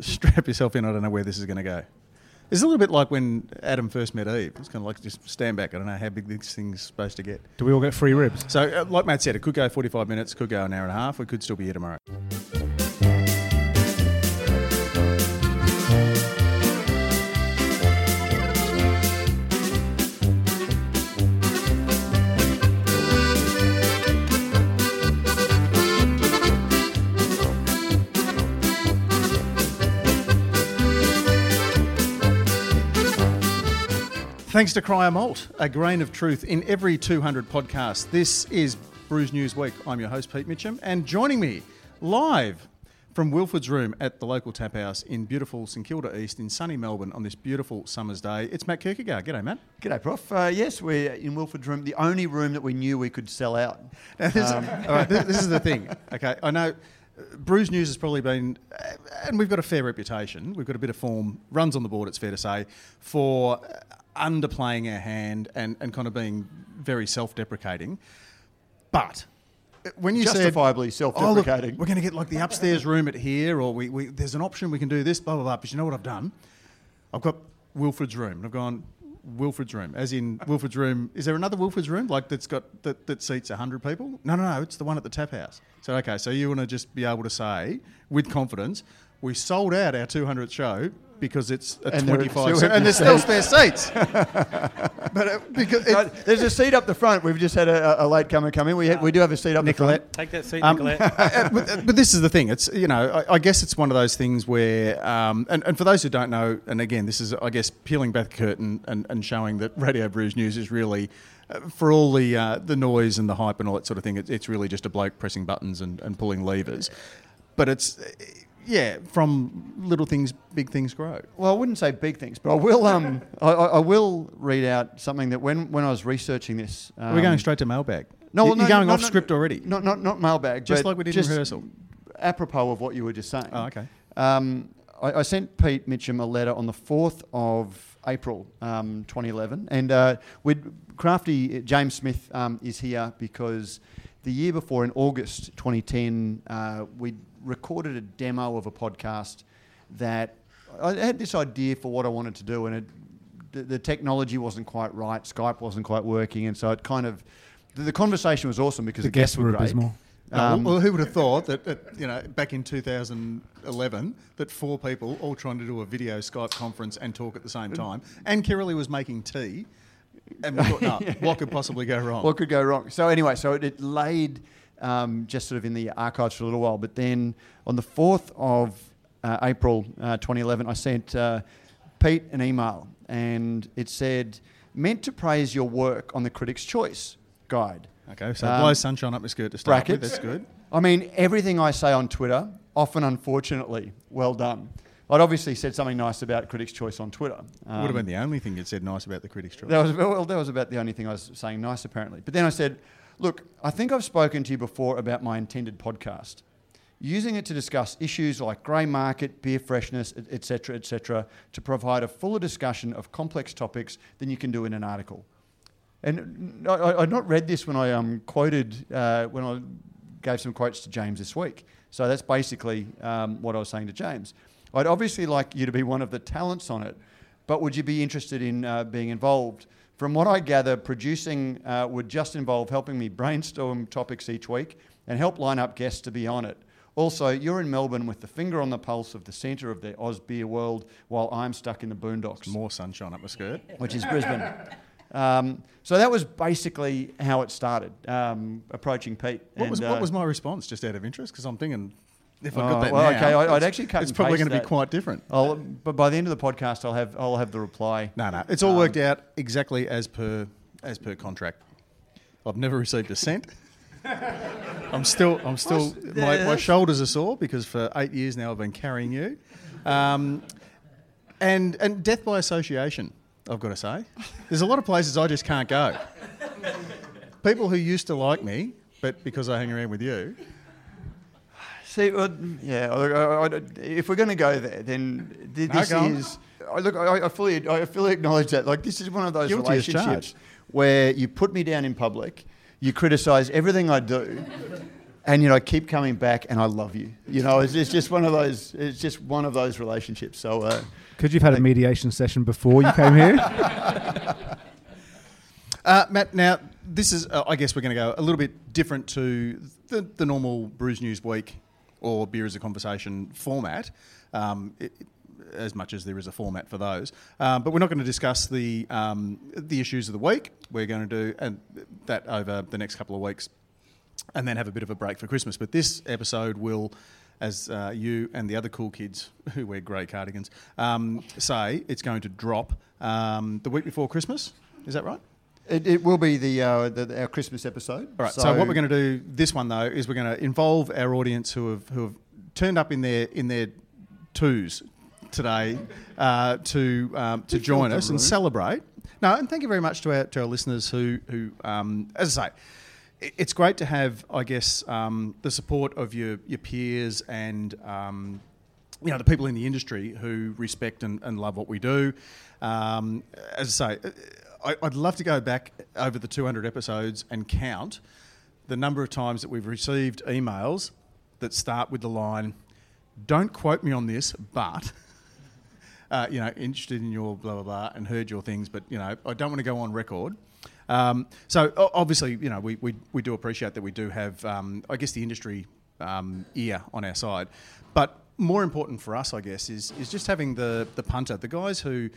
strap yourself in. I don't know where this is going to go. It's a little bit like when Adam first met Eve. It's kind of like just stand back. I don't know how big this thing's supposed to get. Do we all get free ribs? So, uh, like Matt said, it could go 45 minutes, could go an hour and a half. We could still be here tomorrow. Thanks to Cryer Malt, a grain of truth in every 200 podcast. This is Brews News Week. I'm your host, Pete Mitchell, and joining me live from Wilford's Room at the local tap house in beautiful St Kilda East in sunny Melbourne on this beautiful summer's day, it's Matt Kirkegaard. G'day, Matt. G'day, Prof. Uh, yes, we're in Wilford's room, the only room that we knew we could sell out. Now, this, all right, this, this is the thing. Okay, I know uh, Brews News has probably been, uh, and we've got a fair reputation. We've got a bit of form, runs on the board. It's fair to say for uh, underplaying our hand and, and kind of being very self-deprecating. But uh, when you say Justifiably said, "Oh, look, self-deprecating." we're going to get like the upstairs room at here, or we, we there's an option we can do this, blah blah blah. But you know what I've done? I've got Wilfred's room, and I've gone Wilfred's room, as in Wilfred's room. Is there another Wilfred's room like that's got that, that seats hundred people? No, no, no. It's the one at the tap house. So okay, so you want to just be able to say with confidence, we sold out our 200th show because it's a And 25, still and there's still spare seats. but uh, because it, No, there's a seat up the front. We've just had a, a late comer come in. We, ha- we do have a seat up Nicolette. Take that seat, Um, Nicolette. uh, but, but this is the thing. It's you know, I, I guess it's one of those things where, um, and, and for those who don't know, and again, this is I guess peeling back the curtain and, and showing that Radio Brews News is really. Uh, for all the uh, the noise and the hype and all that sort of thing, it, it's really just a bloke pressing buttons and, and pulling levers. But it's, uh, yeah, from little things, big things grow. Well, I wouldn't say big things, but I will. Um, I, I will read out something that when, when I was researching this, um, We're going straight to mailbag. No, well, you're no, going no, off no, script already. Not not not mailbag, Just like we did in just rehearsal. Apropos of what you were just saying. Oh, okay. Um, I, I sent Pete Mitchum a letter on the 4th of April um, 2011. And uh, we'd, Crafty, James Smith um, is here because the year before, in August 2010, uh, we recorded a demo of a podcast that I had this idea for what I wanted to do, and it, the, the technology wasn't quite right, Skype wasn't quite working, and so it kind of. The, the conversation was awesome because The the, guests guests were were great. abysmal. No, Um, well, who would have thought that, that, you know, back in 2011, that four people all trying to do a video Skype conference and talk at the same time, and Kirrily was making tea, and we thought, no, what could possibly go wrong? What could go wrong? So anyway, so it, it laid um, just sort of in the archives for a little while, but then on the fourth of uh, April uh, 2011, I sent uh, Pete an email, and it said, "Meant to praise your work on the Critics' Choice Guide." okay, so Um, blow sunshine up my skirt to start with. brackets. That's good. I mean, everything I say on Twitter, often unfortunately, well done. I'd obviously said something nice about Critics' Choice on Twitter. Would have Um, been the only thing you'd said nice about the critics' choice. that was well, that was about the only thing I was saying nice, apparently. But then I said, "Look, I think I've spoken to you before about my intended podcast, using it to discuss issues like grey market, beer freshness, etc., etc., to provide a fuller discussion of complex topics than you can do in an article." And I, I'd not read this when I um, quoted uh, when I gave some quotes to James this week. So that's basically um, what I was saying to James. I'd obviously like you to be one of the talents on it, but would you be interested in uh, being involved? From what I gather, producing uh, would just involve helping me brainstorm topics each week and help line up guests to be on it. Also, you're in Melbourne with the finger on the pulse of the centre of the Oz beer world, while I'm stuck in the boondocks More sunshine up my skirt. which is Brisbane. Um, so that was basically how it started, um, approaching Pete. What And, was, uh, what was my response, just out of interest? Because I'm thinking, if I got Oh, that well, now, okay, I- I'd it's- actually cut It's probably going to be that. quite different. I'll, but by the end of the podcast, I'll have I'll have the reply. No, no, it's all worked out exactly as per as per contract. I've never received a cent. I'm still, I'm still, my, my shoulders are sore because for eight years now I've been carrying you, um, and and death by association. I've got to say, there's a lot of places I just can't go. People who used to like me, but because I hang around with you, See, well, yeah. I, I, I, if we're going to go there, then th- this go on. is. I, look, I, I fully, I fully acknowledge that. Like, this is one of those Guilty relationships where you put me down in public, you criticise everything I do, and you know, I keep coming back, and I love you. You know, it's, it's just one of those. It's just one of those relationships. So, uh, Could you've had a mediation session before you came here? Uh, Matt, now this is, uh, I guess we're going to go a little bit different to the, the normal Brews News Week or Beer as a Conversation format, um, it, as much as there is a format for those. Um, but we're not going to discuss the, um, the issues of the week. We're going to do and that over the next couple of weeks and then have a bit of a break for Christmas. But this episode will, as uh, you and the other cool kids who wear grey cardigans um, say, it's going to drop um, the week before Christmas. Is that right? It, it will be the, uh, the our Christmas episode. All right. So, what we're going to do this one though is we're going to involve our audience who have who have turned up in their in their twos today uh, to um, to join us and celebrate. No, and thank you very much to our to our listeners who who um, as I say. It's great to have, I guess, um, the support of your, your peers and um, you know the people in the industry who respect and, and love what we do. Um, as I say, I, I'd love to go back over the 200 episodes and count the number of times that we've received emails that start with the line, "Don't quote me on this, but." Uh, you know, interested in your blah blah blah, and heard your things, but you know, I don't want to go on record. Um, so obviously, you know, we, we, we do appreciate that we do have, um, I guess, the industry um, ear on our side. But more important for us, I guess, is is just having the the punter, the guys who,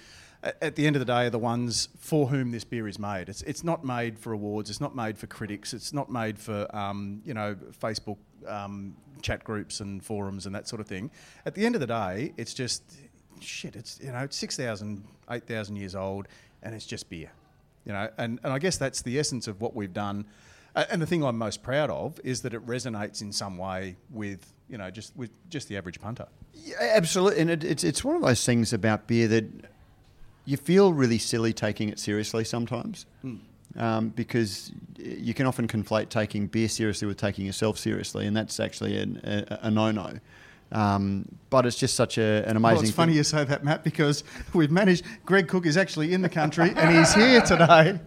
at the end of the day, are the ones for whom this beer is made. It's it's not made for awards. It's not made for critics. It's not made for um, you know Facebook um, chat groups and forums and that sort of thing. At the end of the day, it's just shit. It's you know it's 6,000, 8,000 years old, and it's just beer. You know, and, and I guess that's the essence of what we've done. Uh, and the thing I'm most proud of is that it resonates in some way with you know just with just the average punter. Yeah, absolutely, and it, it's it's one of those things about beer that you feel really silly taking it seriously sometimes, um, because you can often conflate taking beer seriously with taking yourself seriously, and that's actually an, a, a no-no. Um, but it's just such a, an amazing. Well, it's thing. funny you say that, Matt, because we've managed. Greg Cook is actually in the country and he's here today.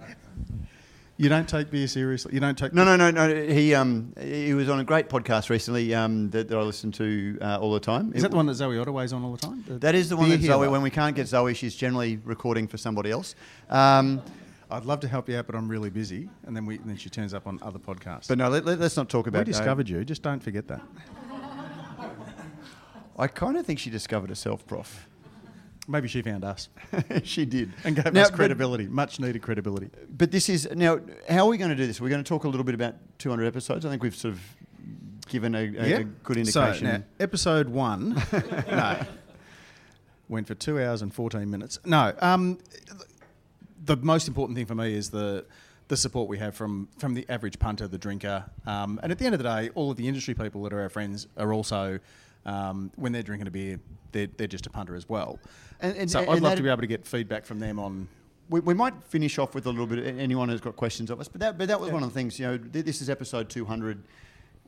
You don't take beer seriously. You don't take. No, no, no, no. He um, he was on a great podcast recently um, that, that I listen to uh, all the time. Is that the one that Zoe Ottaway's on all the time? The That is the one that Zoe. Healer? When we can't get Zoe, she's generally recording for somebody else. Um, I'd love to help you out, but I'm really busy. And then we, and then she turns up on other podcasts. but no, let, let, us not talk about. We discovered you. Just don't forget that. I kind of think she discovered herself, Prof. Maybe she found us she did. and gave Now, us but- credibility, much needed credibility. But, this is now. How are we going to do this? We're going to talk a little bit about 200 episodes. I think we've sort of given a, a, a good indication. So, now, episode one, no, went for two hours and 14 minutes. No, um, the most important thing for me is the the support we have from from the average punter, the drinker, um, and at the end of the day, all of the industry people that are our friends are also. Um, when they're drinking a beer, they're, they're just a punter as well. And- and- so and I'd love to be able to get feedback from them on we, we might finish off with a little bit. Anyone who's got questions of us, but that but that was one of the things. You know, th- this is episode 200.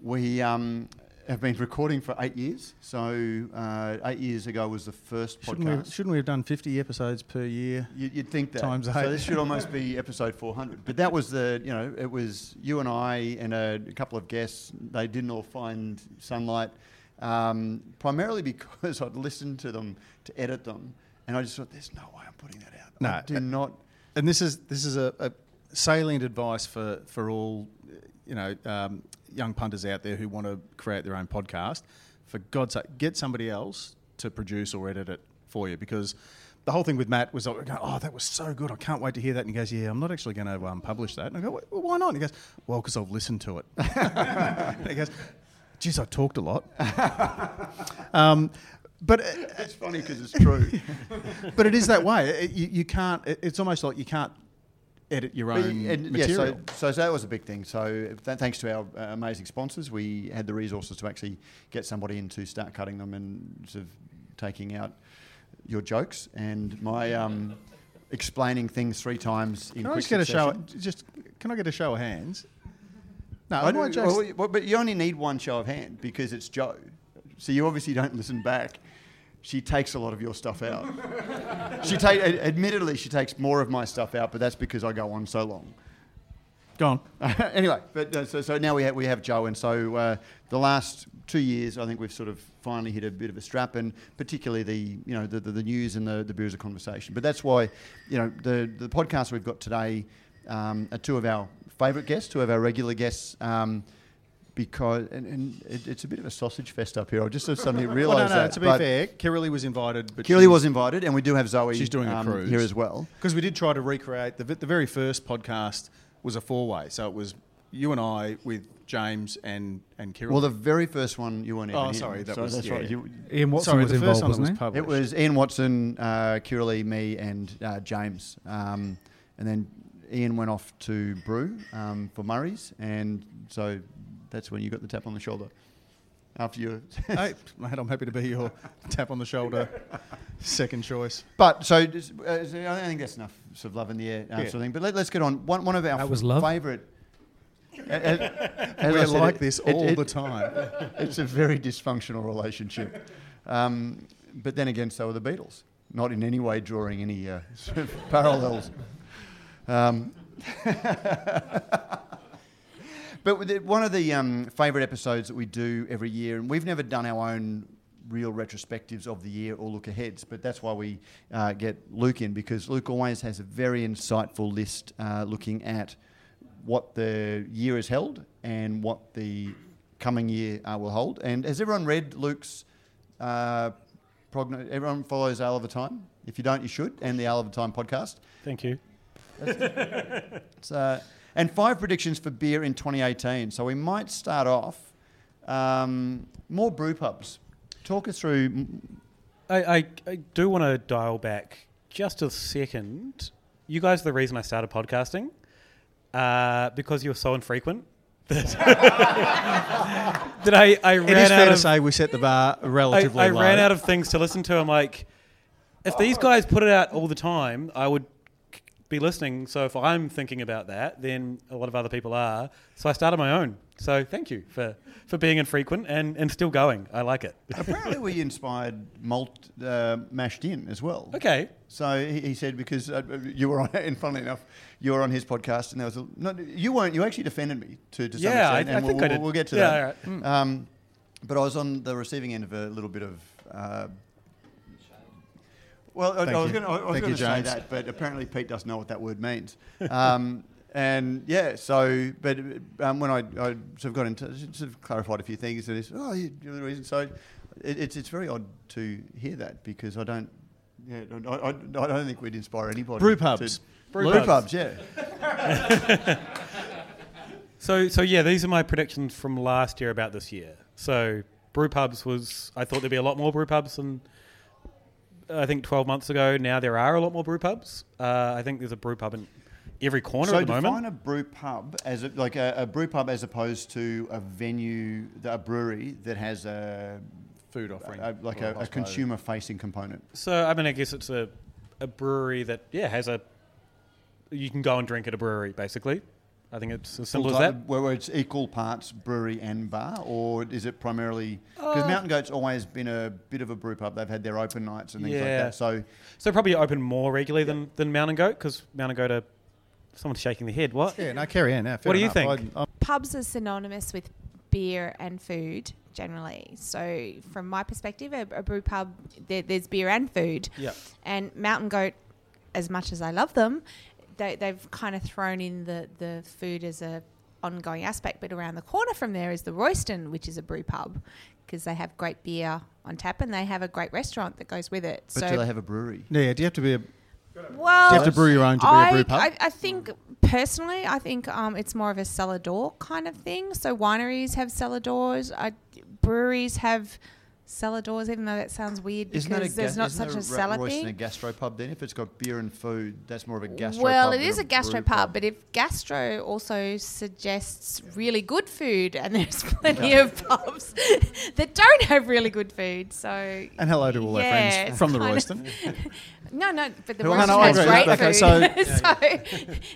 We um, have been recording for eight years. So uh, eight years ago was the first Shouldn't we, shouldn't we have done 50 episodes per year? You- You'd think that. Times eight. So this should almost be episode 400. But that was the, you know, it was you and I and a, couple of guests. They didn't all find sunlight, um, primarily because I'd listened to them to edit them, and I just thought, there's no way I'm putting that out. No, I do not. and this is this is a, a salient advice for for all you know um, young punters out there who want to create their own podcast. For God's sake, get somebody else to produce or edit it for you because. The whole thing with Matt was, like, oh, that was so good. I can't wait to hear that. And he goes, yeah, I'm not actually going to um, publish that. And I go, well, why not? And he goes, well, because I've listened to it. and he goes, geez, I talked a lot. um, but uh, It's funny because it's true. but it is that way. It- you, you can't. it- It's almost like you can't edit your own and, yeah, material. so, so that was a big thing. So th- thanks to our uh, amazing sponsors, we had the resources to actually get somebody in to start cutting them and sort of taking out your jokes and my um, explaining things three times in can I just get a show? Just can I get a show of hands? No, I my do- jokes- well, well, but you only need one show of hand because it's Joe. So you obviously don't listen back. She takes a lot of your stuff out. she take, admittedly, she takes more of my stuff out, but that's because I go on so long. Go on. anyway, but uh, so, so now we have, we have Joe, and so uh, the last two years, I think we've sort of finally hit a bit of a strap, and particularly the you know the, the, the news and the the beers of conversation. But that's why you know the the podcast we've got today um, are two of our favourite guests, two of our regular guests. Um, because and, and it, it's a bit of a sausage fest up here. I just suddenly Well, realised no, no. that. To be but fair, Kirrily was invited, but Keely was invited, and we do have Zoe. She's doing a um, cruise here as well. because we did try to recreate the the very first podcast was a four way, so it was you and I with James and and Kirrilly. Well, the very first one you weren't Oh, sorry, that so was- that's yeah. right. You, Ian Watson Sorry, was the involved, first one wasn't was he? published. It was Ian Watson, uh, Kirrily, me, and uh, James. Um, and then Ian went off to Brew um, for Murray's, and so that's when you got the tap on the shoulder. After you, hey, mate, I'm happy to be your tap on the shoulder, second choice. but so, just, uh, so I think that's enough sort of love in the air uh, Yeah. sort of thing. But let, us get on. One, one of our That was love? favourite. as, as We're I said, like it- this it- all it- the time. it's a very dysfunctional relationship. Um, but then again, so are the Beatles. Not in any way drawing any uh, parallels. Um, but one of the um, favourite episodes that we do every year, and we've never done our own real retrospectives of the year or look aheads, but that's why we uh, get Luke in because Luke always has a very insightful list uh, looking at what the year has held and what the coming year uh, will hold. And has everyone read Luke's uh, Everyone follows Ale of the Time. If you don't, you should. And the Ale of the Time podcast. Thank you. It's, uh, and five predictions for beer in 2018. So we might start off um, more brew pubs. Talk us through. I, I, I do want to dial back just a second. You guys are the reason I started podcasting uh, because you were so infrequent that, that I, I ran It is out fair to say we set the bar relatively I low. ran out of things to listen to. I'm like, if these guys put it out all the time, I would k- be listening. So if I'm thinking about that, then a lot of other people are. So I started my own. So thank you for, for being infrequent and, and still going. I like it. Apparently, we inspired malt uh, mashed in as well. okay. So he, he said because uh, you were on, and funnily enough, you were on his podcast, and there was a, no, you weren't. You actually defended me to, to some Yeah, I- extent, I and think we'll, I did. we'll get to Yeah, that. right. Mm. Um, but I was on the receiving end of a little bit of. Uh, well, I, I Thank was going I was going to say James. that, but apparently Pete doesn't know what that word means. Um, and yeah, so but um, when I, I sort of got into sort of clarified a few things, and it's oh, you- you're the reason. So it, it's it's very odd to hear that because I don't. Yeah, I, I, I don't think we'd inspire anybody. Brew to- pubs. brew, Brew pubs. pubs. yeah. So, so yeah, these are my predictions from last year about this year. So, brew pubs was I thought there'd be a lot more brew pubs than I think 12 months ago. Now there are a lot more brew pubs. Uh, I think there's a brew pub in every corner So at the define moment. a brew pub as a, like a, a brew pub as opposed to a venue, a brewery that has a, food offering, a like or a, a consumer-facing component. So, I mean, I guess it's a a brewery that yeah has a you can go and drink at a brewery basically. I think it's as simple as Full-time- that. Where, where it's equal parts brewery and bar, or is it primarily because Uh, Mountain Goat's always been a bit of a brew pub. They've had their open nights and things like that. So So probably open more regularly than than Mountain Goat because Mountain Goat are someone's shaking their head. What? Yeah, no, carry on. Now, What do you enough. think? I, pubs are synonymous with beer and food generally. So, from my perspective, a, a brew pub, there, there's beer and food. Yeah. And Mountain Goat, as much as I love them, they, they've kind of thrown in the, the food as a ongoing aspect. But around the corner from there is the Royston, which is a brew pub, because they have great beer on tap and they have a great restaurant that goes with it. but so, do they have a brewery? yeah, do you have to be a, do well, you have to brew your own to be a brew pub? I, I think personally, I think um, it's more of a cellar door kind of thing. So wineries have cellar doors. I, breweries have cellar doors, even though that sounds weird because Isn't that a there's ga- not isn't such there a cellar Royston thing. a gastro pub then? If it's got beer and food, that's more of a gastro well, pub. it than is a gastro pub, but if gastro also suggests really good food, and there's plenty of pubs that don't have really good food, so and hello to all our friends from the Royston. no, no, but the No, Royston no, I has great Okay, food. so- so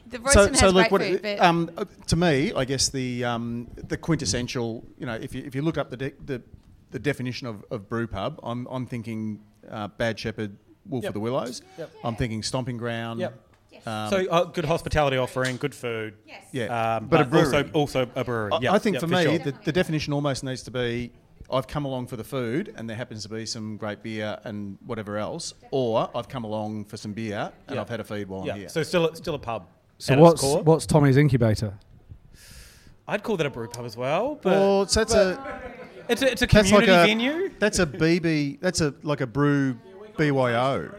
the so, Royston so has look, great food, but um, to me, I guess the um, the quintessential, you know, if you, if you look up the de- the, the definition of, of brew pub, I'm I'm thinking uh, Bad Shepherd, Wolf Yep. of the Willows. Yep. I'm thinking Stomping Ground. Yep. Yes. Um, so uh, good hospitality offering, good food. yes. yeah. Um, But a brewery. also also a brewery. I, yeah, I think yeah, for me, sure. the, the definition almost needs to be I've come along for the food and there happens to be some great beer and whatever else, or I've come along for some beer and Yeah. I've had a feed while yeah. I'm here. So still still a pub. So what's what's Tommy's incubator? I'd call that a brew pub as well, but well, so that's a it's a, it's a that's like community a venue. that's a BB that's a like a brew BYO.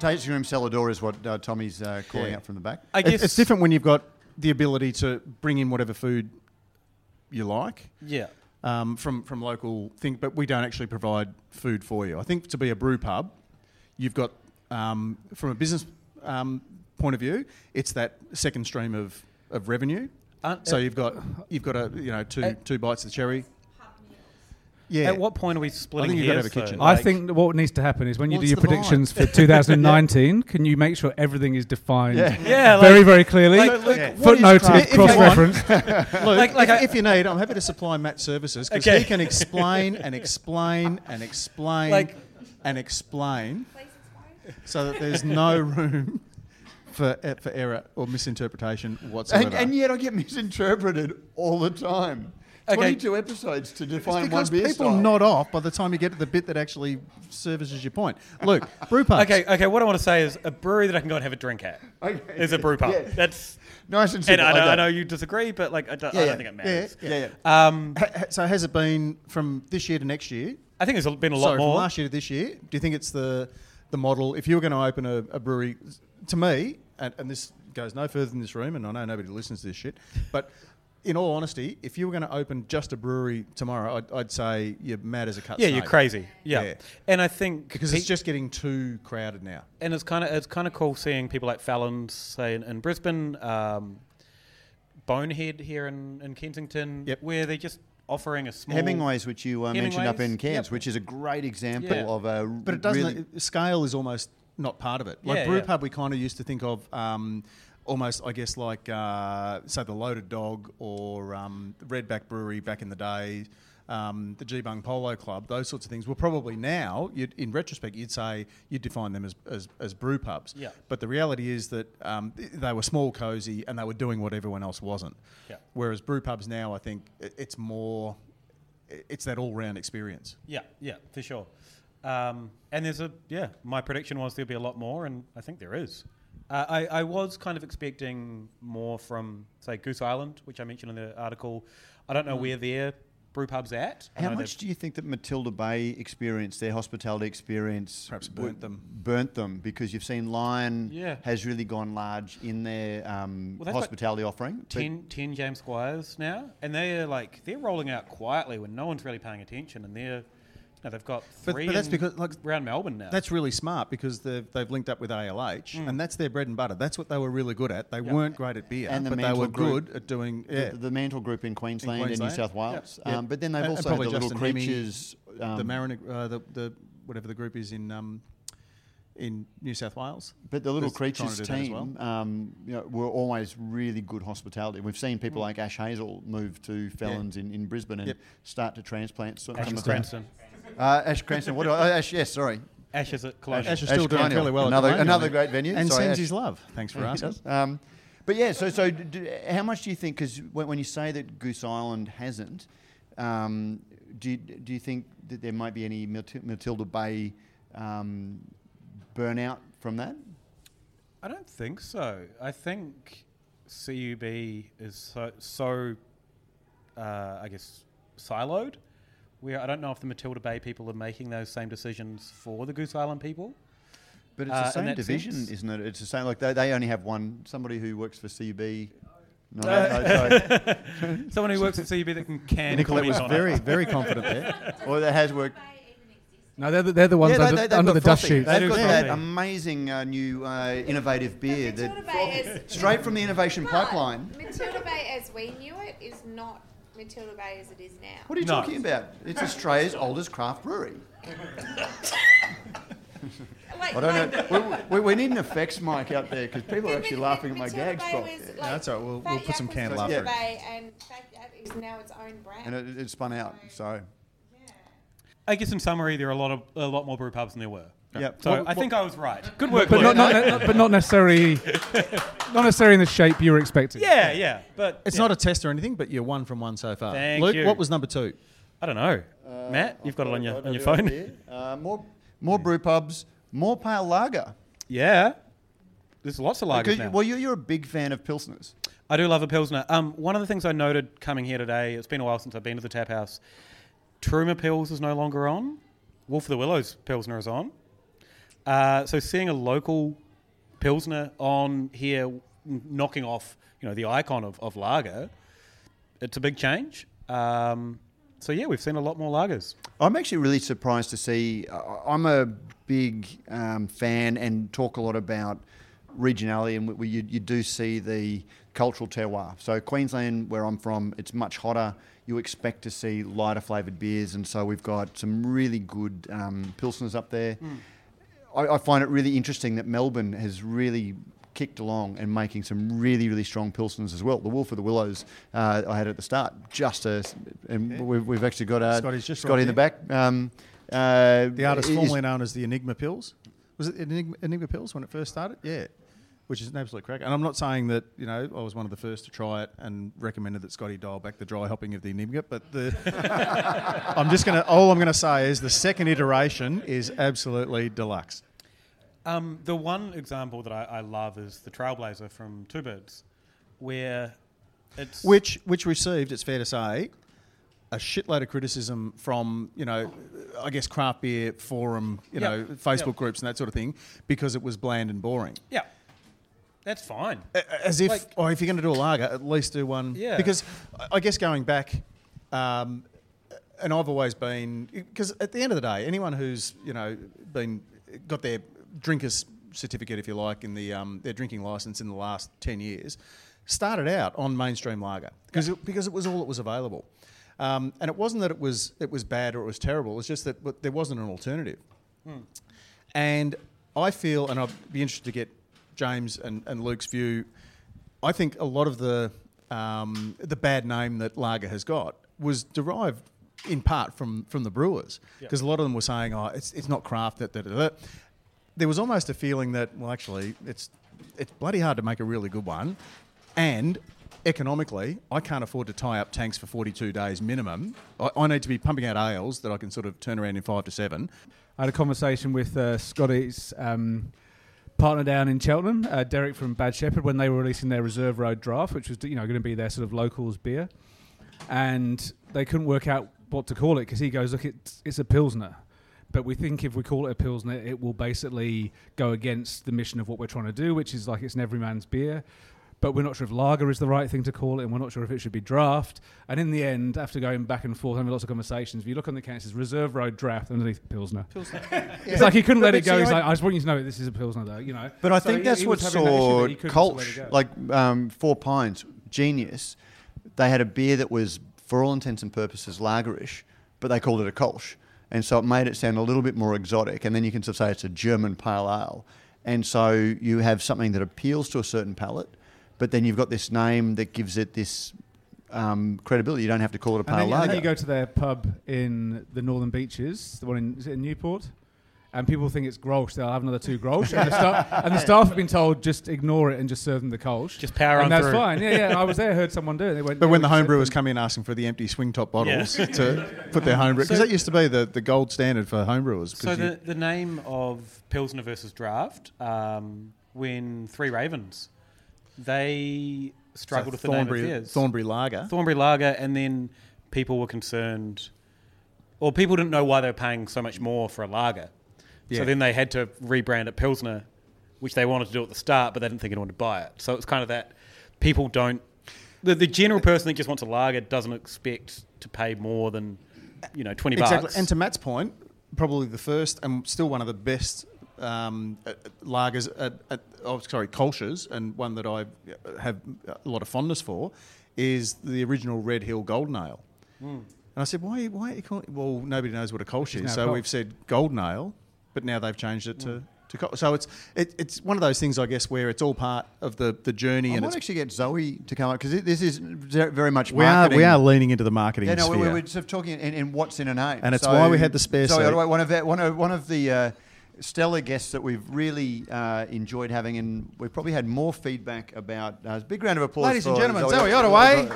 Tasting room cellar door is what uh, Tommy's uh, calling Yeah. out from the back. I guess it's different when you've got the ability to bring in whatever food you like. Yeah. um, from from local thing, but we don't actually provide food for you. I think to be a brew pub, you've got um, from a business um, point of view, it's that second stream of, of revenue. Uh, So you've got you've got a you know two Uh, two bites of the cherry. Yeah. At what point are we splitting you've here? gotta have a kitchen. I Like- think what needs to happen is when you do your the vibe? predictions for 2019, can you make sure everything is defined Yeah. Yeah, very, like- very clearly? like, look, Yeah. Footnoted, craft- If you want- cross-referenced. Like- like if, if you need, I'm happy to supply Matt services because Okay. he can explain and explain and explain Like- and explain, so that there's no room for uh, for error or misinterpretation whatsoever. And, and yet I get misinterpreted all the time. Okay. 22 episodes to It's define one because beer people style. nod off by the time you get to the bit that actually services your point. Luke, brew pubs. Okay, okay. What I want to say is a brewery that I can go and have a drink at Okay. is a brew pub. Yeah. That's Nice and and simple. I know, okay. I know you disagree, but like I don't, Yeah, I don't think it matters. Yeah, Yeah, yeah. Um, Ha- ha- so has it been from this year to next year? I think there's been a lot Sorry, from more. last year to this year. Do you think it's the the model? If you were going to open a, a brewery, to me, and, and this goes no further than this room, and I know nobody listens to this shit, but in all honesty, if you were going to open just a brewery tomorrow, I'd, I'd say you're mad as a cut. yeah, snake. you're crazy. Yeah. Yeah. and I think because pe- it's just getting too crowded now. and it's kind of it's kind of cool seeing people like Felons say in, in Brisbane, um, Bonehead here in, in Kensington, Yep. where they're just offering a small Hemingway's, which you uh, mentioned up in Hemingway's, Cairns, yep. which is a great example Yeah. of a But it doesn't. really it- scale is almost not part of it. Like Yeah, brew yeah. pub, we kind of used to think of um, almost, I guess, like uh, say the Loaded Dog or um, Redback Brewery back in the day, um, the Geebung Polo Club. Those sorts of things. Well, probably now, you'd, in retrospect, you'd say you'd define them as, as, as brew pubs. Yeah. But the reality is that um, they were small, cozy, and they were doing what everyone else wasn't. Yeah. Whereas brew pubs now, I think it's more. It's that all-round experience. Yeah, yeah, for sure. Um, and there's a yeah. My prediction was there'll be a lot more, and I think there is. Uh, I, I was kind of expecting more from say Goose Island, which I mentioned in the article. I don't know where their brew pub's at. How much do you think that Matilda Bay experience, their hospitality experience, Perhaps w- burnt them. Burnt them because you've seen Lion Yeah. has really gone large in their um, Well, they've hospitality offering. but- 10, 10 James Squires now, and they're like they're rolling out quietly when no one's really paying attention, and they're no, they've got three. but that's in- because, like, around Melbourne now. That's really smart because they've, they've linked up with ALH, and that's their bread and butter. That's what they were really good at. They Yeah. weren't great at beer, And the but they Mantle were Group. good at doing. the, Yeah, the Mantle Group in Queensland, and New South Wales. Yeah. Um, but then they've And- and also had probably the little Justin Hemmes, creatures. Um, the Merivale, uh, the, the whatever the group is in um, in New South Wales. But the Little was trying to Creatures do that as team well. um, you know, were always really good hospitality. We've seen people like Ash Hazel move to Felons in, in Brisbane and Yep. start to transplant some Ash some of Cranston. Uh, Ash Cranston. What do I, oh, Ash, yes, sorry. Ashes at Colonial. Ash is still doing Colonial. fairly well. at Another, Colonial, another great venue. and Sorry, sends Ash. his love. Thanks for asking. does. Um, but yeah, so so d- d- how much do you think? Because when, when you say that Goose Island hasn't, um, do you, do you think that there might be any Matilda Bay um, burnout from that? I don't think so. I think CUB is so, so uh, I guess, siloed. Where I don't know if the Matilda Bay people are making those same decisions for the Goose Island people. But it's Uh, the same division, sense- isn't it? It's the same. Like they, they only have one. Somebody who works for CB. No, no, sorry. Someone who works at CUB that can can Nicolette was on very it. very confident there. or that has worked. No, they're the, they're the ones Yeah, under, they- they've under got the dust frothy. sheet. They They've got that amazing uh, new uh, innovative beer Matilda that Bay is straight from the innovation pipeline. Matilda Bay, as we knew it, is not Matilda Bay as it is now. What are you No. talking about? It's Australia's oldest craft brewery. Like, I don't like, know. We, we, we need an effects mic out there because people are actually laughing at my Matilda gag Bay spot. was, like, that's all right, we'll- Fat we'll put some Yak candle was after Matilda it. Bay, and Fat Yak is now its own brand. And it, it spun out. So yeah. I guess in summary, there are a lot of a lot more brew pubs than there were. Yep. So What- I think I was right. Good work, but not, not, not- but not necessarily, not necessarily in the shape you were expecting. yeah, yeah, but It's yeah. not a test or anything, but you're one from one so far. Thank Luke, you. what was number two? I don't know. Matt, you've got it on your on your phone. Uh, more, more brew pubs, more pale lager. yeah, there's lots of lagers now. Well, you, you're a big fan of pilsners. I do love a pilsner. Um, one of the things I noted coming here today, it's been a while since I've been to the tap house. Truma Pils is no longer on. Wolf of the Willows Pilsner is on. Uh, so seeing a local Pilsner on here, knocking off you know the icon of, of lager, it's a big change. Um, so yeah, we've seen a lot more lagers. I'm actually really surprised to see. Uh, I'm a big um, fan and talk a lot about regionality, and we, you, you do see the cultural terroir. So Queensland, where I'm from, it's much hotter. You expect to see lighter flavoured beers, and so we've got some really good um, pilsners up there. I, I find it really interesting that Melbourne has really kicked along and making some really, really strong pilsners as well. The Wolf of the Willows uh, I had at the start, just a, and we've, we've actually got uh, Scotty's just Scotty right in the back. Um, uh, The artist formerly known as the Enigma Pils. Was it Enigma, Enigma Pils when it first started? Yeah. Which is an absolute crack. And I'm not saying that, you know, I was one of the first to try it and recommended that Scotty dial back the dry hopping of the Enigma, but the I'm just gonna all I'm gonna say is the second iteration is absolutely deluxe. Um, the one example that I, I love is the Trailblazer from Two Birds, where it's Which which received, it's fair to say, a shitload of criticism from, you know, I guess craft beer forum, you Yep. know, Facebook Yep. groups and that sort of thing, because it was bland and boring. yeah, that's fine. As if, Like- or if you're going to do a lager, at least do one. Yeah. Because I- guess going back, um, and I've always been because at the end of the day, anyone who's you know been got their drinker's certificate, if you like, in the um, their drinking license in the last ten years, started out on mainstream lager because it, because it was all that was available. Um, and it wasn't that it was it was bad or it was terrible. It was just that there wasn't an alternative. And I feel, and I'd be interested to get James and, and Luke's view. I think a lot of the um, the bad name that lager has got was derived in part from from the brewers because a lot of them were saying, "Oh, it's it's not craft." That, that, that, that. There was almost a feeling that, well, actually, it's it's bloody hard to make a really good one, and economically, I can't afford to tie up tanks for 42 days minimum. I, I need to be pumping out ales that I can sort of turn around in five to seven. I had a conversation with uh, Scotty's um, partner down in Cheltenham, uh, Derek from Bad Shepherd, when they were releasing their Reserve Road draft, which was you know going to be their sort of locals beer, and they couldn't work out what to call it because he goes, look, it's it's a pilsner. But we think if we call it a pilsner, it will basically go against the mission of what we're trying to do, which is like it's an everyman's beer. But we're not sure if lager is the right thing to call it, and we're not sure if it should be draft. And in the end, after going back and forth, having lots of conversations, if you look on the can, it says Reserve Road Draft underneath Pilsner. It's like he couldn't let But it go. see, He's I- like, I just want you to know that this is a Pilsner, though, you know. But I So think he- that's he what was that saw that he couldn't just let Kolsch, like um, Four Pines, genius. They had a beer that was, for all intents and purposes, lagerish, but they called it a Kolsch. And so it made it sound a little bit more exotic. And then you can sort of say it's a German pale ale. And so you have something that appeals to a certain palate, but then you've got this name that gives it this um, credibility. You don't have to call it a And pale then, and then you go to their pub in the Northern Beaches, the one in, is it in Newport, and people think it's Grolsch. They'll have another two Grolsch, and, the staff, and the staff have been told just ignore it and just serve them the Kolsch. Just power on and that's through. fine. Yeah, yeah. I was there, heard someone do it. They went, But yeah, when the just home said brewers them- come in asking for the empty swing top bottles Yeah. to put their home brew, because that used to be the, the gold standard for homebrewers. So the, the name of Pilsner versus Draft, um, when Three Ravens, they struggled with the name of Thornbury, theirs. Thornbury Lager. Thornbury Lager, and then people were concerned, or people didn't know why they were paying so much more for a lager. Yeah. So then they had to rebrand it Pilsner, which they wanted to do at the start, but they didn't think anyone would buy it. So it's kind of that people don't. The, the general person that just wants a lager doesn't expect to pay more than, you know, 20 Exactly. bucks. And to Matt's point, probably the first and still one of the best um, uh, lagers, at, at, oh, sorry, Kolsch's, and one that I have a lot of fondness for, is the original Red Hill Golden Ale. Hmm. And I said, why, why are you calling Well, nobody knows what a Kolsch is. So Kolsch. we've said Golden Ale, but now they've changed it to To so it's it, it's one of those things, I guess, where it's all part of the, the journey, I and might actually get Zoe to come up because this is very much we are we are leaning into the marketing Yeah, no, sphere. we we're sort of talking in, in what's in a name, And it's why we had the spare Zoe, seat. One of the, one of one of the uh, stellar guests that we've really uh, enjoyed having, and we've probably had more feedback about. Uh, big round of applause, Ladies and gentlemen, Zoe Ottaway.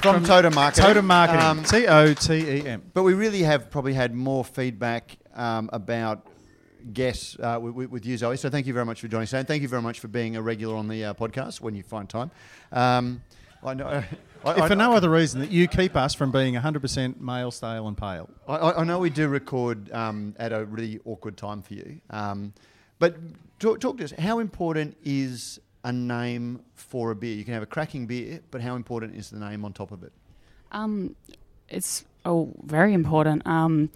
from, Totem Marketing. Totem Marketing, Um, T O T E M. but we really have probably had more feedback um, about guests uh, with, with you, Zoe. So thank you very much for joining us, and thank you very much for being a regular on the uh, podcast when you find time. Um, I know. I, If I- for no other reason that you keep us from being 100% male, stale, and pale. I- I, I know we do record um, at a really awkward time for you, um, but talk, talk to us. How important is a name for a beer? You can have a cracking beer, but how important is the name on top of it? Um, it's oh very important. Um,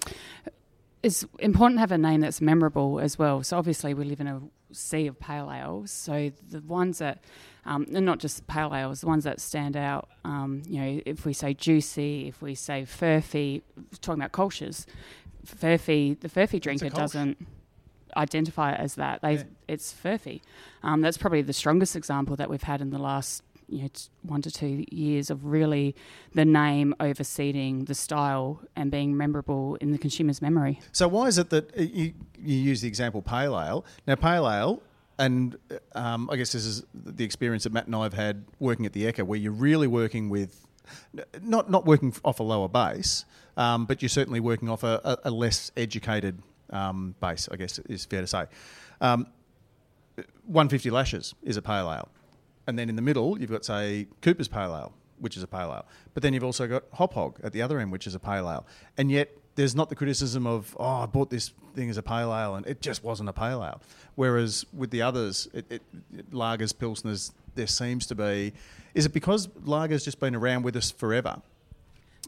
it's important to have a name that's memorable as well. So obviously we live in a sea of pale ales. So the ones that, um, and not just pale ales, the ones that stand out. Um, you know, if we say juicy, if we say furphy, talking about cultures, furphy, the furphy drinker doesn't identify it as that. They, Yeah. it's furphy. Um, that's probably the strongest example that we've had in the last you know one to two years of really the name overseeding the style and being memorable in the consumer's memory. So why is it that uh, you, you use the example pale ale? Now, pale ale, and um, I guess this is the experience that Matt and I have had working at the Echo, where you're really working with, not not working off a lower base, um, but you're certainly working off a, a, less educated um, base. I guess is fair to say. Um, 150 lashes is a pale ale, and then in the middle you've got say Cooper's pale ale, which is a pale ale. But then you've also got Hop Hog at the other end, which is a pale ale, and yet there's not the criticism of oh I bought this thing as a pale ale and it just wasn't a pale ale. Whereas with the others, it, it, it, lagers, pilsners, there seems to be. Is it because lager's just been around with us forever,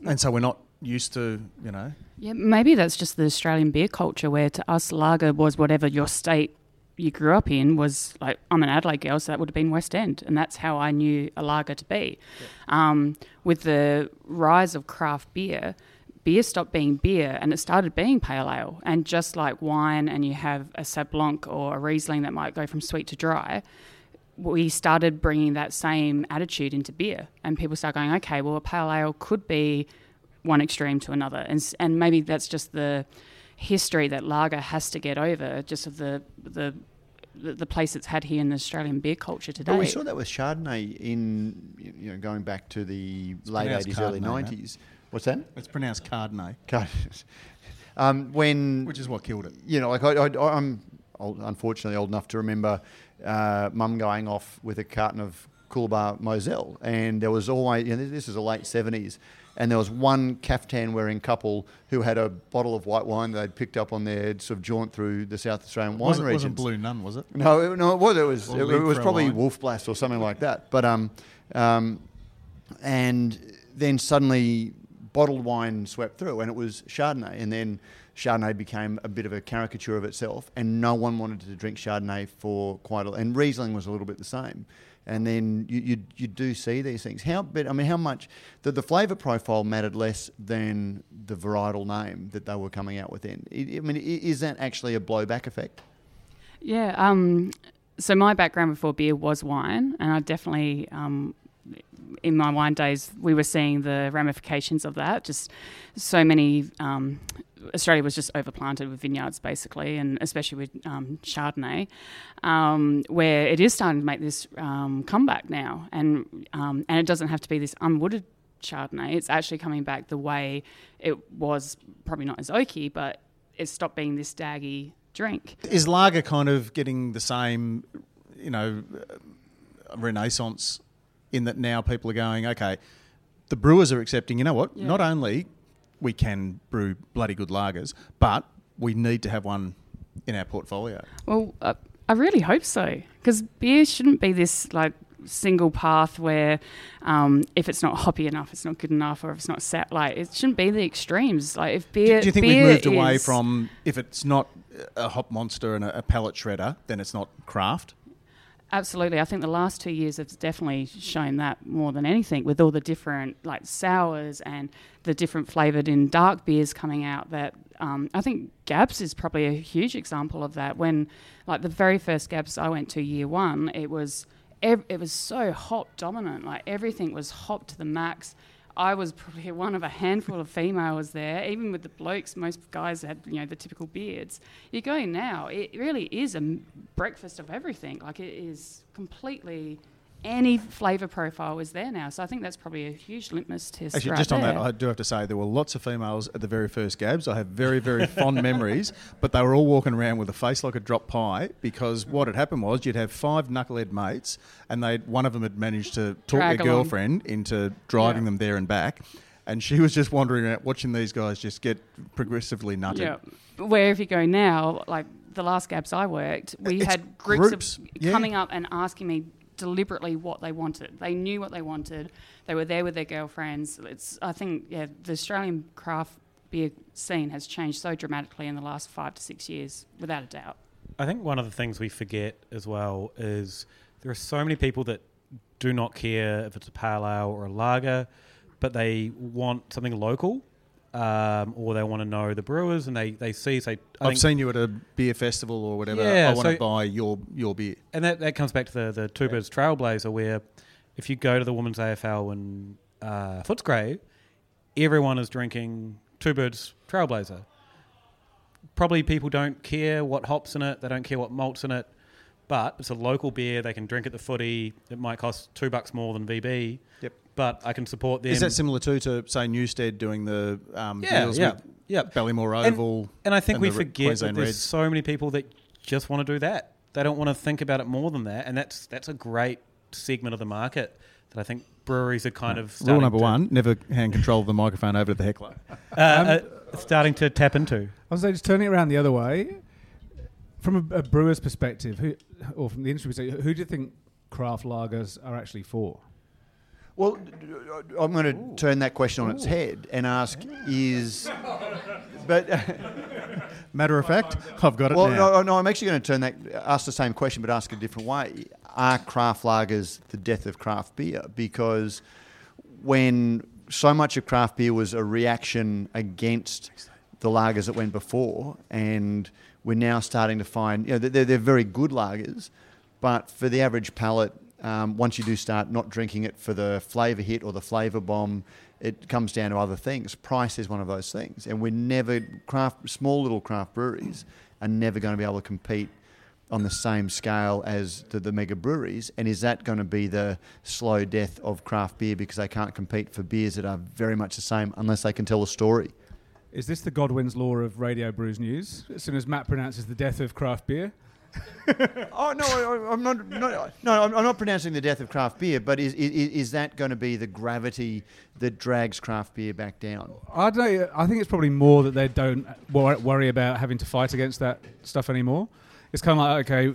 and so we're not used to you know? Yeah, maybe that's just the Australian beer culture where to us lager was whatever your state you grew up in was like I'm an Adelaide girl, so that would have been West End, and that's how I knew a lager to be. Um, with the rise of craft beer, beer stopped being beer and it started being pale ale. And just like wine, and you have a Sauv Blanc or a Riesling that might go from sweet to dry, we started bringing that same attitude into beer, and people start going, okay, well, a pale ale could be one extreme to another, and and maybe that's just the history that lager has to get over, just of the the the the place it's had here in the Australian beer culture today. Well, we saw that with Chardonnay in you know going back to the late pronounced eighties, early Chardonnay, mate. What's that? It's pronounced Cardinay, um, when which is what killed it. you know, like I, I, I'm old, unfortunately old enough to remember uh, mum going off with a carton of Coolabah Moselle, and there was always, you know, this is the late 70s, and there was one caftan wearing couple who had a bottle of white wine they'd picked up on their sort of jaunt through the South Australian wine wasn't, regions. wasn't Blue Nun, was it? No, it, no, it was. It was. It, it was probably Wolf Blass or something like that. But um, um, and then suddenly bottled wine swept through, and it was Chardonnay, and then Chardonnay became a bit of a caricature of itself, and no one wanted to drink Chardonnay for quite a. And Riesling was a little bit the same. And then you, you, you do see these things. How, but I mean, how much the, the flavour profile mattered less than the varietal name that they were coming out with. Then, I mean, is that actually a blowback effect? Yeah. Um, so my background before beer was wine, and I definitely, um, in my wine days, we were seeing the ramifications of that. Just so many. Um, Australia was just overplanted with vineyards, basically, and especially with um, Chardonnay, um, where it is starting to make this um, comeback now, and um, and it doesn't have to be this unwooded Chardonnay. It's actually coming back the way it was, probably not as oaky, but it stopped being this daggy drink. Is lager kind of getting the same, you know, renaissance in that now people are going, okay, the brewers are accepting, you know what, Yeah. not only we can brew bloody good lagers, but we need to have one in our portfolio. Well, uh, I really hope so because beer shouldn't be this like single path where um, if it's not hoppy enough, it's not good enough, or if it's not set like it shouldn't be the extremes. Like if beer, do you think we've moved away from if it's not a hop monster and a, a pellet shredder, then it's not craft? Absolutely. I think the last two years have definitely shown that more than anything with all the different like sours and the different flavoured in dark beers coming out that um, I think Gabs is probably a huge example of that. When like the very first Gabs I went to year one, it was it was so hop dominant. Like everything was hop to the max. I was probably one of a handful of females there. Even with the blokes, most guys had you know the typical beards. You go now, it really is a breakfast of everything. Like it is completely any flavour profile is there now. So I think that's probably a huge litmus test. Actually, right just on that. I do have to say there were lots of females at the very first Gabs. I have very, very fond memories, but they were all walking around with a face like a drop pie because what had happened was you'd have five knucklehead mates, and they one of them had managed to talk Drag their along. girlfriend into driving Yeah. them there and back. And she was just wandering around watching these guys just get progressively nutted. Yeah. Where if you go now, like the last Gabs I worked, we It's had groups, groups, of yeah. coming up and asking me deliberately what they wanted. They knew what they wanted. They were there with their girlfriends. It's I think yeah, the Australian craft beer scene has changed so dramatically in the last five to six years, without a doubt. I think one of the things we forget as well is there are so many people that do not care if it's a pale ale or a lager, but they want something local, um, or they want to know the brewers, and they, they see say. I I've seen you at a beer festival or whatever. Yeah, I want so- to buy your your beer. and that, that comes back to the, the Two Birds Trailblazer, where if you go to the women's AFL in uh, Footscray, everyone is drinking Two Birds Trailblazer. Probably people don't care what hops in it, they don't care what malts in it, but it's a local beer. They can drink at the footy. It might cost two bucks more than VB. Yep. But I can support them. Is that similar too to say Newstead doing the um, Yeah, deals yeah, with yeah. Ballymore And- Oval? And I think and we forget that there's Reds. so many people that just want to do that. They don't want to think about it more than that, and that's that's a great segment of the market that I think breweries are kind of Rule number to- one: never hand control of the microphone over to the heckler. uh, uh, starting to tap into. I was saying, just turning it around the other way, from a, a brewer's perspective, who, or from the industry perspective, who do you think craft lagers are actually for? Well, I'm going to turn that question on its head and ask: Is but Matter of fact, I've got it well, now. no, no, I'm actually going to turn that ask the same question, but ask it a different way. Are craft lagers the death of craft beer? Because when so much of craft beer was a reaction against the lagers that went before, and we're now starting to find, you know, they're, they're very good lagers, but for the average palate, um, once you do start not drinking it for the flavour hit or the flavour bomb, it comes down to other things. Price is one of those things, and we're never craft small little craft breweries are never going to be able to compete on the same scale as the, the mega breweries. And is that going to be the slow death of craft beer because they can't compete for beers that are very much the same unless they can tell a story? Is this the Godwin's law of Radio Brews News? As soon as Matt pronounces the death of craft beer, Oh no, I, I'm not. No, no, I'm not pronouncing the death of craft beer, but is, is is that going to be the gravity that drags craft beer back down? I don't. I think it's probably more that they don't wor- worry about having to fight against that stuff anymore. It's kind of like okay,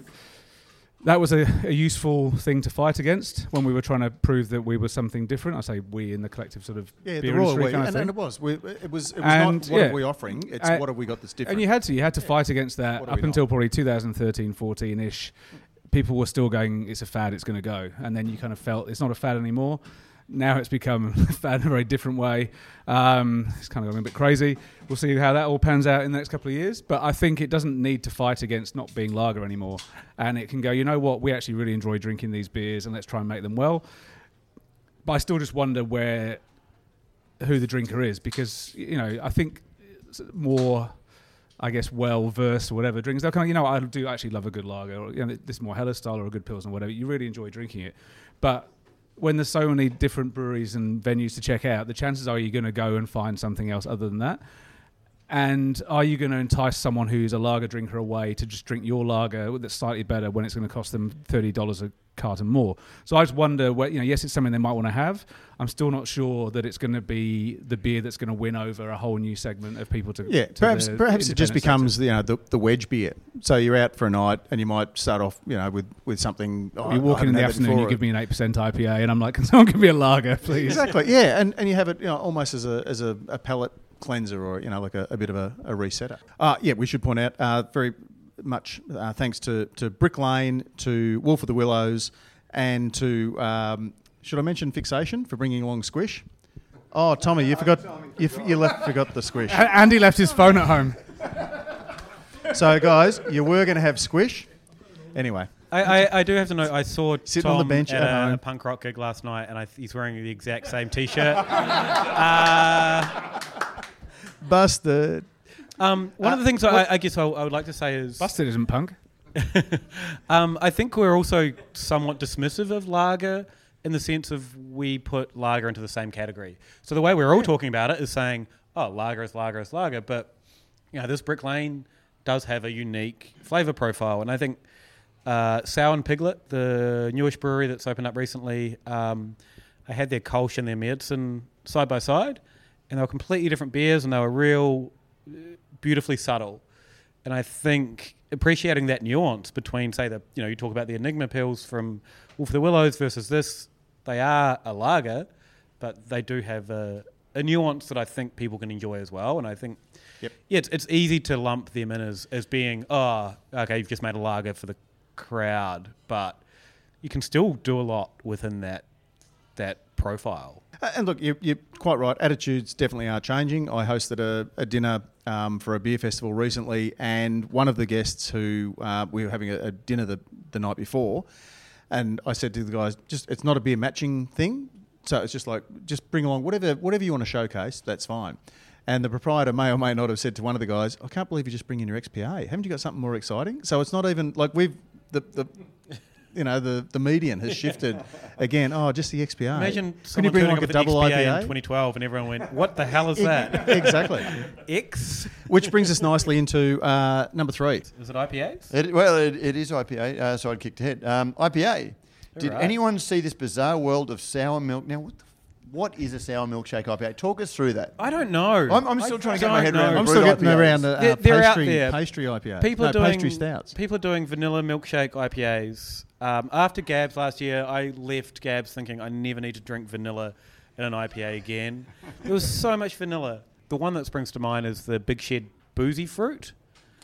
that was a, a useful thing to fight against when we were trying to prove that we were something different. I say we in the collective sort of yeah, the Royal of and, thing. and it was. We, it was. It was And, not what yeah. are we offering. It's Uh, what have we got that's different. And you had to, you had to fight against that What up we not? until probably 2013, 14 ish. People were still going, it's a fad, it's going to go. And then you kind of felt it's not a fad anymore. Now it's become a in a very different way. Um, it's kind of going a bit crazy. We'll see how that all pans out in the next couple of years. But I think it doesn't need to fight against not being lager anymore. And it can go, you know what, we actually really enjoy drinking these beers and let's try and make them well. But I still just wonder where who the drinker is because you know I think more I guess well versed or whatever drinks they'll kind of you know I do actually love a good lager or you know this more Helles style or a good pilsner or whatever you really enjoy drinking it but when there's so many different breweries and venues to check out the chances are you're going to go and find something else other than that and are you going to entice someone who's a lager drinker away to just drink your lager that's slightly better when it's going to cost them thirty dollars a carton more? So I just wonder, where, you know, yes, it's something they might want to have. I'm still not sure that it's going to be the beer that's going to win over a whole new segment of people to. Yeah, to perhaps perhaps it just becomes sector. you know the, the wedge beer. So you're out for a night and you might start off you know with, with something. oh, You I walk in in the afternoon, you give me an eight percent IPA, and I'm like, can someone give me a lager, please? exactly yeah, and, and you have it you know almost as a as a, a palate cleanser or you know like a, a bit of a, a resetter. Uh, yeah, we should point out uh, very much uh, thanks to, to Brick Lane, to Wolf of the Willows, and to um, should I mention Fixation for bringing along Squish? Oh, Tommy, you forgot you, f- you left forgot the Squish. Andy left his phone at home. So, guys, you were going to have Squish. Anyway, I, I, I do have to know. I saw Sitting Tom on the bench at, at a, home. a punk rock gig last night, and I, he's wearing the exact same T-shirt. uh, busted. um, one of the things I, I guess I, I would like to say is Busted isn't punk. um, I think we're also somewhat dismissive of lager in the sense of we put lager into the same category. So the way we're all talking about it is saying, oh, lager is lager is lager, but you know, this Brick Lane does have a unique flavour profile, and I think uh, Sour and Piglet, the newish brewery that's opened up recently, um, I had their Kolsch and their Medicine side by side, and they were completely different beers, and they were real uh, beautifully subtle. And I think appreciating that nuance between, say, the you know, you talk about the Enigma Pils from Wolf of the Willows versus this, they are a lager, but they do have a, a nuance that I think people can enjoy as well. And I think, Yep. yeah, it's, it's easy to lump them in as, as being, oh, okay, you've just made a lager for the crowd, but you can still do a lot within that that profile. Uh, And look, you, you're quite right. Attitudes definitely are changing. I hosted a, a dinner um, for a beer festival recently, and one of the guests who uh, we were having a, a dinner the, the night before, and I said to the guys, just it's not a beer matching thing. So it's just like just bring along whatever whatever you want to showcase. That's fine. And the proprietor may or may not have said to one of the guys, "I can't believe you just bring in your XPA. Haven't you got something more exciting?" So it's not even like we've the the. You know the, the median has shifted again. Oh, just the XPA. Imagine Can you someone bring turning like up a double an XPA in 2012 and everyone went, what the hell is that? exactly. X? Which brings us nicely into uh, number three. Is it IPAs? It, well, it, it is IPA, uh, so I'd kicked ahead. Um, IPA. Did Alright. anyone see this bizarre world of sour milk? Now, what, the, what is a sour milkshake IPA? Talk us through that. I don't know. I'm, I'm still I trying to get my don't head around. I'm still getting IPAs. around uh, They're- uh, they're out pastry, there. pastry IPA. People no, are doing pastry stouts. People are doing vanilla milkshake IPAs. Um, after Gabs last year, I left Gabs thinking I never need to drink vanilla in an IPA again. there was so much vanilla. The one that springs to mind is the Big Shed Boozy Fruit,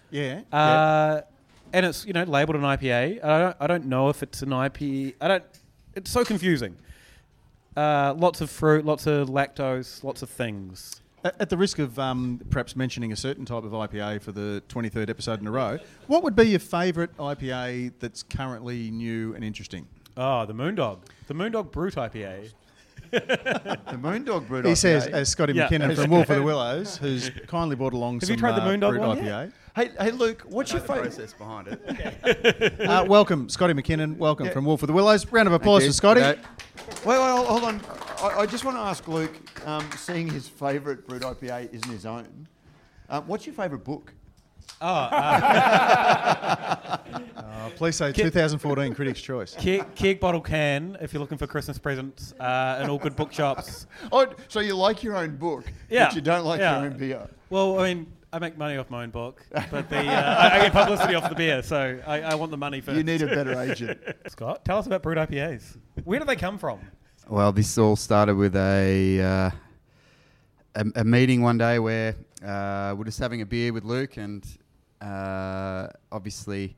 Yeah. yeah. uh, and it's you know labeled an IPA. I don't I don't know if it's an IPA. I don't. It's so confusing. Uh, lots of fruit, lots of lactose, lots of things. At at the risk of um, perhaps mentioning a certain type of IPA for the 23rd episode in a row, what would be your favourite IPA that's currently new and interesting? Oh, the Moondog, the Moondog Brute IPA. The Moondog brewed He IPA. He says, as Scotty Yeah. McKinnon from Wolf of the Willows, who's kindly brought along some." Have some you tried the uh, Moondog brewed one IPA. yet? hey, hey, Luke, what's your the favourite? process behind it. Uh, welcome, Scotty McKinnon. Welcome Yeah. from Wolf of the Willows. Round of applause for Scotty. Wait, wait, hold hold on. I, I just want to ask Luke, um, seeing his favourite brut IPA isn't his own, um, what's your favourite book? Oh, uh, Uh, please say 2014 Critics' Choice. keg, keg bottle can if you're looking for Christmas presents uh, in all good bookshops. Oh, so you like your own book, Yeah, but you don't like yeah. your own beer. Well, I mean, I make money off my own book, but the uh, I, I get publicity off the beer, so I, I want the money first. You need a better agent. Scott, tell us about brut IPAs. Where do they come from? Well, this all started with a uh, a, a meeting one day where uh, we're just having a beer with Luke, and uh, obviously,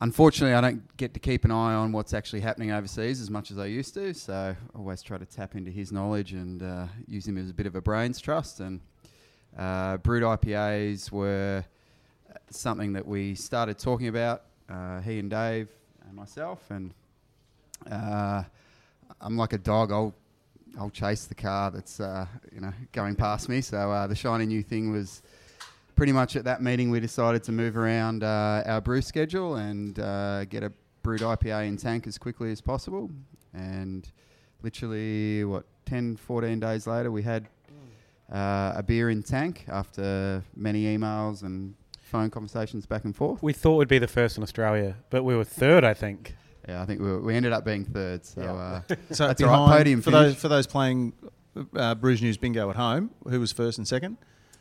unfortunately, I don't get to keep an eye on what's actually happening overseas as much as I used to. So I always try to tap into his knowledge and uh, use him as a bit of a brains trust. And uh, brut IPAs were something that we started talking about. Uh, he and Dave and myself, and I'm like a dog. I'll I'll chase the car that's uh, you know going past me. So uh, the shiny new thing was pretty much at that meeting we decided to move around uh, our brew schedule and uh, get a brut IPA in tank as quickly as possible. And literally, what 10, 14 days later, we had uh, a beer in tank after many emails and phone conversations back and forth. We thought we'd be the first in Australia, but we were third, I think. Yeah, I think we, were, we ended up being third. So Yeah. uh, So That's all right, behind- podium for those for those playing uh, Brews News Bingo at home, who was first and second?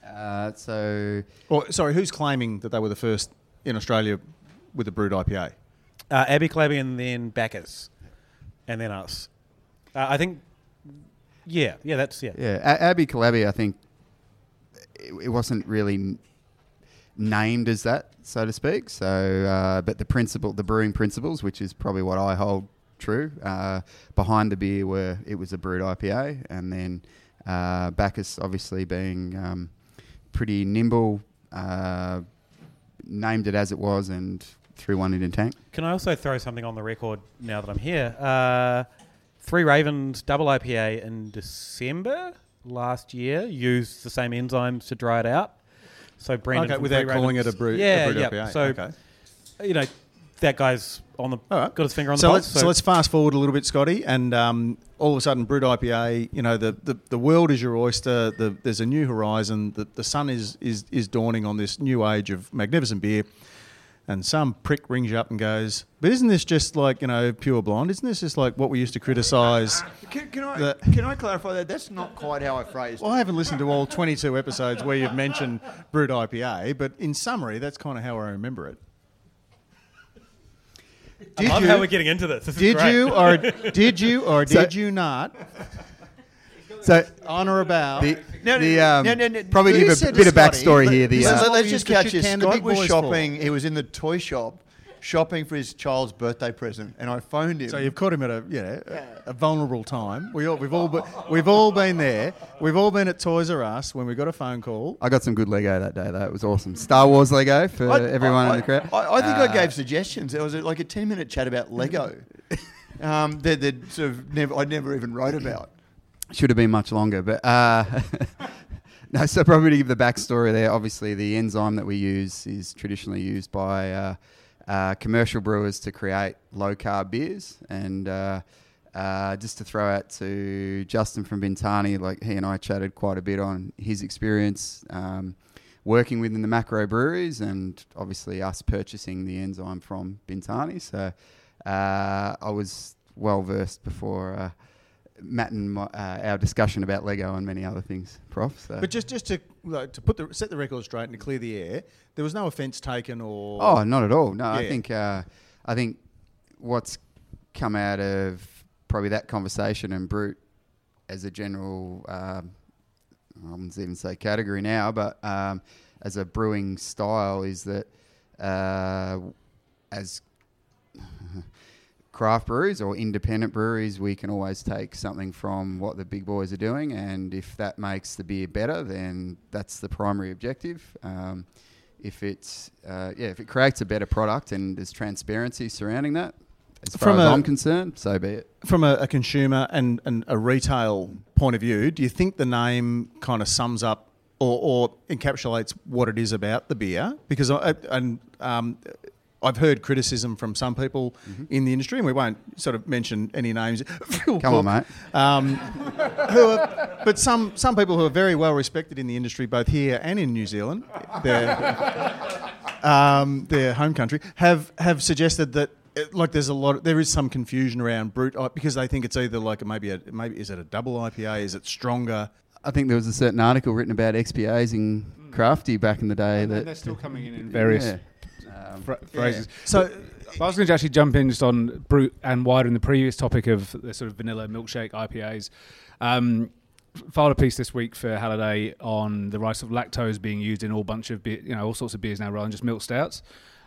uh, so Or sorry, who's claiming that they were the first in Australia with a brut IPA? Uh, Abby Clabby and then Bacchus, and then us. Uh, I think. Yeah, yeah, that's yeah. Yeah, A- Abby Calabi, I think it, it wasn't really. Named as that, so to speak. So, uh, but the principle, the brewing principles, which is probably what I hold true, uh, behind the beer were it was a brut IPA, and then uh, Bacchus obviously being um, pretty nimble, uh, named it as it was, and threw one in the tank. Can I also throw something on the record now that I'm here? Uh, Three Ravens double IPA in December last year used the same enzymes to dry it out. So Brendan, okay, without calling it a brew. yeah, a brewed yeah. IPA. So okay. you know that guy's on the right. got his finger on so the pulse. so, let's fast forward a little bit, Scotty, and um, all of a sudden, brut IPA. You know, the, the, the world is your oyster. The, there's a new horizon. The, the sun is, is is dawning on this new age of magnificent beer. And some prick rings you up and goes, "But isn't this just like you know pure blonde? Isn't this just like what we used to criticise?" Can, can I The- can I clarify that? That's not quite how I phrased. Well, I haven't listened to all 22 episodes where you've mentioned brut IPA, but in summary, that's kind of how I remember it. I Did love you? how we're getting into this. this is did great. you or did you or So- did you not So on or about? the, No, no, the um, no, no, no. probably give a said to bit of backstory here. The this So is uh, let's just catch shit this. can Scott was boys shopping. He was in the toy shop, shopping for his child's birthday present, and I phoned him. So you've caught him at a you know a, a vulnerable time. We all, we've all been, we've all been there. We've all been at Toys R Us when we got a phone call. I got some good Lego that day. That was awesome. Star Wars Lego for I- everyone I, in the crowd. I, I think I Uh, gave suggestions. It was a, like a ten-minute chat about Lego. um, that that sort of never, I never even wrote about. Should have been much longer, but uh, no. So probably to give the backstory there. Obviously, the enzyme that we use is traditionally used by uh, uh, commercial brewers to create low carb beers, and uh, uh, just to throw out to Justin from Bintani, like he and I chatted quite a bit on his experience. Um, Working within the macro breweries, and obviously us purchasing the enzyme from Bintani. So uh, I was well versed before Matt and my, uh, our discussion about Lego and many other things, Prof. So. But just just to like, to put the set the record straight and to clear the air, there was no offence taken or oh, not at all. No, I think uh, I think what's come out of probably that conversation and Brute as a general, um, I wouldn't even say category now, but um, as a brewing style is that uh, as craft breweries or independent breweries, we can always take something from what the big boys are doing, and if that makes the beer better, then that's the primary objective. Um, if it's uh, yeah, if it creates a better product and there's transparency surrounding that, as far From as a- I'm concerned, so be it. from a, a consumer and, and a retail point of view, do you think the name kind of sums up or, or encapsulates what it is about the beer? Because I, and um, I've heard criticism from some people in the industry, and we won't sort of mention any names. Come on, mate. Um, who are, but some some people who are very well respected in the industry, both here and in New Zealand, their um, their home country, have have suggested that. uh, Like there's a lot, there is some confusion around brute I- because they think it's either like a, maybe a maybe is it a double IPA? Is it stronger? I think there was a certain article written about XPAs in crafty back in the day And that they're still coming in in various Yeah. Um, phra- phrases. So But I was going to actually jump in just on brute and wider in the previous topic of the sort of vanilla milkshake IPAs. Um, filed a piece this week for Halliday on the rise of lactose being used in all bunch of beer, you know all sorts of beers now rather than just milk stouts.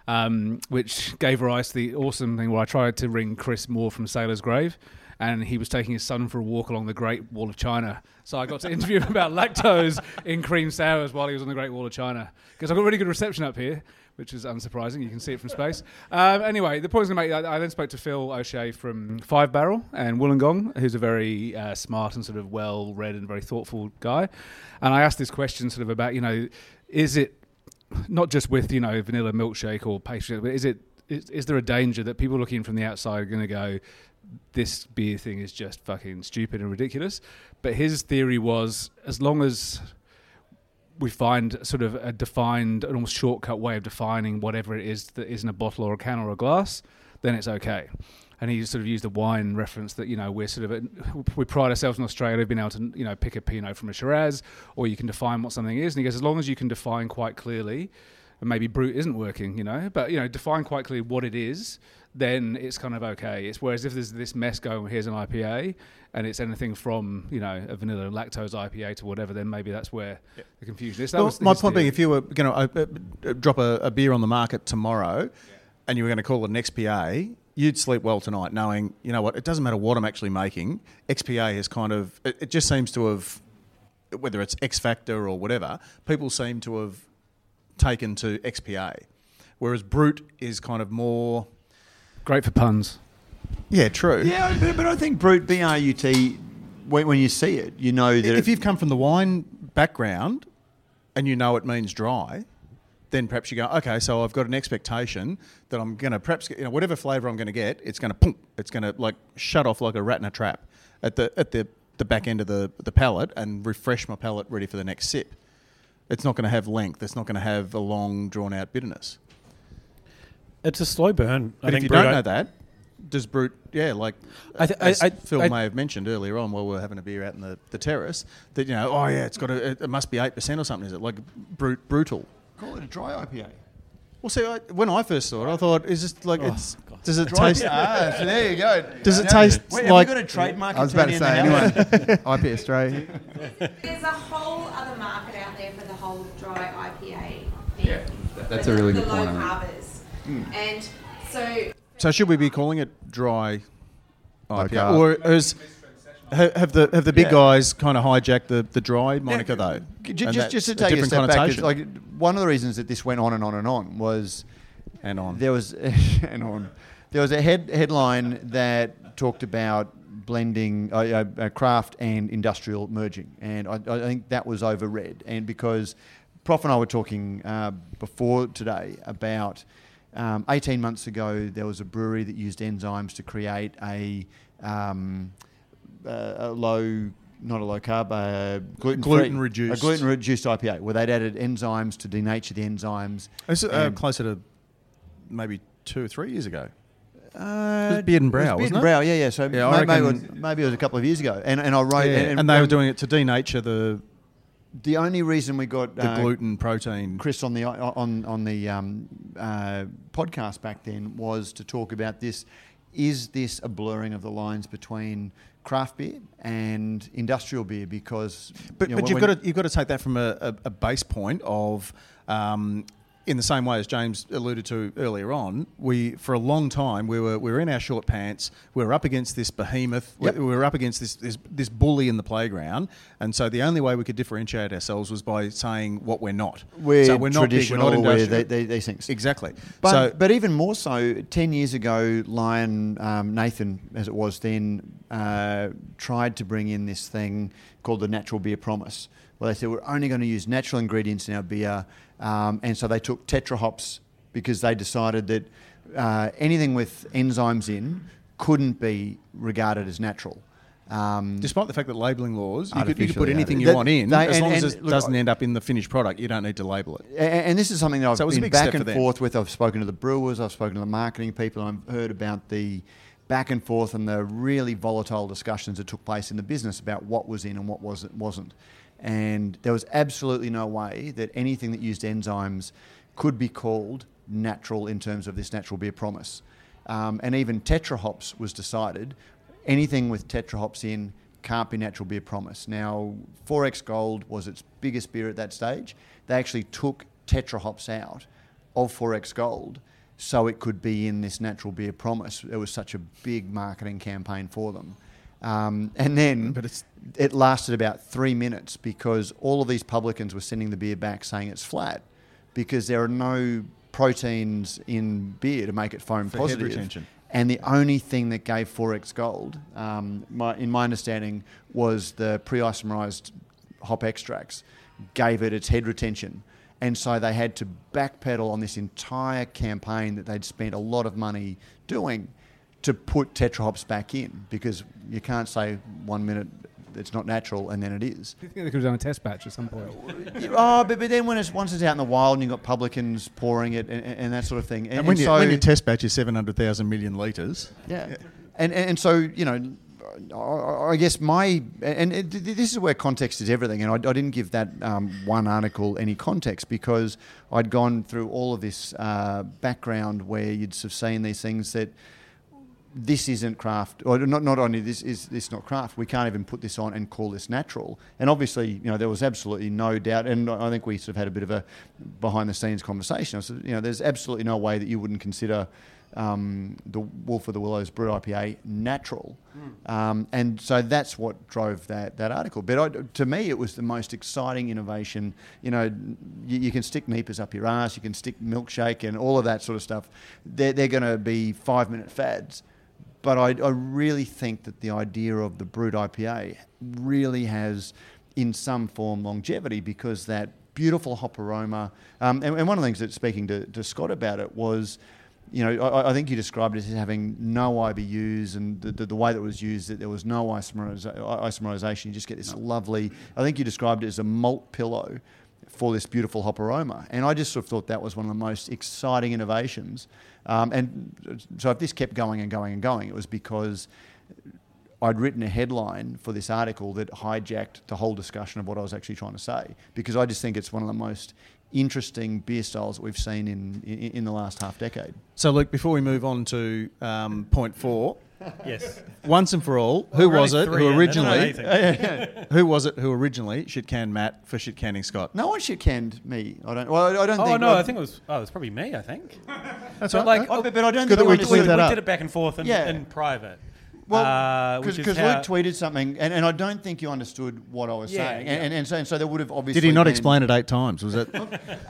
Um, which gave rise to the awesome thing where I tried to ring Chris Moore from Sailor's Grave, and he was taking his son for a walk along the Great Wall of China. So I got to interview him about lactose in cream sours while he was on the Great Wall of China because I've got really good reception up here, which is unsurprising. You can see it from space. Um, anyway, the point I going to make, I, I then spoke to Phil O'Shea from Five Barrel and Wollongong, who's a very uh, smart and sort of well-read and very thoughtful guy. And I asked this question sort of about, you know, is it not just with you know vanilla milkshake or pastry, but is it is, is there a danger that people looking from the outside are going to go, this beer thing is just fucking stupid and ridiculous? But his theory was as long as we find sort of a defined, an almost shortcut way of defining whatever it is that is in a bottle or a can or a glass, then it's okay. And he sort of used a wine reference that you know we're sort of we pride ourselves in Australia being able to you know pick a Pinot from a Shiraz, or you can define what something is. And he goes as long as you can define quite clearly and maybe brute isn't working, you know. But you know, define quite clearly what it is, then it's kind of okay. It's whereas if there's this mess going, here's an IPA, and it's anything from you know a vanilla lactose IPA to whatever, then maybe that's where the confusion is. That Well, was the my point being, if you were going to uh, uh, drop a, a beer on the market tomorrow, and you were going to call it an XPA, you'd sleep well tonight, knowing you know what it doesn't matter what I'm actually making. XPA is kind of it, it just seems to have whether it's X Factor or whatever, people seem to have taken to XPA, whereas Brute is kind of more. great for puns. Yeah, true. Yeah, but, but I think brute B R U T. When, when you see it, you know that if you've come from the wine background and you know it means dry, then perhaps you go, okay, so I've got an expectation that I'm going to perhaps, you know, whatever flavour I'm going to get, it's going to punk, it's going to like shut off like a rat in a trap at the at the, the back end of the the palate and refresh my palate ready for the next sip. It's not going to have length. It's not going to have a long drawn out bitterness. It's a slow burn. But I if think you Brute- don't know that, does brute? Yeah, like I th- as I- I- Phil I- may have mentioned earlier on while we were having a beer out in the, the terrace that you know, oh yeah, it's got a, it, it must be eight percent or something. Is it like brute brutal? call it a dry IPA. Well, see, I, when I first saw it, I thought, is this like it's? Does it Dry taste? ah, so there you go. Does it taste Wait, like- Have we got a trademark? I was about to say, in the anyone, IP Australia. There's a whole other market out there for the whole dry IPA thing. Yeah, that's For a really the, good the point, Low I think. And so So should we be calling it dry IPA, carb. or has have, have the have the big Yeah. guys kind of hijacked the, the dry moniker though? J- And Just, just to take a, different step back, it's connotation. like one of the reasons that this went on and on and on was and on. there was and on there was a head headline that talked about blending uh, uh, uh, craft and industrial merging, and I, I think that was overread. And because Prof and I were talking uh, before today about um, 18 months ago, there was a brewery that used enzymes to create a, um, a low. Not a low carb, uh, gluten Gluten reduced. a gluten reduced IPA, where they'd added enzymes to denature the enzymes. It's uh, closer to maybe two or three years ago. Uh, was Beard and Brow, it was Beard and it? Brow, yeah, yeah. So Yeah, I may- maybe, it was, maybe it was a couple of years ago, and and I wrote, Yeah, and, and, they were doing it to denature the the only reason we got the uh, gluten protein. Chris on the on on the um, uh, podcast back then was to talk about this. Is this a blurring of the lines between craft beer and industrial beer? Because But, you know, but you've got to you've got to take that from a, a, a base point of. Um, in the same way as James alluded to earlier on, we for a long time we were we were in our short pants. We were up against this behemoth. Yep. We were up against this, this this bully in the playground, and so the only way we could differentiate ourselves was by saying what we're not. we're, so we're not big, we're not they, they, these things. exactly. But, so but even more so, 10 years ago, Lion um, Nathan, as it was then, uh, tried to bring in this thing called the Natural Beer Promise, Well, they said we're only going to use natural ingredients in our beer. Um, and so they took Tetra hops because they decided that uh, anything with enzymes in couldn't be regarded as natural. Um, Despite the fact that labelling laws, you could, you could put anything you That- want in, they- as and- long as it look, doesn't end up in the finished product. You don't need to label it. A- And, this is something that I've So was been back and for forth with. I've spoken to the brewers, I've spoken to the marketing people, and I've heard about the back and forth and the really volatile discussions that took place in the business about what was in and what wasn't. wasn't. And there was absolutely no way that anything that used enzymes could be called natural in terms of this natural beer promise. Um, and even Tetra hops was decided. Anything with Tetra hops in can't be natural beer promise. Now, 4X Gold was its biggest beer at that stage. They actually took Tetra hops out of 4X Gold so it could be in this natural beer promise. It was such a big marketing campaign for them. Um, and then it lasted about three minutes because all of these publicans were sending the beer back saying it's flat because there are no proteins in beer to make it foam For head positive. retention. And the only thing that gave 4X Gold, um, my, in my understanding, was the pre-isomerized hop extracts gave it its head retention. And so they had to backpedal on this entire campaign that they'd spent a lot of money doing to put Tetra hops back in because you can't say one minute it's not natural and then it is. Do you think they could have done a test batch at some point? oh, but, but then when it's once it's out in the wild and you've got publicans pouring it and, and that sort of thing. And, when, and you, so, when your test batch is 700,000 million litres, yeah. And, and, and so, you know, I I guess my and it, this is where context is everything, and I, I didn't give that um, one article any context because I'd gone through all of this uh, background where you'd sort of seen these things that this isn't craft, or not, not only this is this not craft. We can't even put this on and call this natural. And obviously, you know, there was absolutely no doubt, and I think we sort of had a bit of a behind the scenes conversation. I said, you know, there's absolutely no way that you wouldn't consider um, the Wolf of the Willows Brut IPA natural. Um, and so that's what drove that, that article. But I, to me, it was the most exciting innovation. You know, you, you can stick Meepers up your ass, you can stick milkshake and all of that sort of stuff. They're, they're going to be five minute fads. But I, I really think that the idea of the brute IPA really has, in some form, longevity because that beautiful hop aroma. Um, and, and one of the things that speaking to, to Scott about it was, you know, I, I think you described it as having no IBUs and the, the, the way that it was used, that there was no isomerisa- isomerization. You just get this lovely, I think you described it as a malt pillow for this beautiful hop aroma. And I just sort of thought that was one of the most exciting innovations. Um, and so if this kept going and going and going, it was because I'd written a headline for this article that hijacked the whole discussion of what I was actually trying to say. Because I just think it's one of the most interesting beer styles that we've seen in, in, in the last half decade. So, Luke, before we move on to um, point four, Yes. once and for all, who We're was it who originally who was it who originally shit canned Matt for shit canning Scott? No one shit canned me. I don't. Well, I don't Oh think. no, I think it was. Oh, it was probably me. I think. That's But like, Oh, but, but I don't Good think that we anyone cleared is- that we up. did it back and forth in, Yeah. in private. Well, uh, because is how- Luke tweeted something, and, and I don't think you understood what I was Yeah, saying, yeah. And, and, and so and so there would have obviously. Did he not been- explain it eight times? Was it?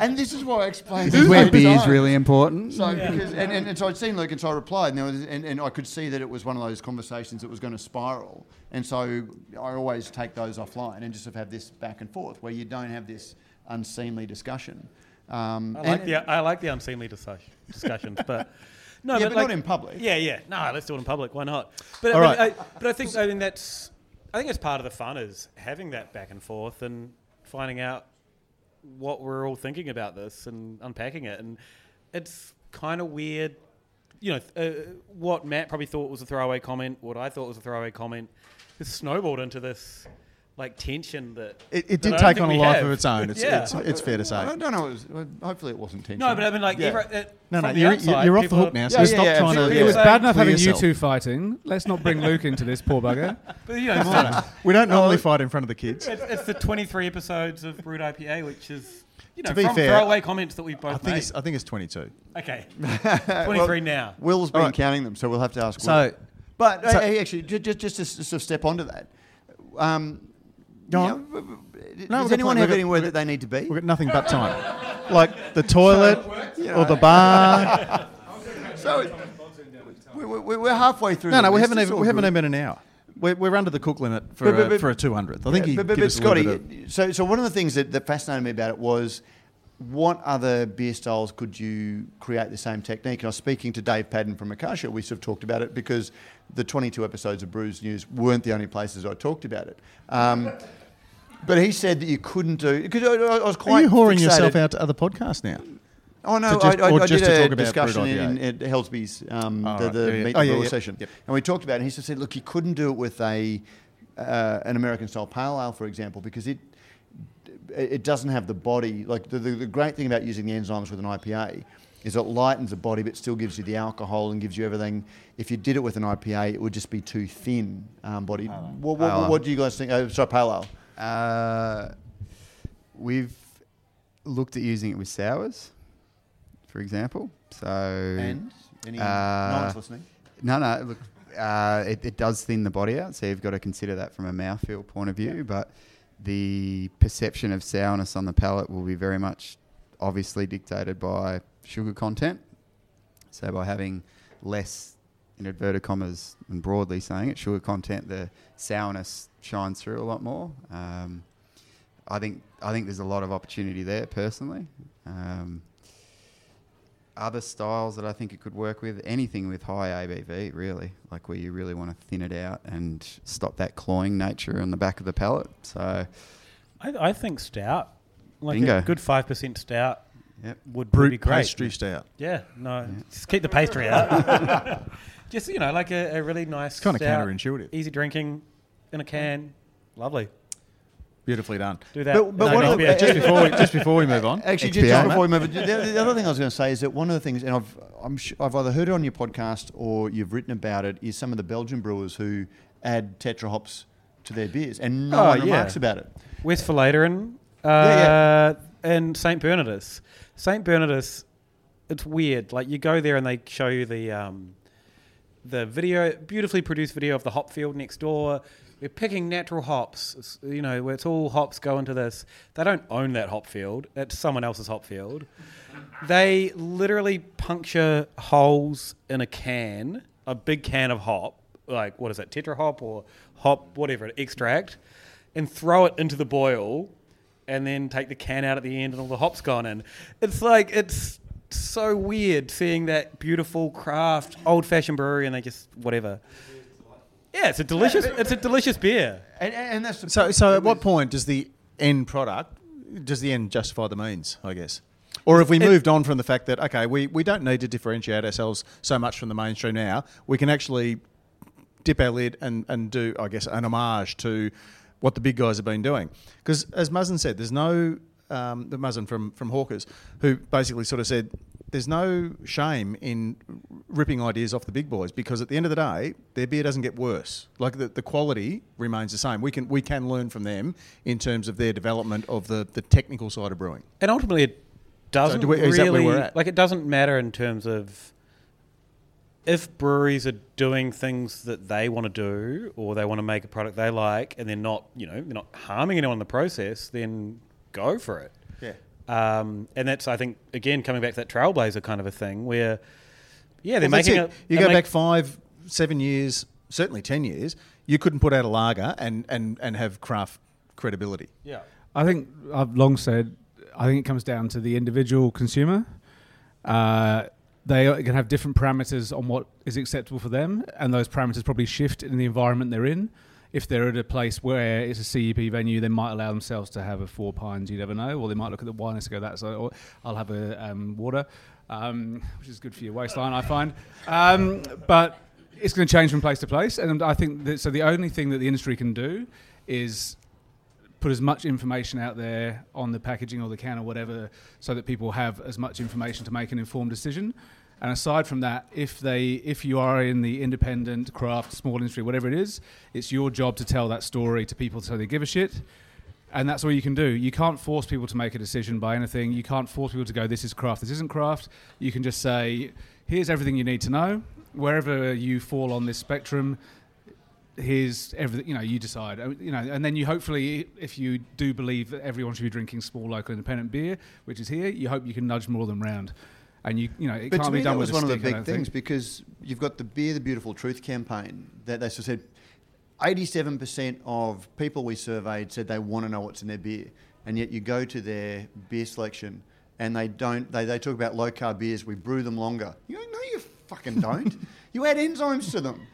And this is why I explained. This is it where eight beer is really important. So because and, and, and so I'd seen Luke, and so I replied, and, there was, and, and I could see that it was one of those conversations that was going to spiral, and so I always take those offline and just sort of have this back and forth where you don't have this unseemly discussion. Um, I and- like the I like the unseemly discussion, discussions, but no, yeah, but, but like, not in public. Yeah, yeah. No, let's do it in public. Why not? But, I, mean. I, but I think I mean that's I think it's part of the fun is having that back and forth and finding out what we're all thinking about this and unpacking it. And it's kind of weird, you know, uh, what Matt probably thought was a throwaway comment, what I thought was a throwaway comment, has snowballed into this like tension that It, it did I take on a life have. of its own. It's, Yeah. it's, it's fair to say. don't, don't know. It was, hopefully, it wasn't tension. No, but I mean, like, Yeah. every, uh, No, no, you're, outside, you're off the hook now. So Yeah, stop yeah, trying to. It was bad enough Clear having you two fighting. Let's not bring Luke into this, poor bugger. But you know, it's, We don't normally fight in front of the kids. it's, it's the 23 episodes of Brut IPA, which is, you know, To be from fair, throwaway comments that we both I think made. it's I think it's 22. Okay. 23 now. Will's been All right. counting them, so we'll have to ask. Will. So But uh, So- hey, actually, just just to sort of step onto that. Um, Go you on. know, b- b- we've does got anyone plenty- have we've got- anywhere that they need to be? we've got nothing but time, like the toilet or the bar. So it- we, we, we're halfway through. No, the no, we list. haven't It's even all we haven't good. even an hour. We're, we're under the cook limit for But- but- a, but- for a 200th. I think Yeah, you but, but, but us a little Scotty, so so one of the things that, that fascinated me about it was what other beer styles could you create the same technique? And I was speaking to Dave Padden from Akasha. We sort of talked about it because the 22 episodes of Brews News weren't the only places I talked about it. Um, but he said that you couldn't do because I, I was Are you whoring fixated- yourself out to other podcasts now? Oh no, just- I, I, I just did a talk about discussion in, in, at Helsby's, um, Oh, the, right. the yeah. meet Oh, yeah, yeah. session, Yep. and we talked about it. And he said, look, you couldn't do it with a uh, an American style pale ale, for example, because it it doesn't have the body. Like the, the, the great thing about using the enzymes with an IPA is it lightens the body, but still gives you the alcohol and gives you everything. If you did it with an IPA, it would just be too thin um, bodied. What, what, what do you guys think? Uh, sorry, pale ale. Uh, we've looked at using it with sours, for example. So And any, no Uh, one's listening. no, no, look, uh, it, it does thin the body out, so you've got to consider that from a mouthfeel point of view. But the perception of sourness on the palate will be very much obviously dictated by sugar content. So by having less, in inverted commas, and broadly saying it, sugar content, the sourness shines through a lot more. Um, I think I think there's a lot of opportunity there personally. Um, other styles that I think it could work with, anything with high ABV, really, like where you really want to thin it out and stop that clawing nature on the back of the palate. So, I, I think stout, like Bingo. a good 5% stout Yep. would Brute be great. pastry stout. Yeah, no, just keep the pastry out. Just you know, like a, a really nice, kind of stout, counterintuitive. easy drinking in a can. Lovely. Beautifully done. Do that. But- but No, what no, the- just before we, just before we move on, Actually, XPA, just, just before we move, the, the other thing I was going to say is that one of the things, and I've I'm sh- I've either heard it on your podcast or you've written about it, is some of the Belgian brewers who add tetra hops to their beers, and no Oh, one yeah. remarks about it. Westvleteren uh, Yeah, and St. Bernardus. St. Bernardus, it's weird. Like you go there and they show you the um, the video, beautifully produced video of the hop field next door. We're picking natural hops. It's, you know, where it's all hops go into this. They don't own that hop field. It's someone else's hop field. They literally puncture holes in a can, a big can of hop, like what is it, tetra hop or hop, whatever, extract, and throw it into the boil, and then take the can out at the end, and all the hops gone in. It's like it's so weird seeing that beautiful craft old fashioned brewery, and they just whatever. Yeah, it's a delicious, it's a delicious beer. And, and and that's the So, so at what point does the end product, does the end justify the means, I guess? Or have we moved on from the fact that, okay, we, we don't need to differentiate ourselves so much from the mainstream now. We can actually dip our lid and, and do, I guess, an homage to what the big guys have been doing. Because as Mazen said, there's no, um, the Mazen from, from Hawkers, who basically sort of said, there's no shame in ripping ideas off the big boys because at the end of the day, their beer doesn't get worse. Like the, the quality remains the same. We can we can learn from them in terms of their development of the, the technical side of brewing. And ultimately, it doesn't do we- is that where really we're at? like it doesn't matter in terms of if breweries are doing things that they want to do or they want to make a product they like and they're not you know they're not harming anyone in the process, then go for it. Yeah. Um, and that's I think again coming back to that trailblazer kind of a thing where yeah they're Well, making it. it. You go make- back five, seven years, certainly ten years. You couldn't put out a lager and, and, and have craft credibility. yeah. I think I've long said. I think it comes down to the individual consumer. Uh, they can have different parameters on what is acceptable for them, and those parameters probably shift in the environment they're in. If they're at a place where it's a CEP venue, they might allow themselves to have a four pines. You never know, or they might look at the wine and go, "That's or I'll have a um, water," um, which is good for your waistline, I find. Um, but it's going to change from place to place, and I think that, so. The only thing that the industry can do is put as much information out there on the packaging or the can or whatever so that people have as much information to make an informed decision and aside from that if they if you are in the independent craft small industry whatever it is it's your job to tell that story to people so they give a shit. And that's all you can do. You can't force people to make a decision by anything. You can't force people to go this is craft this isn't craft. You can just say here's everything you need to know. Wherever you fall on this spectrum here's everything you know you decide. You know and then you hopefully if you do believe that everyone should be drinking small local independent beer which is here you hope you can nudge more of them round and you you know it But can't to be done that was one of the big things think. because you've got the Beer the Beautiful Truth campaign that they said 87% of people we surveyed said they want to know what's in their beer. And yet you go to their beer selection and they don't, they, they talk about low carb beers, we brew them longer. You go, no, you fucking don't. you add enzymes to them.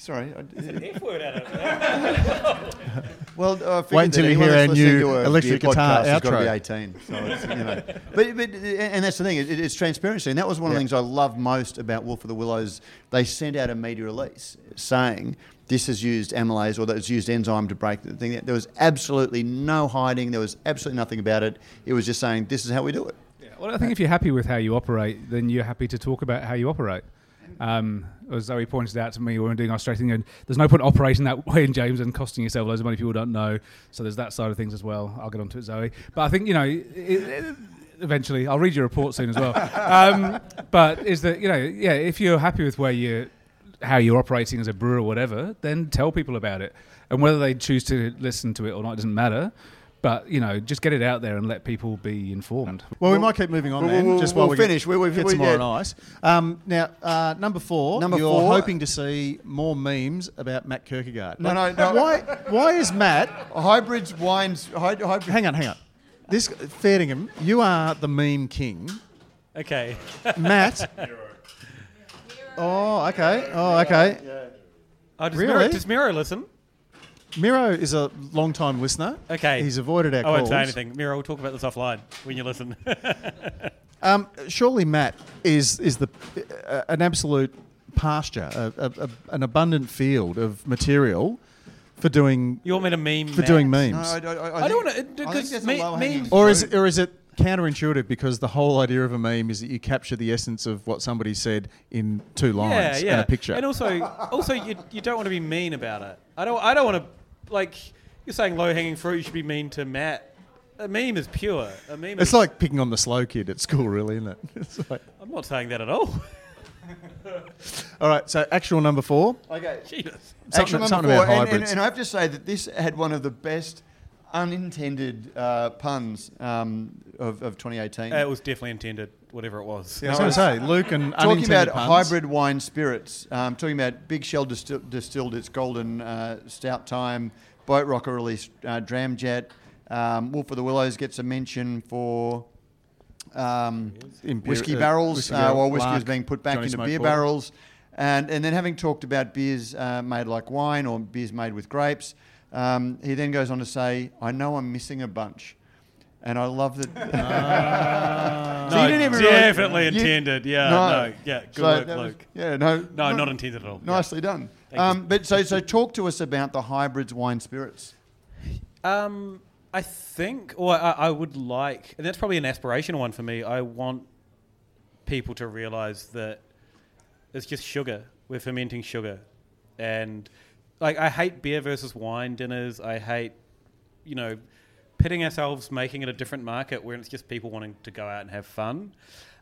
Sorry. I, F word out of it. well, I figured Wait until that you hear our new a electric guitar podcast has got to be outro. 18. So it's, you know. but, but, and that's the thing, it, it's transparency. And that was one of the Yeah. things I love most about Wolf of the Willows. They sent out a media release saying this has used amylase or that it's used enzyme to break the thing. There was absolutely no hiding. There was absolutely nothing about it. It was just saying this is how we do it. Yeah, well, I think if you're happy with how you operate, then you're happy to talk about how you operate. Um, as Zoe pointed out to me when we were doing our strategy, and there's no point operating that way in James and costing yourself loads of money people don't know. So there's that side of things as well. I'll get onto it, Zoe. But I think you know, it, it, eventually, I'll read your report soon as well. Um, but is that you know, yeah, if you're happy with where you how you're operating as a brewer or whatever, then tell people about it. And whether they choose to listen to it or not doesn't matter. But you know, just get it out there and let people be informed. Well, we might keep moving on We'll- then, we'll- just we'll while we get- finish. We- we- get we- some more yeah. on ice. Um, now, uh, number four, Number you're four. hoping to see more memes about Matt Kirkegaard. No, Like, no, no. Why, why is Matt... Hybrids, wines, hyd- hybrid. Hang on, hang on. This Fairtingham, you are the meme king. Okay. Matt... Oh, okay. Oh, okay. Oh, does, Really? Miro, does Miro listen? Miro is a long-time listener. Okay. He's avoided our I won't say anything. Miro, we'll talk about this offline when you listen. Um, surely Matt is is the uh, an absolute pasture, a, a, a, an abundant field of material for doing You want me to meme for Matt? doing memes. No, I, I, I, I think- don't want to I think because that's me, low-hanging memes. or is fruit. it, or is it counterintuitive because the whole idea of a meme is that you capture the essence of what somebody said in two lines yeah, yeah. and a picture. And also, also you, you don't want to be mean about it. I don't. I don't want to like. You're saying low hanging fruit. You should be mean to Matt. A meme is pure. A meme. it's is, like picking on the slow kid at school, really, isn't it? It's like, I'm not saying that at all. all right, so actual number four. Okay. Jesus. Something, Actual something number about four, and, and, hybrids. and I have to say that this had one of the best unintended uh, puns um, of, of 2018. Uh, it was definitely intended. Whatever it was. yeah, I was going to say, Luke and talking unintended about puns. hybrid wine spirits, um, talking about Big Shed distil- distilled its golden uh, stout time, Boat Rocker released uh, Dramjet, um, Wolf of the Willows gets a mention for um, Imper- whiskey uh, barrels, whiskey uh, barrel, while whiskey is Lark, being put back Johnny into Smoke beer Porter. barrels. And, and then having talked about beers uh, made like wine or beers made with grapes, um, he then goes on to say, I know I'm missing a bunch. And I love that. So no, you didn't even realise- definitely you- intended. Yeah. No. No. Yeah. Good So work, that was- Luke. yeah, no. No, not intended at all. Yeah. Nicely done. Um, but so, so talk to us about the hybrids wine spirits. Um, I think, or I, I would like, and that's probably an aspirational one for me. I want people to realize that it's just sugar. We're fermenting sugar, and like I hate beer versus wine dinners. I hate, you know, pitting ourselves, making it a different market where it's just people wanting to go out and have fun.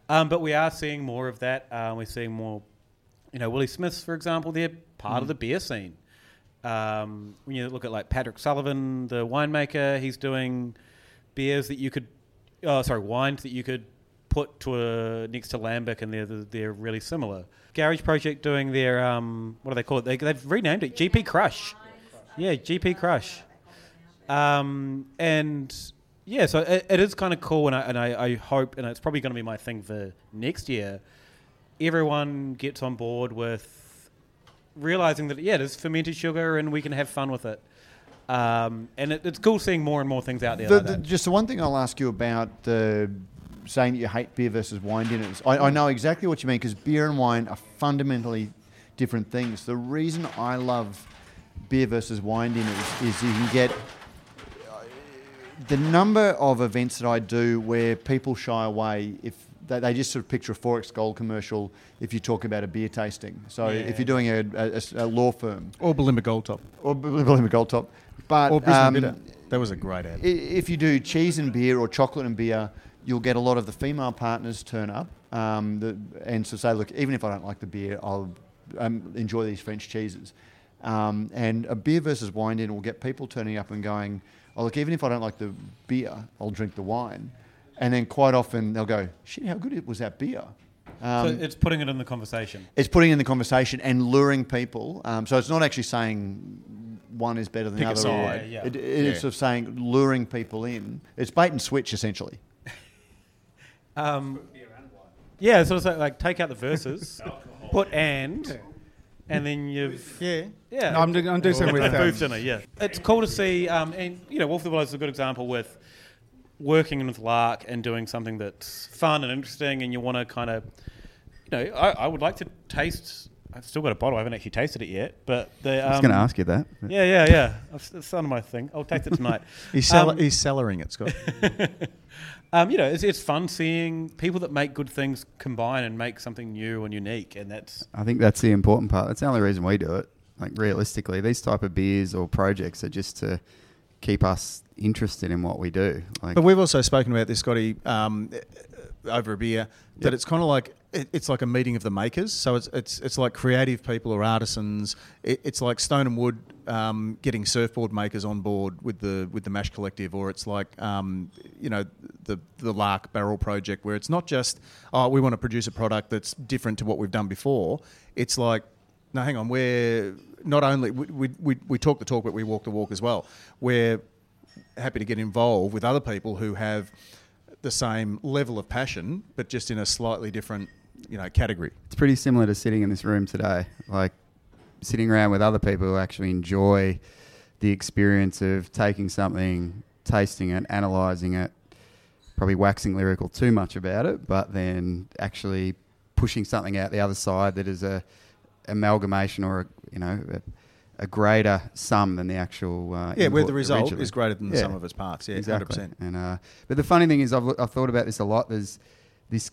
Um, but we are seeing more of that. Uh, we're seeing more, you know, Willie Smiths, for example. They're part of the beer scene. Um, when you look at like Patrick Sullivan, the winemaker, he's doing beers that you could, oh sorry, wines that you could put to a next to lambic, and they're they're really similar. Garage Project doing their um, what do they call it? They, they've renamed it GP Crush. Yeah, GP Crush. Um, and yeah, so it, it is kind of cool, and I and I, I hope, and it's probably going to be my thing for next year. Everyone gets on board with realizing that yeah, it is fermented sugar, and we can have fun with it. Um, and it, it's cool seeing more and more things out there. The, like the, just the one thing I'll ask you about the saying that you hate beer versus wine dinners. I, I know exactly what you mean because beer and wine are fundamentally different things. The reason I love beer versus wine dinners is you can get the number of events that I do where people shy away if they, they just sort of picture a XXXX Gold commercial if you talk about a beer tasting. So Yeah. if you're doing a, a- a law firm or Bulimba Gold Top. or Belinda Gold Top, but Or Brisbane um, Bitter. That was a great ad. If you do cheese and beer or chocolate and beer, you'll get a lot of the female partners turn up um, the, and so say, look, even if I don't like the beer, I'll um, enjoy these French cheeses. Um, and a beer versus wine dinner will get people turning up and going, oh, look, even if I don't like the beer, I'll drink the wine. And then quite often they'll go, shit, how good was that beer? Um, so it's putting it in the conversation. it's putting in the conversation and luring people. Um, so it's not actually saying one is better than Pick the a other. side. Yeah, yeah. It, it's Yeah. sort of saying luring people in. It's bait and switch essentially. Um, yeah, so it's like, like take out the verses, put and, and then you've Yeah. yeah. No, I'm doing, I'm doing something with a um, booth dinner. Yeah, it's cool to see. Um, and you know, Wolf of the Willows is a good example with working with Lark and doing something that's fun and interesting, and you want to kind of, you know, I, I would like to taste. I've still got a bottle. I haven't actually tasted it yet, but the. Um, I was going to ask you that. Yeah, yeah, yeah. I've- It's on my thing. I'll taste it tonight. He's, cell- Um, he's cellaring it, Scott. Um, you know, it's, it's fun seeing people that make good things combine and make something new and unique, and that's I think that's the important part. That's the only reason we do it. Like realistically, these type of beers or projects are just to keep us interested in what we do. Like But we've also spoken about this, Scotty, um, over a beer. That Yep. it's kind of like it, it's like a meeting of the makers. So it's it's it's like creative people or artisans. It, it's like Stone and Wood um, getting surfboard makers on board with the with the Mash Collective, or it's like um, you know the the Lark Barrel Project, where it's not just oh we want to produce a product that's different to what we've done before. It's like no, hang on, we're not only we, we, we, we talk the talk, but we walk the walk as well. We're happy to get involved with other people who have the same level of passion, but just in a slightly different, you know, category. it's pretty similar to sitting in this room today. Like sitting around with other people who actually enjoy the experience of taking something, tasting it, analysing it, probably waxing lyrical too much about it, but then actually pushing something out the other side that is a amalgamation or a, you know a, a greater sum than the actual uh, Yeah, where the result originally. is greater than the Yeah. sum of its parts. Yeah, exactly. 100%. And uh, but the funny thing is, I've, I've thought about this a lot. There's this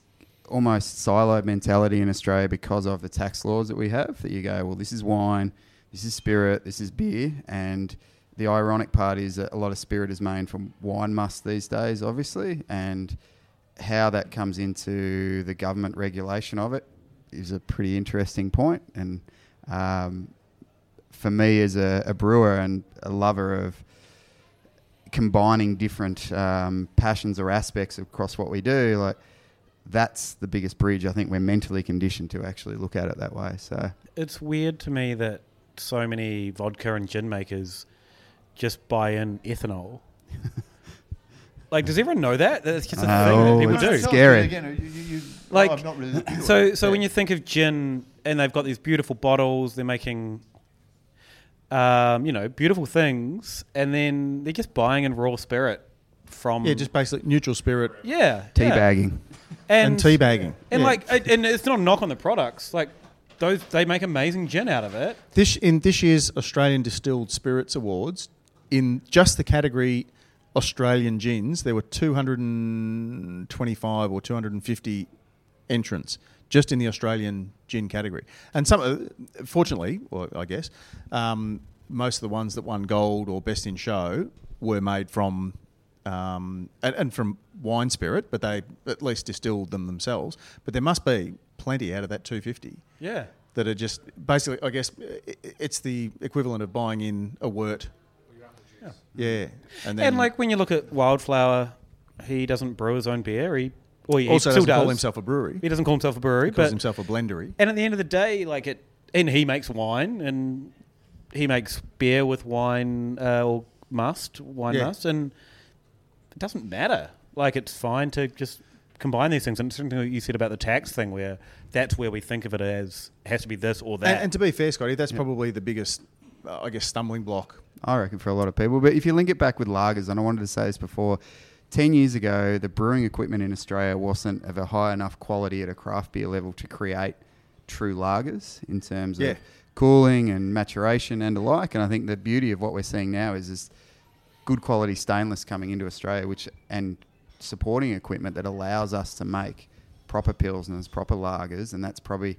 almost siloed mentality in Australia because of the tax laws that we have. That you go, well, this is wine, this is spirit, this is beer, and the ironic part is that a lot of spirit is made from wine must these days, obviously, and how that comes into the government regulation of it is a pretty interesting point. And um, for me, as a, a brewer and a lover of combining different um, passions or aspects across what we do, like that's the biggest bridge. I think we're mentally conditioned to actually look at it that way. So It's weird to me that so many vodka and gin makers just buy in ethanol. like, does everyone know that? That's just a thing Oh, that people it's do. scary. Again, you, you, you, Like, I'm not really So, so when you think of gin, and they've got these beautiful bottles, they're making, um, you know, beautiful things, and then they're just buying in raw spirit from Yeah, just basically neutral spirit yeah, yeah. teabagging. And, and teabagging. and Yeah. like, and it's not a knock on the products. Like those, they make amazing gin out of it. This in this year's Australian Distilled Spirits Awards, in just the category Australian gins, there were 225 or 250 entrants just in the Australian gin category. And some, uh, fortunately, or I guess, um, most of the ones that won gold or best in show were made from. Um, and, and from wine spirit, but they at least distilled them themselves. But there must be plenty out of that 250 Yeah. that are just basically, I guess, it's the equivalent of buying in a wort. Yeah, and then And like when you look at Wildflower, he doesn't brew his own beer. He, well, he also still doesn't does. call himself a brewery. He doesn't call himself a brewery, He calls but himself a blendery. and at the end of the day, like it, and he makes wine, and he makes beer with wine uh, or must, wine Yeah. must, and it doesn't matter. Like it's fine to just combine these things. And it's something that you said about the tax thing, where that's where we think of it as it has to be this or that. And, and to be fair, Scotty, that's probably the biggest, uh, I guess, stumbling block. I reckon for a lot of people. But if you link it back with lagers, and I wanted to say this before, 10 years ago, the brewing equipment in Australia wasn't of a high enough quality at a craft beer level to create true lagers in terms Yeah. of cooling and maturation and the like. And I think the beauty of what we're seeing now is this good quality stainless coming into Australia, which and supporting equipment that allows us to make proper pilsners, proper lagers, and that's probably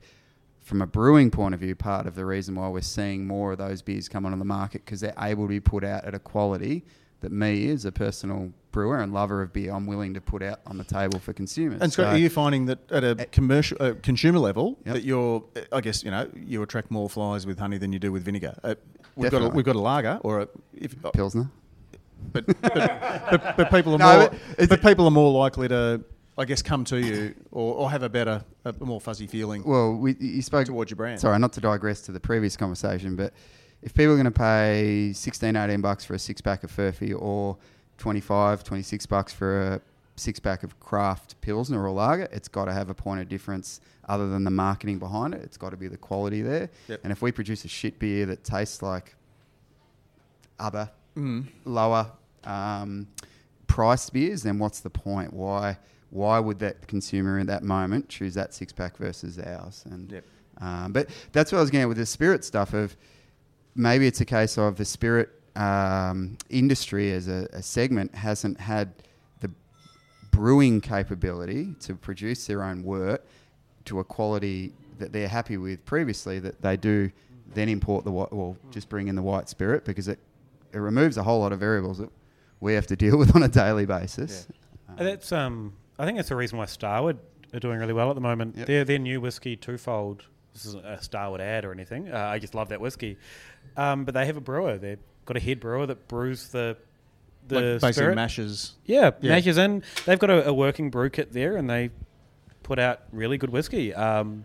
from a brewing point of view part of the reason why we're seeing more of those beers come onto the market because they're able to be put out at a quality that me as a personal brewer and lover of beer I'm willing to put out on the table for consumers. And Scott, So- are you finding that at a commercial uh, consumer level Yep. that you're, I guess, you know, you attract more flies with honey than you do with vinegar? Uh, we've got a, we've got a lager or a, if, uh, Pilsner? But, but, but but people are No, more but but people are more likely to, I guess, come to you or, or have a better, a more fuzzy feeling Well, we, you spoke towards your brand. Sorry, not to digress to the previous conversation, but if people are going to pay 16, 18 bucks for a six pack of Furphy or 25, 26 bucks for a six pack of craft Pilsner or lager, it's got to have a point of difference other than the marketing behind it. It's got to be the quality there. Yep. And if we produce a shit beer that tastes like other Mm. lower um, priced beers, then what's the point? Why why would that consumer in that moment choose that six pack versus ours? And Yep. um, but that's what I was getting at with the spirit stuff of maybe it's a case of the spirit um, industry as a, a segment hasn't had the brewing capability to produce their own wort to a quality that they're happy with previously that they do then import the white, well, just bring in the white spirit because it, it removes a whole lot of variables that we have to deal with on a daily basis. And that's um, I think that's the reason why Starward are doing really well at the moment. Yep. Their their new whiskey twofold. This isn't a Starward ad or anything. Uh, I just love that whiskey. Um, but they have a brewer. They've got a head brewer that brews the the like basically spirit. mashes. Yeah, Yeah. mashes in. They've got a, a working brew kit there, and they put out really good whiskey. Um,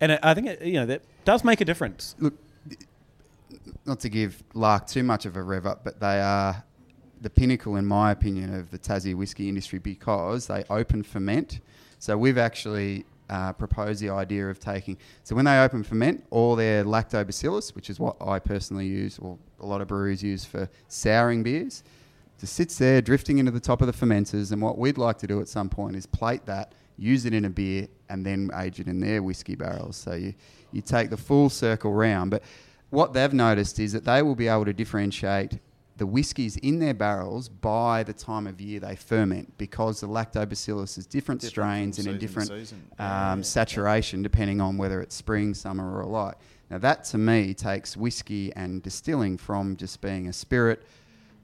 and I I think it, you know that does make a difference. Look, not to give Lark too much of a rev up, but they are the pinnacle, in my opinion, of the Tassie whiskey industry because they open ferment. So we've actually uh, proposed the idea of taking. So when they open ferment, all their lactobacillus, which is what I personally use, or a lot of breweries use for souring beers, just sits there drifting into the top of the fermenters. And what we'd like to do at some point is plate that use it in a beer, and then age it in their whiskey barrels. So you, you take the full circle round. But what they've noticed is that they will be able to differentiate the whiskies in their barrels by the time of year they ferment because the lactobacillus is different, strains and in different um, saturation depending on whether it's spring, summer, or light. Now, that to me takes whiskey and distilling from just being a spirit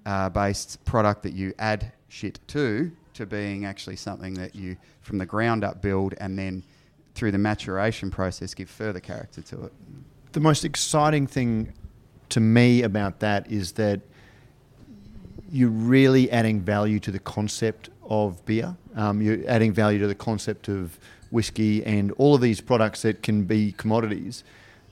uh, based product that you add shit to to being actually something that you from the ground up build and then through the maturation process give further character to it. The most exciting thing to me about that is that you're really adding value to the concept of beer. Um, you're adding value to the concept of whiskey and all of these products that can be commodities.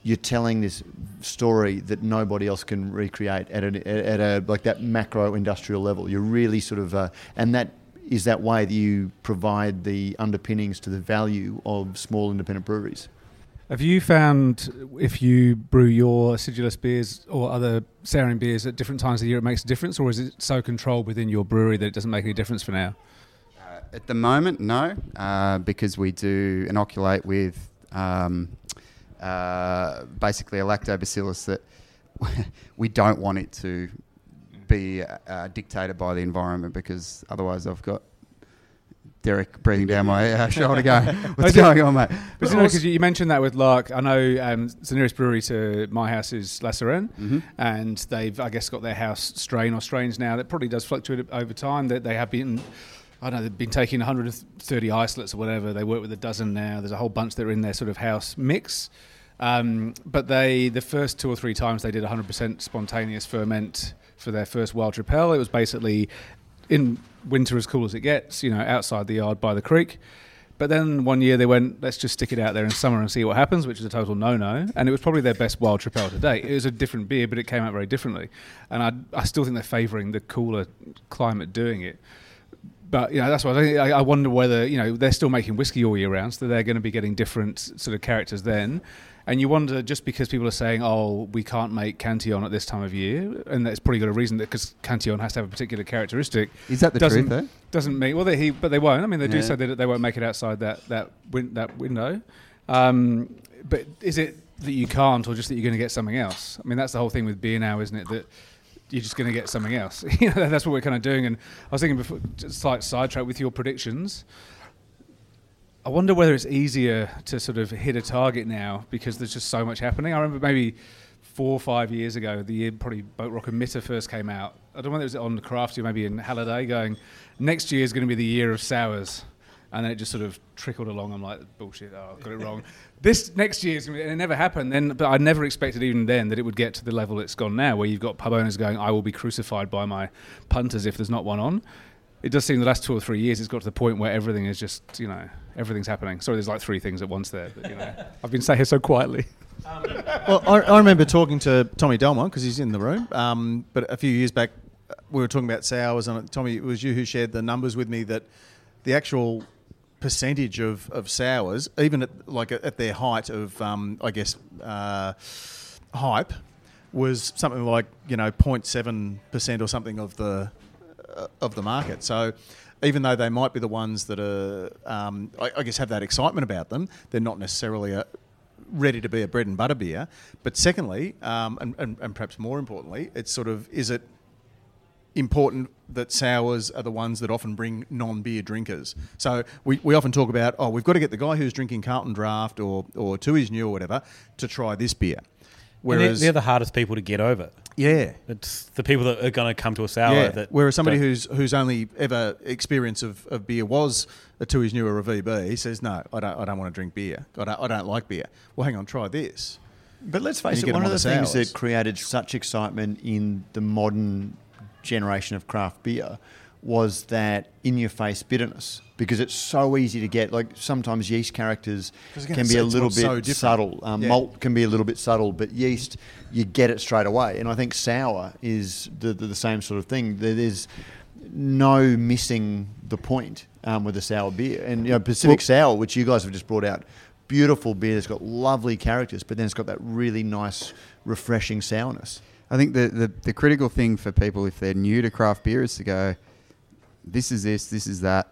You're telling this story that nobody else can recreate at, an, at a like that macro industrial level. You're really sort of, uh, and that is that way that you provide the underpinnings to the value of small independent breweries. Have you found if you brew your acidulous beers or other souring beers at different times of the year, it makes a difference, or is it so controlled within your brewery that it doesn't make any difference for now? Uh, at the moment, no, uh, because we do inoculate with um, uh, basically a lactobacillus that we don't want it to be uh, dictated by the environment because otherwise I've got Derek breathing down my uh, shoulder going, what's going on, mate? But you know, because you mentioned that with Lark, I know um, the nearest brewery to my house is La Sirène, Mm-hmm. and they've, I guess, got their house strain or strains now that probably does fluctuate over time. That they have been, I don't know, they've been taking 130 isolates or whatever. They work with a dozen now. There's a whole bunch that are in their sort of house mix. Um, but they, the first two or three times they did 100% spontaneous ferment for their first wild tripel, it was basically in winter as cool as it gets, you know, outside the yard by the creek. But then one year they went, let's just stick it out there in summer and see what happens, which is a total no-no. And it was probably their best wild tripel to date. It was a different beer, but it came out very differently. And I, I still think they're favouring the cooler climate doing it. But you know that's why I, I, I wonder whether you know they're still making whiskey all year round, so they're going to be getting different sort of characters then. And you wonder just because people are saying, "Oh, we can't make Cantillon at this time of year," and that's probably got a reason that because Cantillon has to have a particular characteristic, Is that the doesn't truth, though? doesn't mean well they he but they won't. I mean they do say that they won't make it outside that that win, that window. Um, but is it that you can't, or just that you're going to get something else? I mean that's the whole thing with beer now, isn't it? That you're just going to get something else. you know, that's what we're kind of doing. And I was thinking before, just like sidetrack with your predictions. I wonder whether it's easier to sort of hit a target now because there's just so much happening. I remember maybe four or five years ago, the year probably Boatrocker Mitte first came out. I don't know whether it was on Crafty or maybe in Halliday, going next year is going to be the year of sours, and then it just sort of trickled along. I'm like bullshit. Oh, I got it wrong. this next year is going to be, and it never happened. Then, but I never expected even then that it would get to the level it's gone now, where you've got pub owners going, "I will be crucified by my punters if there's not one on." It does seem the last two or three years it's got to the point where everything is just you know everything's happening. Sorry, there's like three things at once there. But, you know, I've been sat here so quietly. Well, I, I remember talking to Tommy Delmont because he's in the room. Um, but a few years back, uh, we were talking about sours, and Tommy, it was you who shared the numbers with me that the actual percentage of, of sours, even at like at their height of, um, I guess, uh, hype, was something like you know 0.7 percent or something of the uh, of the market. So. Even though they might be the ones that are, um, I, I guess, have that excitement about them, they're not necessarily a, ready to be a bread and butter beer. But secondly, um, and, and, and perhaps more importantly, it's sort of is it important that sours are the ones that often bring non-beer drinkers. So we, we often talk about, oh, we've got to get the guy who's drinking Carlton Draft or or Tooheys New or whatever to try this beer. Whereas Whereas, they're, the hardest people to get over. yeah, It's the people that are going to come to a sour. yeah. That Whereas somebody don't- who's whose only ever experience of, of beer was a Tooheys New or a VB he says, no, I don't I don't want to drink beer. I don't, I don't like beer. Well, hang on, try this. But let's face it, one of the the things sours. that created such excitement in the modern generation of craft beer was that in your face bitterness because it's so easy to get. Like sometimes yeast characters can be a little bit so subtle. Um, Yeah. Malt can be a little bit subtle, but yeast, you get it straight away. And I think sour is the, the, the same sort of thing. There's no missing the point um, with a sour beer. And you know, Pacific Sour, which you guys have just brought out, beautiful beer. It's got lovely characters, but then it's got that really nice, refreshing sourness. I think the, the, the critical thing for people if they're new to craft beer is to go, this is this, this is that,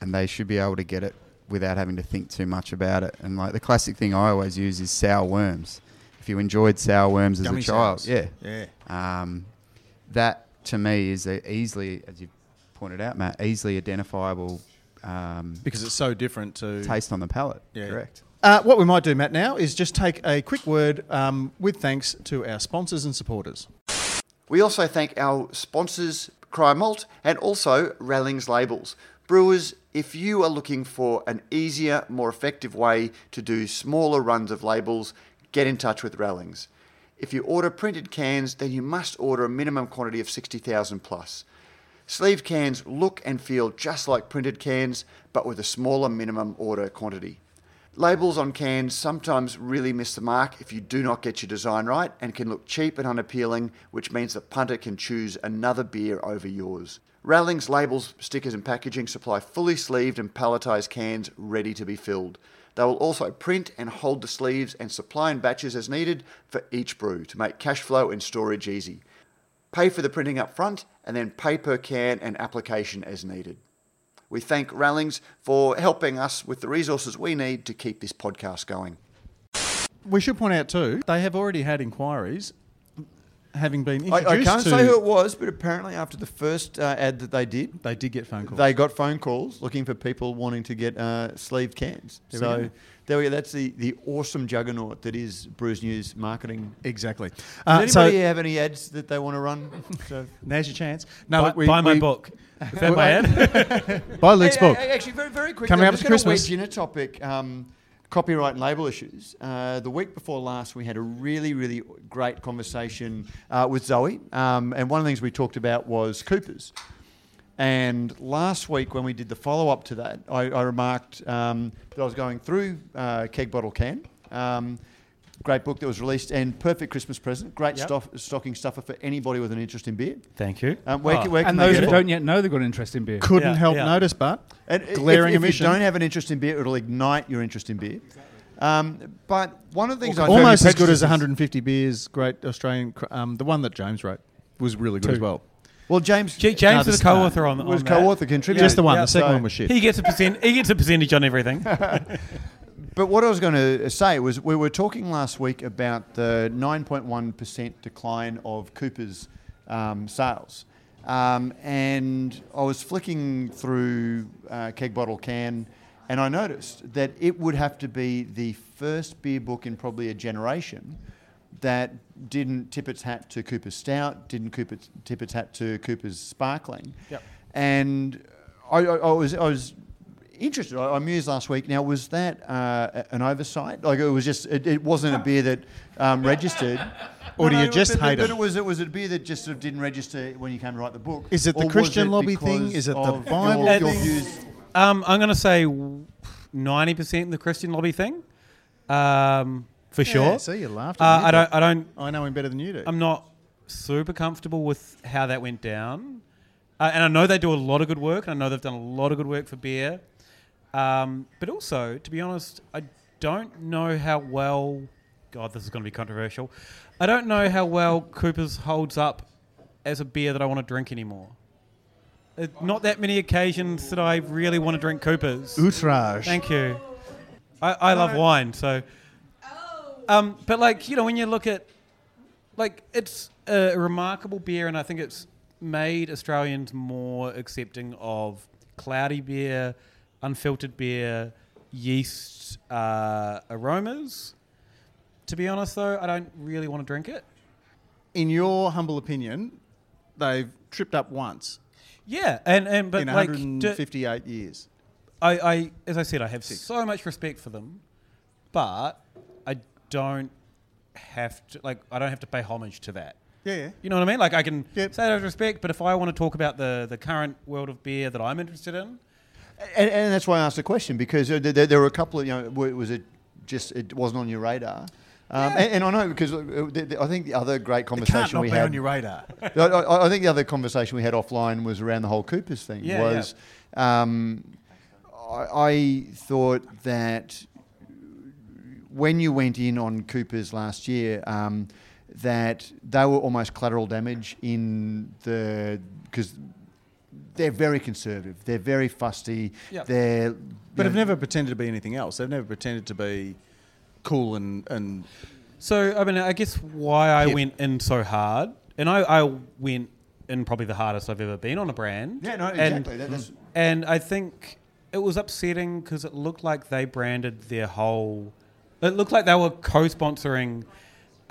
and they should be able to get it without having to think too much about it. And like the classic thing I always use is sour worms. If you enjoyed sour worms as Gummy a child, sours. yeah, Yeah. um, that to me is a easily, as you pointed out, Matt, easily identifiable um, Because it's so different to. taste on the palate. Yeah. Correct. Uh, what we might do, Matt, now is just take a quick word um, with thanks to our sponsors and supporters. We also thank our sponsors, Cryer Malt, and also Rallings Labels. Brewers, if you are looking for an easier, more effective way to do smaller runs of labels, get in touch with Rallings. If you order printed cans, then you must order a minimum quantity of 60,000 plus. Sleeve cans look and feel just like printed cans, but with a smaller minimum order quantity. Labels on cans sometimes really miss the mark if you do not get your design right and can look cheap and unappealing, which means the punter can choose another beer over yours. Rallings labels, stickers, and packaging supply fully sleeved and palletized cans ready to be filled. They will also print and hold the sleeves and supply in batches as needed for each brew to make cash flow and storage easy. Pay for the printing up front and then pay per can and application as needed. We thank Rallings for helping us with the resources we need to keep this podcast going. We should point out too, they have already had inquiries, having been I, introduced I can't to. say who it was, but apparently after the first uh, ad that they did, They did get phone calls. they got phone calls looking for people wanting to get uh, sleeved cans. There we so go. There we go. That's the, the awesome juggernaut that is Brews News marketing. exactly. Does Uh, anybody so have any ads that they want to run? so, now's your chance. No, buy, look, we, buy my we- book. Is that my ad? Buy Luke's Hey, book. hey, actually, very, very quickly, Coming I'm up to gonna Christmas. wedge in a topic. Um, copyright and label issues. Uh, the week before last, we had a really, really great conversation uh, with Zoe, um, and one of the things we talked about was Coopers. And last week, when we did the follow up to that, I, I remarked um, that I was going through uh, Keg Bottle Can. Um, great book that was released and perfect Christmas present. Great Yep. stoff, stocking stuffer for anybody with an interest in beer. Thank you. Um, where, Oh. can- where can And those who don't yet know they've got an interest in beer. Couldn't Yeah, help yeah. notice, but And Glaring if, if omission. you don't have an interest in beer, it'll ignite your interest in beer. Um, but one of the things I almost as good as 150 beers. Great Australian. Um, the one that James wrote was really good Two. as well. Well, James J- James No, was this- a co-author on, the was on that. co-author contributor. Just the one. yeah, the second so- one was shit. He gets a percent. He gets a percentage on everything. But what I was going to say was we were talking last week about the 9.1% decline of Cooper's um, sales. Um, and I was flicking through uh, Keg Bottle Can, and I noticed that it would have to be the first beer book in probably a generation that didn't tip its hat to Cooper's Stout, didn't Coop its, tip its hat to Cooper's Sparkling. Yep. And I, I, I was I was interested. I, I mused last week. Now, was that uh, an oversight? Like it was just it, it wasn't a beer that um, registered. Or do you just but, hate but, it? But it was it was a beer that just sort of didn't register when you came to write the book. Is it the Christian it lobby thing? Is it the Bible your, your views? Um, I'm going to say ninety percent the Christian lobby thing, um, for Yeah, sure. see, you laughed. Uh, me, I don't. I don't. I know him better than you do. I'm not super comfortable with how that went down, uh, and I know they do a lot of good work, and I know they've done a lot of good work for beer. Um, but also, to be honest, I don't know how well. God, this is going to be controversial. I don't know how well Cooper's holds up as a beer that I want to drink anymore. Uh, not that many occasions that I really want to drink Cooper's. Outrage. Thank you. I, I love wine, so. Um, but like you know, when you look at, like it's a remarkable beer, and I think it's made Australians more accepting of cloudy beer, unfiltered beer, yeast uh, aromas. To be honest, though, I don't really want to drink it. In your humble opinion, they've tripped up once Yeah, and and but in like do- 158 years. I, I, as I said, I have so much respect for them, but don't have to like I don't have to pay homage to that. Yeah, yeah. You know what I mean? Like I can Yep. say that with respect, but if I want to talk about the the current world of beer that I'm interested in, And, and that's why I asked the question because uh, there, there were a couple of you know was it just it wasn't on your radar. Um, and, and I know because uh, I think the other great conversation not we be had on your radar. I, I, I think the other conversation we had offline was around the whole Coopers thing. Yeah, was um, I, I thought that when you went in on Coopers last year, um, that they were almost collateral damage in the because they're very conservative. They're very fusty. Yep. They're But you have never pretended to be anything else. They've never pretended to be cool and, and So I mean, I guess why I Hip. went in so hard, and I, I went in probably the hardest I've ever been on a brand. Yeah, no, And- exactly. That- And I think it was upsetting because it looked like they branded their whole. It looked like they were co-sponsoring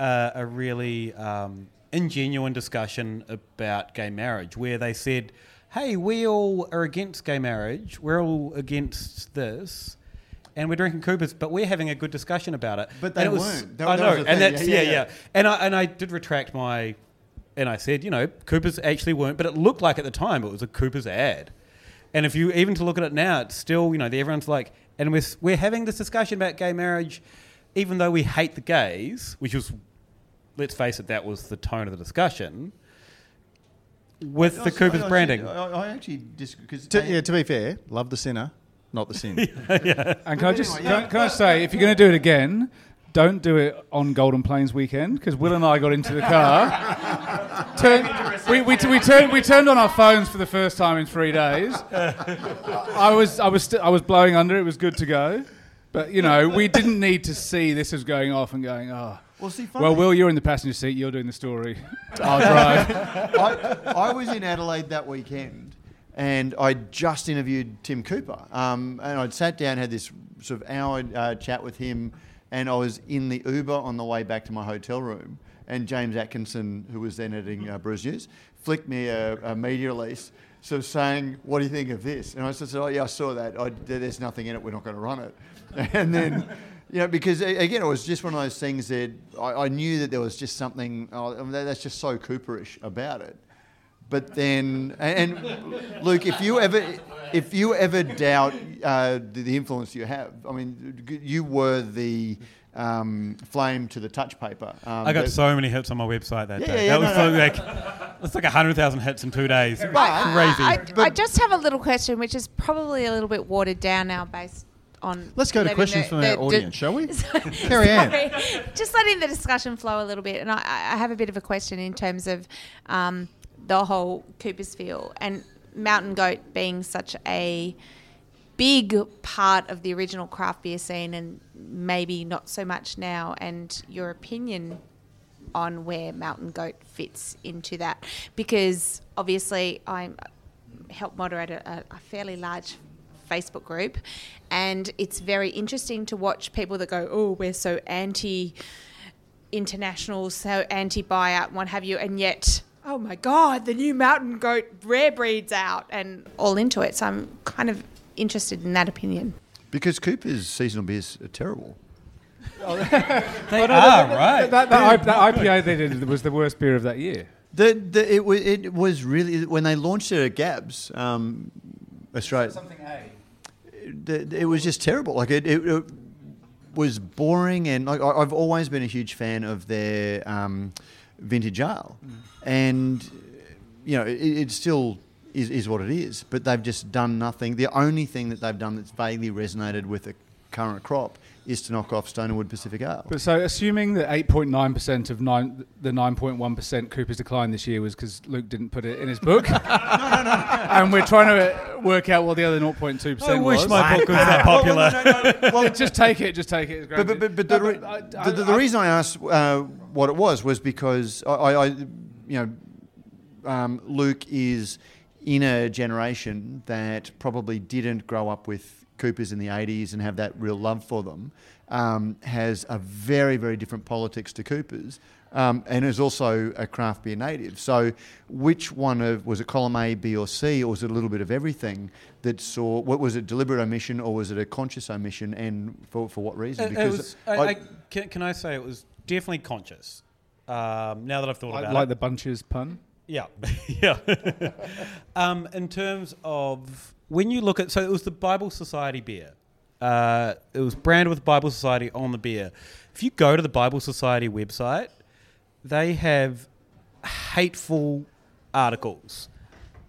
uh, a really um, ingenuine discussion about gay marriage, where they said, "Hey, we all are against gay marriage. We're all against this." And we're drinking Coopers, but we're having a good discussion about it. But they And it was- weren't. That- I know, and thing. that's Yeah, yeah, yeah, yeah, yeah. And I and I did retract my, and I said, you know, Coopers actually weren't, but it looked like at the time it was a Coopers ad. And if you even to look at it now, it's still you know everyone's like, and we're we're having this discussion about gay marriage, even though we hate the gays, which was, let's face it, that was the tone of the discussion. With the I- Coopers I- I- branding, I, I actually disagree because to, yeah, to be fair, love the sinner, not the sin. And can I just anyway, can, I- can I say, if you're going to do it again, don't do it on Golden Plains weekend because Will and I got into the car. Turn, we, we, we turned we turned on our phones for the first time in three days. I was I was st- I was blowing under. It was good to go, but you know we didn't need to see this was going off and going. Oh, well, see, well, Will, you're in the passenger seat. You're doing the story. I'll drive. I, I was in Adelaide that weekend, and I just interviewed Tim Cooper. Um, and I'd sat down, had this sort of hour uh, chat with him, and I was in the Uber on the way back to my hotel room. And James Atkinson, who was then editing uh, Brews News, flicked me a, a media release, sort of saying, "What do you think of this?" And I said, "Oh yeah, I saw that. I, there's nothing in it. We're not going to run it." And then. You know, because again, it was just one of those things that I, I knew that there was just something. Oh, I mean, that- that's just so Cooperish about it. But then, and, and Luke, if you ever, if you ever doubt uh, the, the influence you have, I mean, you were the um, flame to the touch paper. Um, I got so many hits on my website that Yeah, day. yeah, that yeah, was no, so no. like, it's like hundred thousand hits in two days. But- Crazy. I, I just have a little question, which is probably a little bit watered down now based on. Let's go to questions the- from the- our audience, shall we? Carry on. Just letting the discussion flow a little bit. And I, I have a bit of a question in terms of um, the whole Coopersville and Mountain Goat being such a big part of the original craft beer scene and maybe not so much now, and your opinion on where Mountain Goat fits into that. Because obviously, I help moderate a, a fairly large Facebook group, and it's very interesting to watch people that go, "Oh, we're so anti international, so anti buyout, and what have you," and yet. Oh my God! The new mountain goat rare breeds out, and all into it. So I'm kind of interested in that opinion. because Cooper's seasonal beers are terrible. They are right. that, that, I, that IPA they did was the worst beer of that year. The, the, it, wa- it was really when they launched it at Gabs, um, Australia. Something A. it was just terrible. Like it, it, it was boring, and like I've always been a huge fan of their um, vintage ale, and you know it, it still is, is what it is. But they've just done nothing. The only thing that they've done that's vaguely resonated with the current crop is to knock off Stonewood Pacific Ale. But so, assuming that 8.9% of nine, the 9.1% Cooper's decline this year was because Luke didn't put it in his book. no, no, no, And we're trying to work out what the other 0.2% I wish my book was that popular. well, just take it, just take it. as But, but, granted. but, but the, re- but I- the, the, the reason I asked uh, what it was was because I, I, I you know, um, Luke is in a generation that probably didn't grow up with Coopers in the 80s and have that real love for them, um, has a very, very different politics to Coopers. Um, and is also a craft beer native. So, which one of was it column A, B, or C, or was it a little bit of everything that saw? What was it, deliberate omission, or was it a conscious omission, and for, for what reason? It, it was, I, I, can, can I say it was definitely conscious? Um, now that I've thought like, about like it, like the bunches pun. Yeah, yeah. um, in terms of when you look at, so it was the Bible Society beer. Uh, it was branded with Bible Society on the beer. If you go to the Bible Society website, they have hateful articles,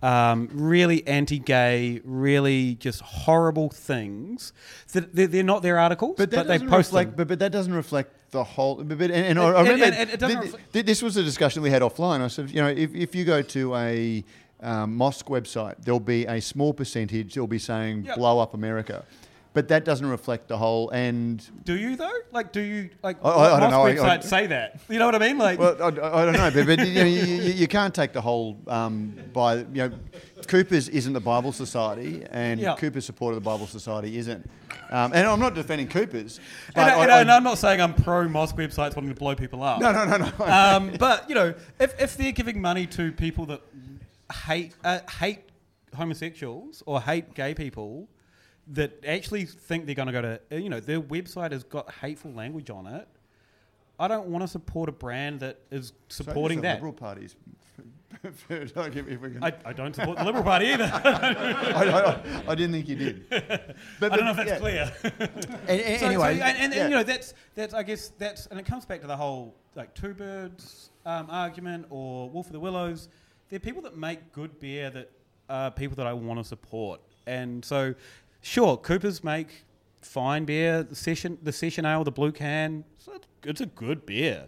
um, really anti-gay, really just horrible things. That they're, they're not their articles, but, But they post reflect. them. But, but that doesn't reflect the whole. But, but- and, and I, I and- remember and it doesn't th- reflect- th- this was a discussion we had offline. I said, you know, if, if you go to a um, mosque website, there'll be a small percentage that'll be saying Yep. blow up America. But that doesn't reflect the whole. And Do you though? Like, do you like? I- I- I don't know. I- I- say that. You know what I mean? Like, well, I, I don't know, but, but you, know, you, you, can't take the whole um, by you know. Cooper's isn't the Bible Society, and Yeah. Cooper's support of the Bible Society isn't. Um, and I'm not defending Cooper's. And, I, I- and, I, I- and I'm not saying I'm pro mosque websites wanting to blow people up. no, no, no, no. um, but you know, if, if they're giving money to people that hate uh, hate homosexuals or hate gay people, that actually think they're going to go to, uh, you know, their website has got hateful language on it. I don't want to support a brand that is supporting So that. Liberal parties. Like, if- if I, I don't support the Liberal Party either. I, I- I didn't think you did. But, I don't know if that's yeah. clear. A- a- So- anyway, so- and, and, yeah. and, you know that's that's I guess that's and it comes back to the whole like two birds um, argument or Wolf of the Willows. They're people that make good beer that are people that I want to support, and so sure, Coopers make fine beer. The session the session ale, the blue can, it's, it's a good beer.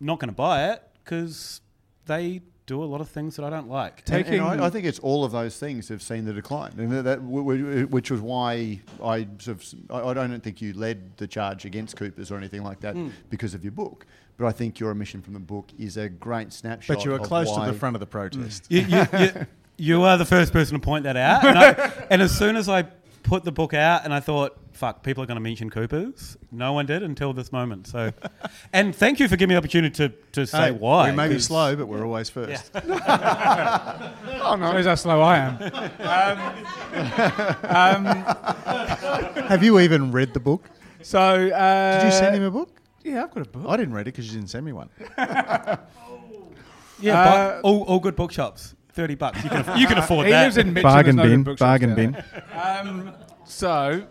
Not going to buy it because they do a lot of things that I don't like. And- and I, I think it's all of those things have seen the decline, and that, that w- w- which was why I sort of I, I don't think you led the charge against Coopers or anything like that hmm. because of your book. But I think your omission from the book is a great snapshot. But you were of close to the front of the protest. Mm. you, you, you, you are the first person to point that out. And, I, and as soon as I put the book out and I thought, fuck, people are going to mention Coopers, no one did until this moment. So, And thank you for giving me the opportunity to, to say Hey, why. We may be slow, but we're always first. Oh no, Shows how slow I am. Have you even read the book? So, uh, Did you send him a book? Yeah, I've got a book. I didn't read it because you didn't send me one. Yeah, Uh, but all, all good bookshops. 30 bucks. You can, aff- you can afford he that. lives in Mitchell. Bargain there's no bin, bargain bin. Um, so,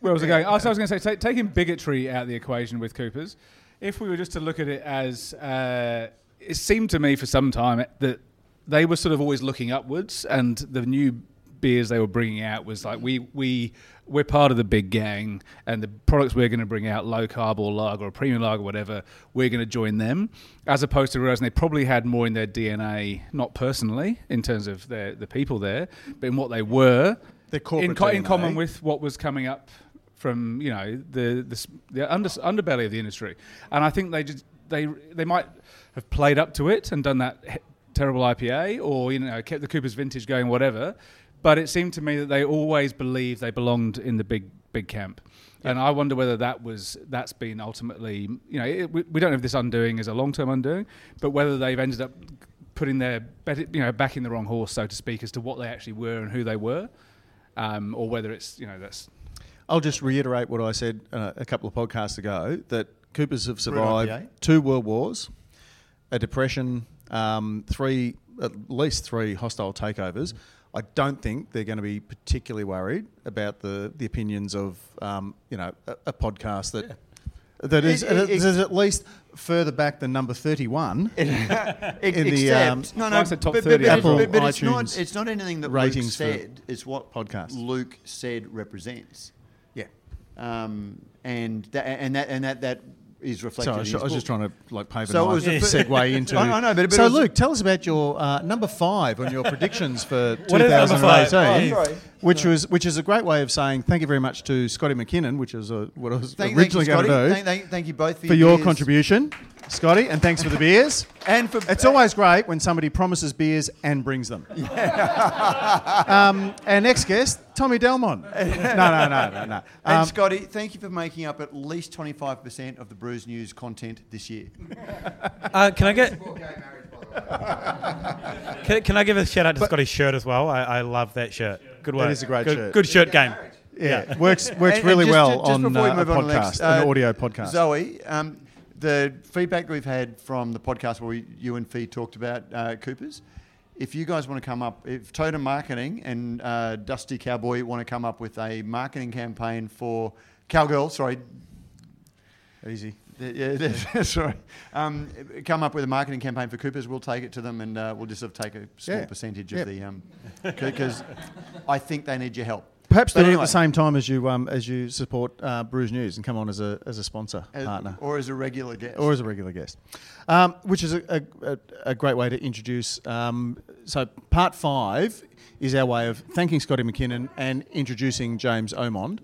where was I going? Oh, so I was going to say, ta- taking bigotry out of the equation with Coopers, if we were just to look at it as, uh, it seemed to me for some time that they were sort of always looking upwards, and the new beers they were bringing out was like we we we're part of the big gang, and the products we're going to bring out, low carb or lager or premium lager, whatever, we're going to join them, as opposed to realizing they probably had more in their DNA, not personally in terms of their the people there, but in what they were corporate in, co- in common with what was coming up from you know the the, the under, underbelly of the industry, and I think they just they they might have played up to it and done that terrible IPA, or you know kept the Cooper's vintage going, whatever. But it seemed to me that they always believed they belonged in the big big camp. And I wonder whether that was that's been ultimately, you know, it, we, we don't know if this undoing is a long term undoing, but whether they've ended up putting their, bet- you know, backing the wrong horse, so to speak, as to what they actually were and who they were, um, or whether it's, you know, that's I'll just reiterate what I said uh, a couple of podcasts ago that Coopers have survived two world wars, a depression, um, three at least three hostile takeovers. I don't think they're going to be particularly worried about the, the opinions of um, you know a, a podcast that that is, It- it- is at least further back than number thirty one. In the, um, no, no, said top but, 30 but, Apple, but, but it's not. It's not anything that ratings Luke said. It's what podcast Luke said represents, Yeah. um, and that and that and that that is reflected. So I was, in his I was book. just trying to like pave a So it nice was the fir- segue into. I know, I know, but- but so Luke, tell us about your uh, number five on your predictions for What is 2018, Oh, which was which is a great way of saying thank you very much to Scotty McKinnon, which is uh what I was Thank, thank you, originally going Scotty. to do Thank, thank, thank you both for, for your beers. contribution, Scotty, and thanks for the beers. and for It's always great when somebody promises beers and brings them. um, our next guest, Tommy Delmont. no, no, no, no, no. And Um, Scotty, thank you for making up at least 25% of the Brews News content this year. Uh, can I get? Can, can I give a shout out to Scotty's shirt as well? I, I love that shirt. Good work. is a great good, shirt. Good shirt game. yeah, works works And- really and just- well just on before we uh, a move on to the podcast, next, an uh, audio podcast. Zoe, um, the feedback we've had from the podcast where we, you and Fee talked about uh, Coopers, if you guys want to come up, if Totem Marketing and uh, Dusty Cowboy want to come up with a marketing campaign for Cowgirl, sorry, Easy. yeah, sorry, um, come up with a marketing campaign for Coopers, we'll take it to them and uh, we'll just sort of take a small Yeah. percentage Yep. of the, because I think they need your help. Perhaps do But it anyway. at the same time as you um, as you support uh, Brews News and come on as a as a sponsor As- partner or as a regular guest. or as a regular guest, um, which is a, a, a, a great way to introduce. Um, so part five is our way of thanking Scotty McKinnon and introducing James Omond.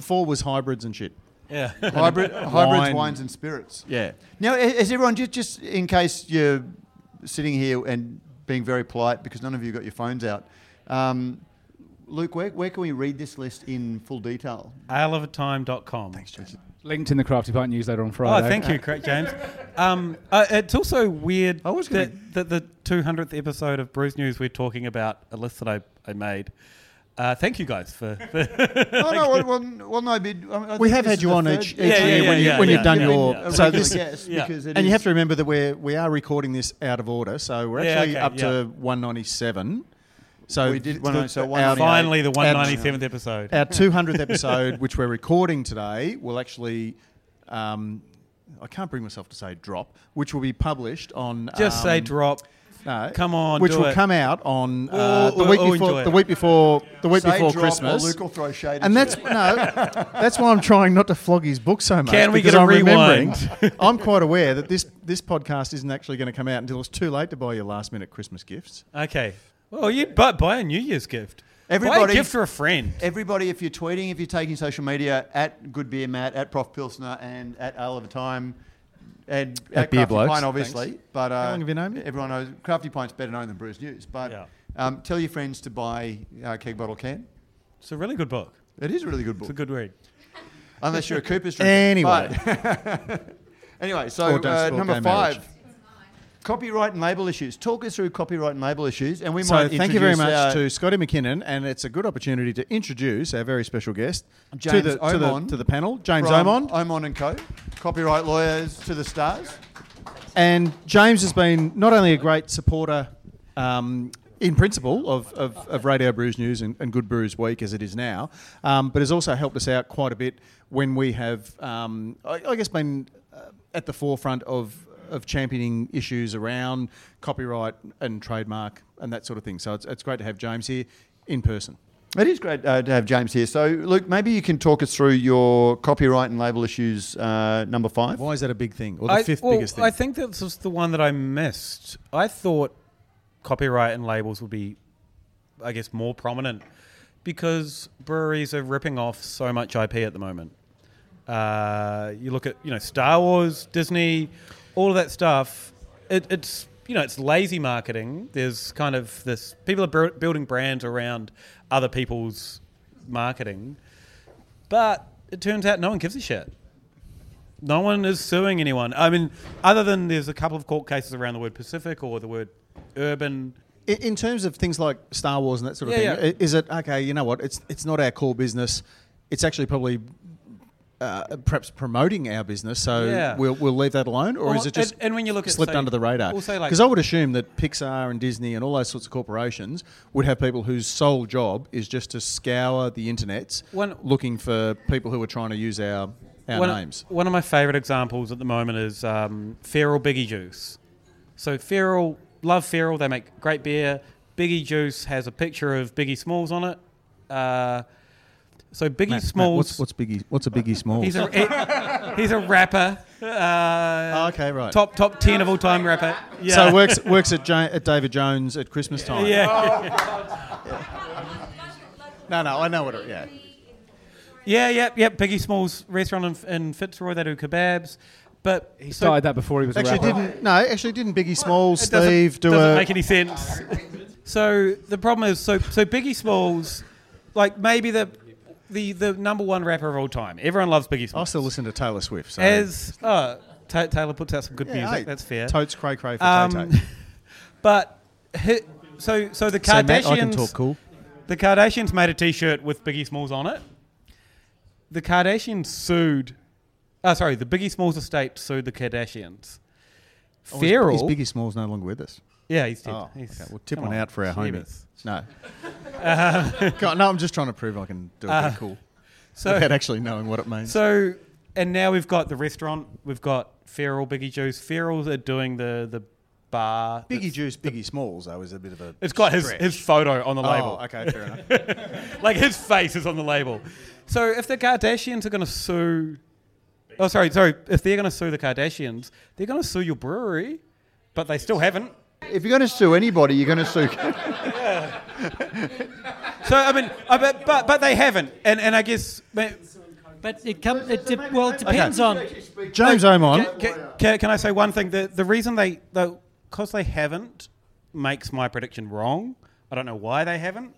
Four was hybrids and shit. Yeah. Hybrid, hybrids, Wine. wines, and spirits. Yeah. Now, i- is everyone just just in case you're sitting here and being very polite because none of you got your phones out? Um, Luke, where, where can we read this list in full detail? Aleofatime.com. Thanks, James. Linked in the Crafty Pint newsletter on Friday. Oh, thank you, correct, James. Um, uh, it's also weird I was gonna- that, that the 200th episode of Brews News, we're talking about a list that I, I made. Uh, thank you guys for. for oh no, well, well, well no, but, I mean, I We think have this had is you the on third- each, each Yeah, yeah, year yeah, when, you, yeah, when yeah, you've done yeah. your a so regular this guest yeah. because it and you is- have to remember that we're we are recording this out of order, so we're Yeah, actually okay, up yeah. to 197. So We did th- 190, so our- Finally, the 197th episode. Our 200th episode, which we're recording today, will actually. Um, I can't bring myself to say drop, which will be published on. Just say um, drop. No, Come on, which do will it. come out on uh, Oh, the we'll week before. The week before. The week Say before drop Christmas. Or Luke will throw shade And you. that's no, that's why I'm trying not to flog his book so much. Can we get a I'm rewind? I'm quite aware that this this podcast isn't actually going to come out until it's too late to buy your last minute Christmas gifts. Okay. Well, you buy, buy a New Year's gift. buy Everybody- a gift for a friend. Everybody, if you're tweeting, if you're taking social media at Good Beer Matt, at Prof Pilsner, and at Ale of a Time, and At at, Beer Crafty Blokes, Pint, obviously. thanks. But uh, How long have you known me? Everyone knows Crafty Pint's better known than Brews News. But Yeah. um, tell your friends to buy uh, Keg Bottle Can. It's a really good book. It is a really good book. It's a good read. unless you're a Cooper's drinker. Anyway. Anyway, so uh, number five. marriage. Copyright and label issues. Talk us through copyright and label issues, and we So might. thank you very much to Scotty McKinnon, and it's a good opportunity to introduce our very special guest to James the to the, to the panel, James from Omond. Omond and Co. Copyright lawyers to the stars. And James has been not only a great supporter um, in principle of, of, of Radio Brews News and, and Good Brews Week as it is now, um, but has also helped us out quite a bit when we have, um, I, I guess, been uh, at the forefront of, of championing issues around copyright and trademark and that sort of thing. So it's, it's great to have James here in person. It is great uh, to have James here. So, Luke, maybe you can talk us through your copyright and label issues uh, number five. Why is that a big thing, or the I, fifth well, biggest thing? I think this was the one that I missed. I thought copyright and labels would be, I guess, more prominent because breweries are ripping off so much IP at the moment. Uh, you look at you know Star Wars, Disney, all of that stuff. It, it's you know it's lazy marketing. There's kind of this people are bur- building brands around other people's marketing, but it turns out no one gives a shit. No one is suing anyone. I mean, other than there's a couple of court cases around the word Pacific or the word urban. In, in terms of things like Star Wars and that sort of Yeah, thing, yeah. is it okay? You know what? It's it's not our core business. It's actually probably uh, perhaps promoting our business. So Yeah. we'll we'll leave that alone, or Well, is it just and, and when you look at slipped say- under the radar? we'll like Because I would assume that Pixar and Disney and all those sorts of corporations would have people whose sole job is just to scour the internets, One- looking for people who are trying to use our our one, names. One of my favourite examples at the moment is um, Feral Biggie Juice. So Feral, love Feral. They make great beer. Biggie Juice has a picture of Biggie Smalls on it. Uh, so Biggie Matt, Matt, Smalls. what's what's Biggie? What's a Biggie Smalls? he's a he's a rapper. Uh, Oh, okay, right. Top top ten of all time rapper. Yeah. So works works at, ja- at David Jones at Christmas time. yeah. No, no, I know what it. Yeah. Yeah, yeah, yeah. Biggie Smalls restaurant in, in Fitzroy. They do kebabs, but He so- started that before he was a Actually, rapper. didn't no? Actually, didn't Biggie Smalls, It doesn't- Steve do doesn't a? make any sense. so the problem is, so so Biggie Smalls, like maybe the the the number one rapper of all time. Everyone loves Biggie Smalls. I still listen to Taylor Swift. So. As Ta Taylor puts out some good Yeah, music. hey, That's fair. Totes cray cray for Um, but hi- so so the Kardashians. So Matt, I can talk cool. The Kardashians made a T-shirt with Biggie Smalls on it. The Kardashians sued. Oh, sorry. The Biggie Smalls estate sued the Kardashians. Oh, Feral. Is Biggie Smalls no longer with us? Yeah, he's dead. Oh, He's- okay. We'll tip come one on, out for our homie. Jeebus. No. God, no, I'm just trying to prove I can do it Uh, cool So, without actually knowing what it means. so, and now we've got the restaurant. We've got Feral Biggie Juice. Feral are doing the the bar. Biggie Juice, Biggie Smalls, though, is a bit of a. It's got his, stretch. his photo on the label. Oh, okay, fair enough. like his face is on the label. So if the Kardashians are going to sue, oh sorry, sorry, if they're going to sue the Kardashians, they're going to sue your brewery, but they still haven't. If you're going to sue anybody, you're going to sue. So I mean, I bet, but but they haven't, and and I guess. ma- But it comes. It de- well, it depends on. James Omond. Can, can, can I say one thing? The the reason they because they haven't makes my prediction wrong. I don't know why they haven't.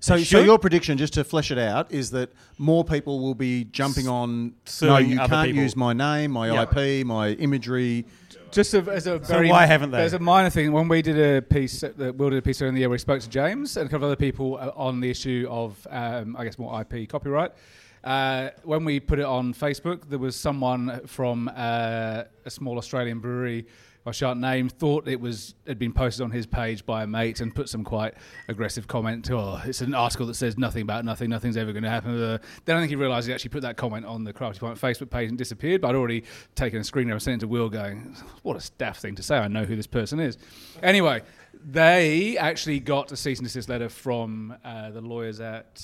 So, They so should. your prediction, just to flesh it out, is that more people will be jumping on. No, you can't people. use my name, my Yeah. IP, my imagery. Just a, as a very So why haven't they? There's a minor thing. When we did a piece, uh, Will did a piece earlier in the year, we spoke to James and a couple of other people uh, on the issue of, um, I guess, more IP copyright. Uh, when we put it on Facebook, there was someone from uh, a small Australian brewery. I shan't name. Thought it was had been posted on his page by a mate and put some quite aggressive comment. Oh, it's an article that says nothing about nothing. Nothing's ever going to happen. Uh, then I think he realised he actually put that comment on the Crafty Pint Facebook page and disappeared. But I'd already taken a screen and sent it to Will, going, "What a daft thing to say. I know who this person is." Anyway, they actually got a cease and desist letter from uh, the lawyers at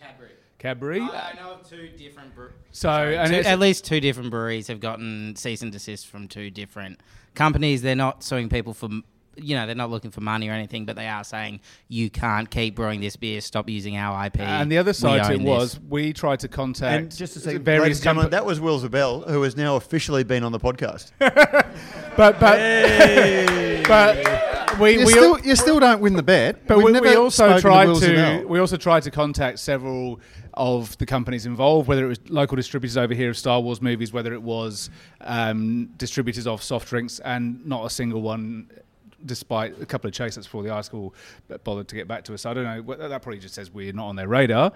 Cadbury. Cadbury. I know of two different. Bre- So, Sorry, and two- at least two different breweries have gotten cease and desist from two different companies. They're not suing people for, you know, they're not looking for money or anything, but they are saying you can't keep brewing this beer. Stop using our IP. And the other We side to it was this." we tried to contact And just to say, various and gentlemen, compa- that was Will Ziebell, who has now officially been on the podcast. but but but we You we still, you still don't win the bet. But we, we also tried to, we also tried to contact several of the companies involved, whether it was local distributors over here of Star Wars movies, whether it was um, distributors of soft drinks, and not a single one. Despite a couple of chases before the article bothered to get back to us, I don't know. That probably just says we're not on their radar.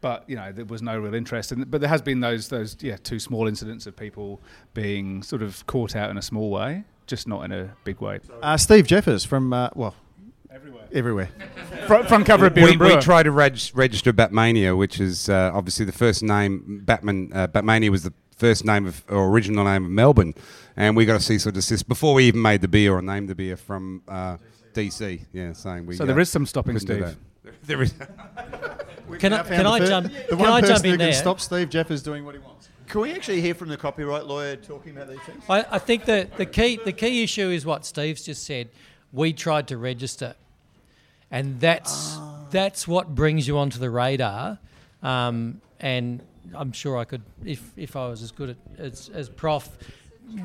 But you know, there was no real interest. In, but there has been those those yeah two small incidents of people being sort of caught out in a small way, just not in a big way. Uh, Steve Jeffares from uh, well, Everywhere. everywhere. Front, front cover of Beer we, and we Brewer. tried to reg- register Batmania, which is uh, obviously the first name. Batman uh, Batmania was the first name of or original name of Melbourne, and we got a cease or desist before we even made the beer or named the beer from uh, DC. Yeah, saying we. So uh, there is some stopping, couldn't Steve. There is. Can I, can I jump? The Can one I person jump who in can there? stop Steve Jeffares doing what he wants. Can we actually hear from the copyright lawyer talking about these things? I, I think that the key the key issue is what Steve's just said. We tried to register, and that's that's what brings you onto the radar. Um, and I'm sure I could, if if I was as good at, as as Prof,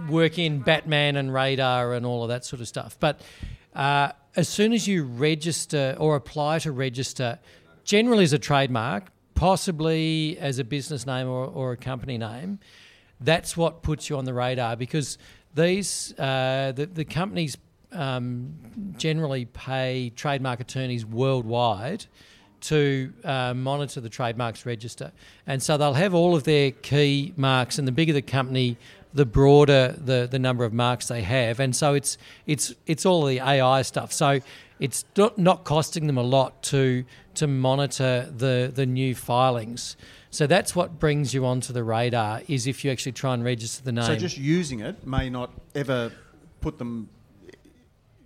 work in Batman and radar and all of that sort of stuff. But uh, as soon as you register or apply to register, generally as a trademark, possibly as a business name or, or a company name, that's what puts you on the radar because these uh, the, the companies um, generally pay trademark attorneys worldwide to uh, monitor the trademarks register, and so they'll have all of their key marks, and the bigger the company, the broader the, the number of marks they have, and so it's it's it's all the AI stuff. So it's not, not costing them a lot to to monitor the the new filings. So that's what brings you onto the radar is if you actually try and register the name. So just using it may not ever put them.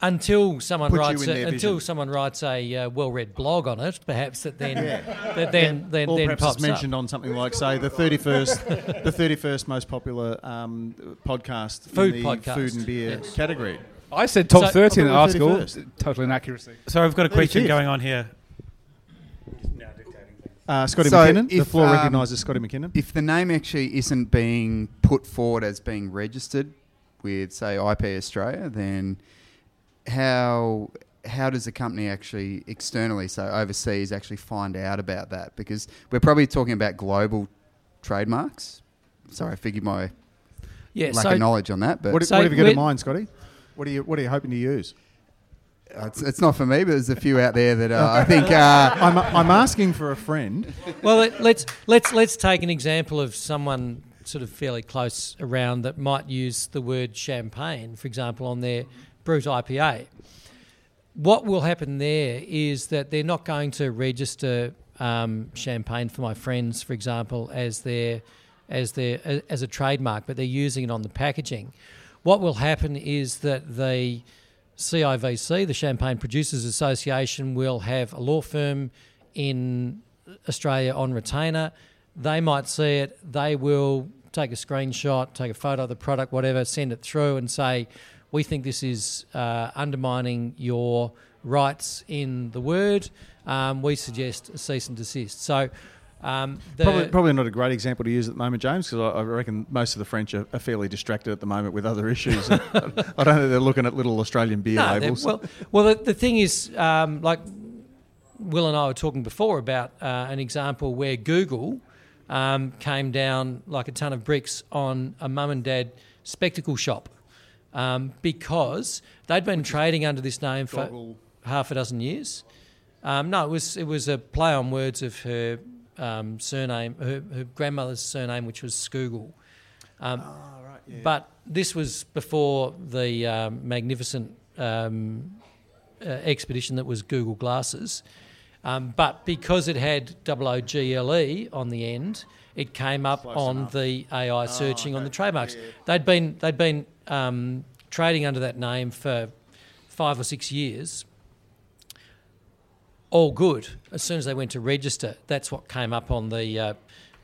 until someone Put writes a, until someone writes a uh, well-read blog on it, perhaps that then Yeah. that then then, or then perhaps pops it's mentioned on something like, say, the thirty-first, the thirty-first most popular um, podcast, Food in the podcast, food and beer yes. category. I said top So- 30 in the article. we were 31st. Total inaccuracy. So I've got a question going on here. Uh, Scotty So McKinnon. The if, floor um, recognises Scotty McKinnon. If the name actually isn't being put forward as being registered with, say, IP Australia, then how how does the company actually externally, so overseas, actually find out about that? Because we're probably talking about global trademarks. Sorry, I figured my Yeah, lack so of knowledge on that, but What, So what have you got in mind, Scotty? What are you What are you hoping to use? Uh, it's, it's not for me. But there's a few out there that uh, I think. Uh, I'm, I'm asking for a friend. well let, let's let's let's take an example of someone sort of fairly close around that might use the word champagne, for example, on their brut IPA. What will happen there is that they're not going to register um, champagne for my friends, for example, as their as their as a trademark, but they're using it on the packaging. what will happen is that the CIVC, the Champagne Producers Association, will have a law firm in Australia on retainer. They might see it. They will take a screenshot, take a photo of the product, whatever, send it through, and say, "We think this is uh, undermining your rights in the word. Um, we suggest a cease and desist." So. Um, the- Probably, probably not a great example to use at the moment, James, because I, I reckon most of the French are, are fairly distracted at the moment with other issues. I don't think they're looking at little Australian beer No, labels. Well, well, the, the thing is, um, like Will and I were talking before about uh, an example where Google um, came down like a ton of bricks on a mum and dad spectacle shop um, because they'd been trading under this name for half a dozen years. Um, no, it was it was a play on words of her um, surname, her, her grandmother's surname, which was Scoogle. Um, But this was before the um, magnificent um, uh, expedition that was Google Glasses. Um, but because it had OOGLE on the end, it came up on the AI searching on the trademarks. They'd been they'd been um, trading under that name for five or six years. All good. As soon as they went to register, that's what came up on the uh,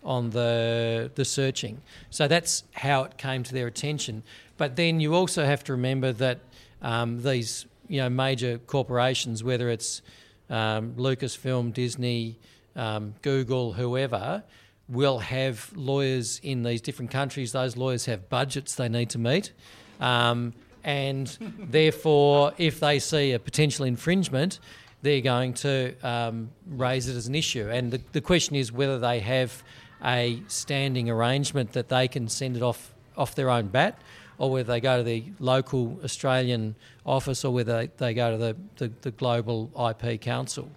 on the the searching. So that's how it came to their attention. But then you also have to remember that um, these you know major corporations, whether it's um, Lucasfilm, Disney, um, Google, whoever, will have lawyers in these different countries. Those lawyers have budgets they need to meet. Um, and therefore, if they see a potential infringement, they're going to um, raise it as an issue. And the, the question is whether they have a standing arrangement that they can send it off off their own bat, or whether they go to the local Australian office, or whether they, they go to the, the, the global IP council.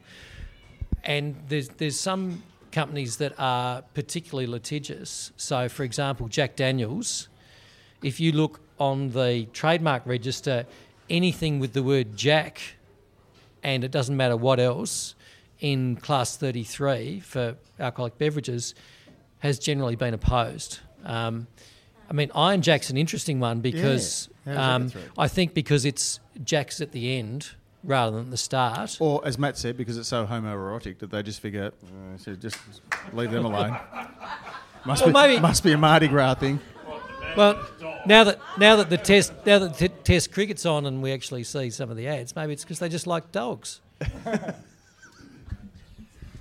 And there's there's some companies that are particularly litigious. So, for example, Jack Daniels, if you look on the trademark register, anything with the word Jack, and it doesn't matter what else, in class 33 for alcoholic beverages, has generally been opposed. Um, I mean, Iron Jack's an interesting one because Yeah. How does that um. I think because it's Jack's at the end rather than the start. Or, as Matt said, because it's so homoerotic, that they just figure, uh, so just leave them alone. Must, Well, be, maybe- must be a Mardi Gras thing. Well, now that now that the test now that the t- test cricket's on and we actually see some of the ads, maybe it's because they just like dogs.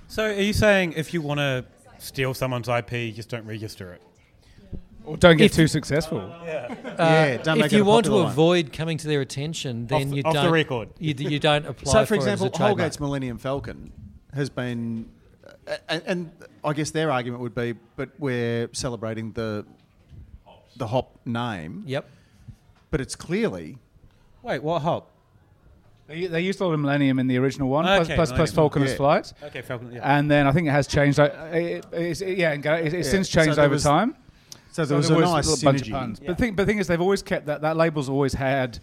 So are you saying if you want to steal someone's IP, just don't register it? Or don't get If- too successful. Yeah, don't if make it you a want to popular one. avoid coming to their attention, then the- you off don't. record. You, d- you don't apply. So, for it as a example. Holgate's Millennium Falcon has been, uh, and, and I guess their argument would be, but we're celebrating the the hop name. Yep. But it's clearly Wait, what hop? They, they used a lot of Millennium in the original one, plus, Okay, plus, plus Falconer's Yeah. Flight. Okay, Falcon. Yeah. And then I think it has changed. uh, It, it's, yeah, and it's, it's Yeah. since changed there over was- time. so there was a nice little bunch of synergy. puns. But the thing, but the thing is, they've always kept that. That label's always had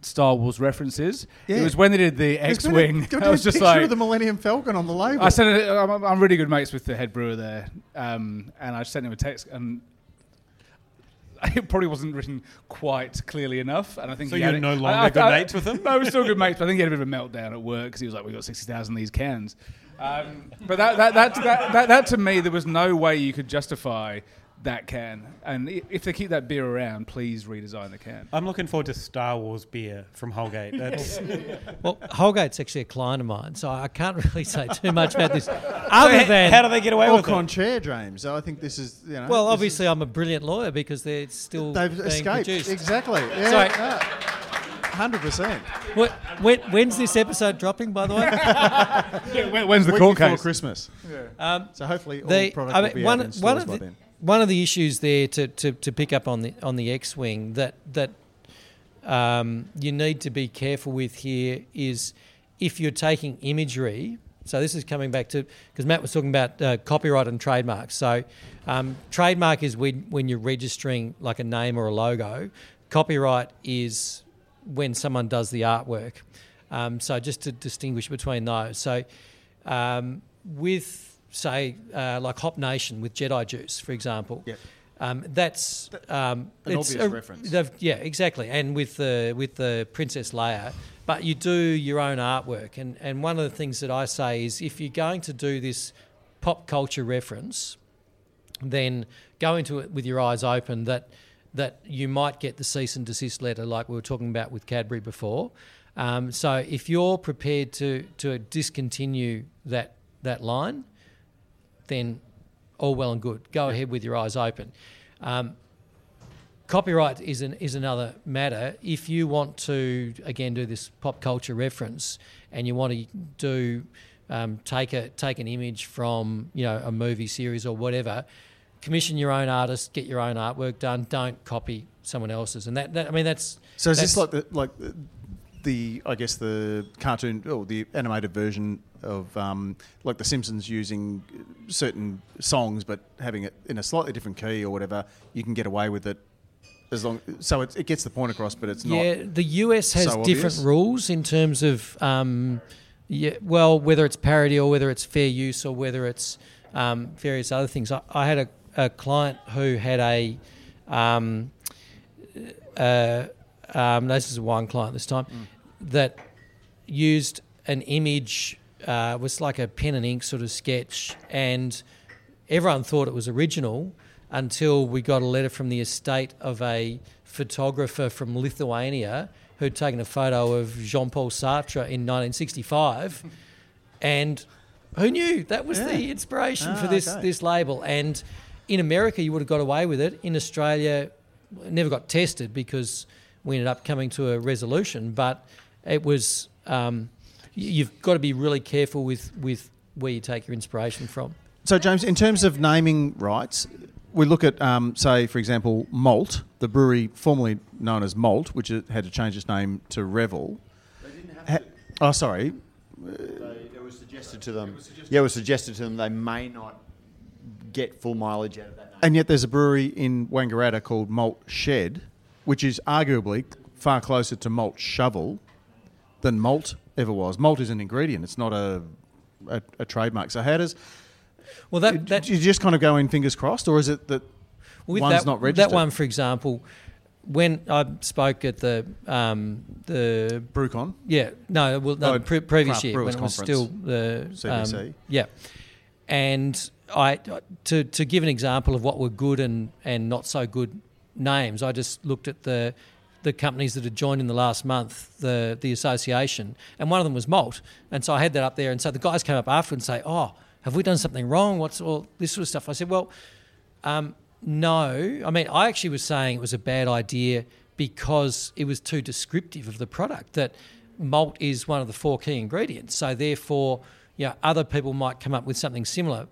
Star Wars references. Yeah. It was when they did the X-wing. A, I was a just picture like, of the Millennium Falcon on the label. I sent it. I'm, I'm really good mates with the head brewer there, um, and I sent him a text, and it probably wasn't written quite clearly enough. And I think So you're no I- longer I- good I- mates with him? No, we're still good mates. But I think he had a bit of a meltdown at work because he was like, "We got sixty thousand of these cans." Um, but that that, that that that that to me, there was no way you could justify that can. And if they keep that beer around, please redesign the can. I'm looking forward to Star Wars beer from Holgate. That's Well, Holgate's actually a client of mine, so I can't really say too much about this. Other than how do they get away or with it? Conchair, James. I think this is, you know. well, obviously I'm a brilliant lawyer because they're still they've being escaped. produced. Exactly. Yeah, Sorry. yeah. 100%. Wh- When, when's this episode dropping, by the way? When- When's the Week court before case? Christmas. Um, So hopefully all the- product I will be one, out in one stores of by the, then. One of the issues there to, to, to pick up on the on the X-wing that that um, you need to be careful with here is if you're taking imagery. So this is coming back to because Matt was talking about uh, copyright and trademark. So um, trademark is when when you're registering like a name or a logo. Copyright is when someone does the artwork. Um, so just to distinguish between those. So um, with say uh, like Hop Nation with Jedi Juice, for example. Yep. Um, that's um, An it's obvious a- reference. Yeah, exactly. And with the with the Princess Leia, but you do your own artwork. And and one of the things that I say is if you're going to do this pop culture reference, then go into it with your eyes open. That that you might get the cease and desist letter, like we were talking about with Cadbury before. Um, so if you're prepared to to discontinue that that line, then all well and good. Go ahead with your eyes open. Um, copyright is an, is another matter. If you want to again do this pop culture reference and you want to do um, take a take an image from you know a movie series or whatever, commission your own artist, get your own artwork done. Don't copy someone else's. And that, that I mean that's So is this like the like the, I guess the cartoon or the animated version of um, like The Simpsons using certain songs but having it in a slightly different key or whatever? You can get away with it as long so it, it gets the point across, but it's not. Yeah, the US has so different obvious. rules in terms of, um, yeah, well, whether it's parody or whether it's fair use or whether it's um, various other things. I, I had a, a client who had a, um, uh, um, this is a wine client this time, that used an image, uh, was like a pen and ink sort of sketch, and everyone thought it was original until we got a letter from the estate of a photographer from Lithuania who'd taken a photo of Jean Paul Sartre in 1965. and who knew that was the Yeah. inspiration for Ah, this, okay. this label? And in America, you would have got away with it. In Australia, it never got tested because we ended up coming to a resolution. But it was, um, you've got to be really careful with, with where you take your inspiration from. So, James, in terms of naming rights, we look at, um, say, for example, Malt, the brewery formerly known as Malt, which had to change its name to Revel. Ha- oh, sorry. They, it was suggested to them. Yeah, it was suggested to them they may not get full mileage out of that. Name. And yet there's a brewery in Wangaratta called Malt Shed, which is arguably far closer to Malt Shovel than Malt ever was. Malt is an ingredient, it's not a, a, a trademark. So, how does. Well, that, that do you just kind of go in fingers crossed, or is it that with one's that, not registered? That one, for example, when I spoke at the um, the BrewCon? yeah no well no Oh, pre- previous year when it was still the CBC. um, yeah, and I to to give an example of what were good and and not so good names, I just looked at the the companies that had joined in the last month, the the association, and one of them was Malt, and so I had that up there, and so the guys came up after and say, "Oh, have we done something wrong? What's all this sort of stuff?" I said, "Well, um, no. I mean, I actually was saying it was a bad idea because it was too descriptive of the product. That malt is one of the four key ingredients. So therefore, you know, other people might come up with something similar.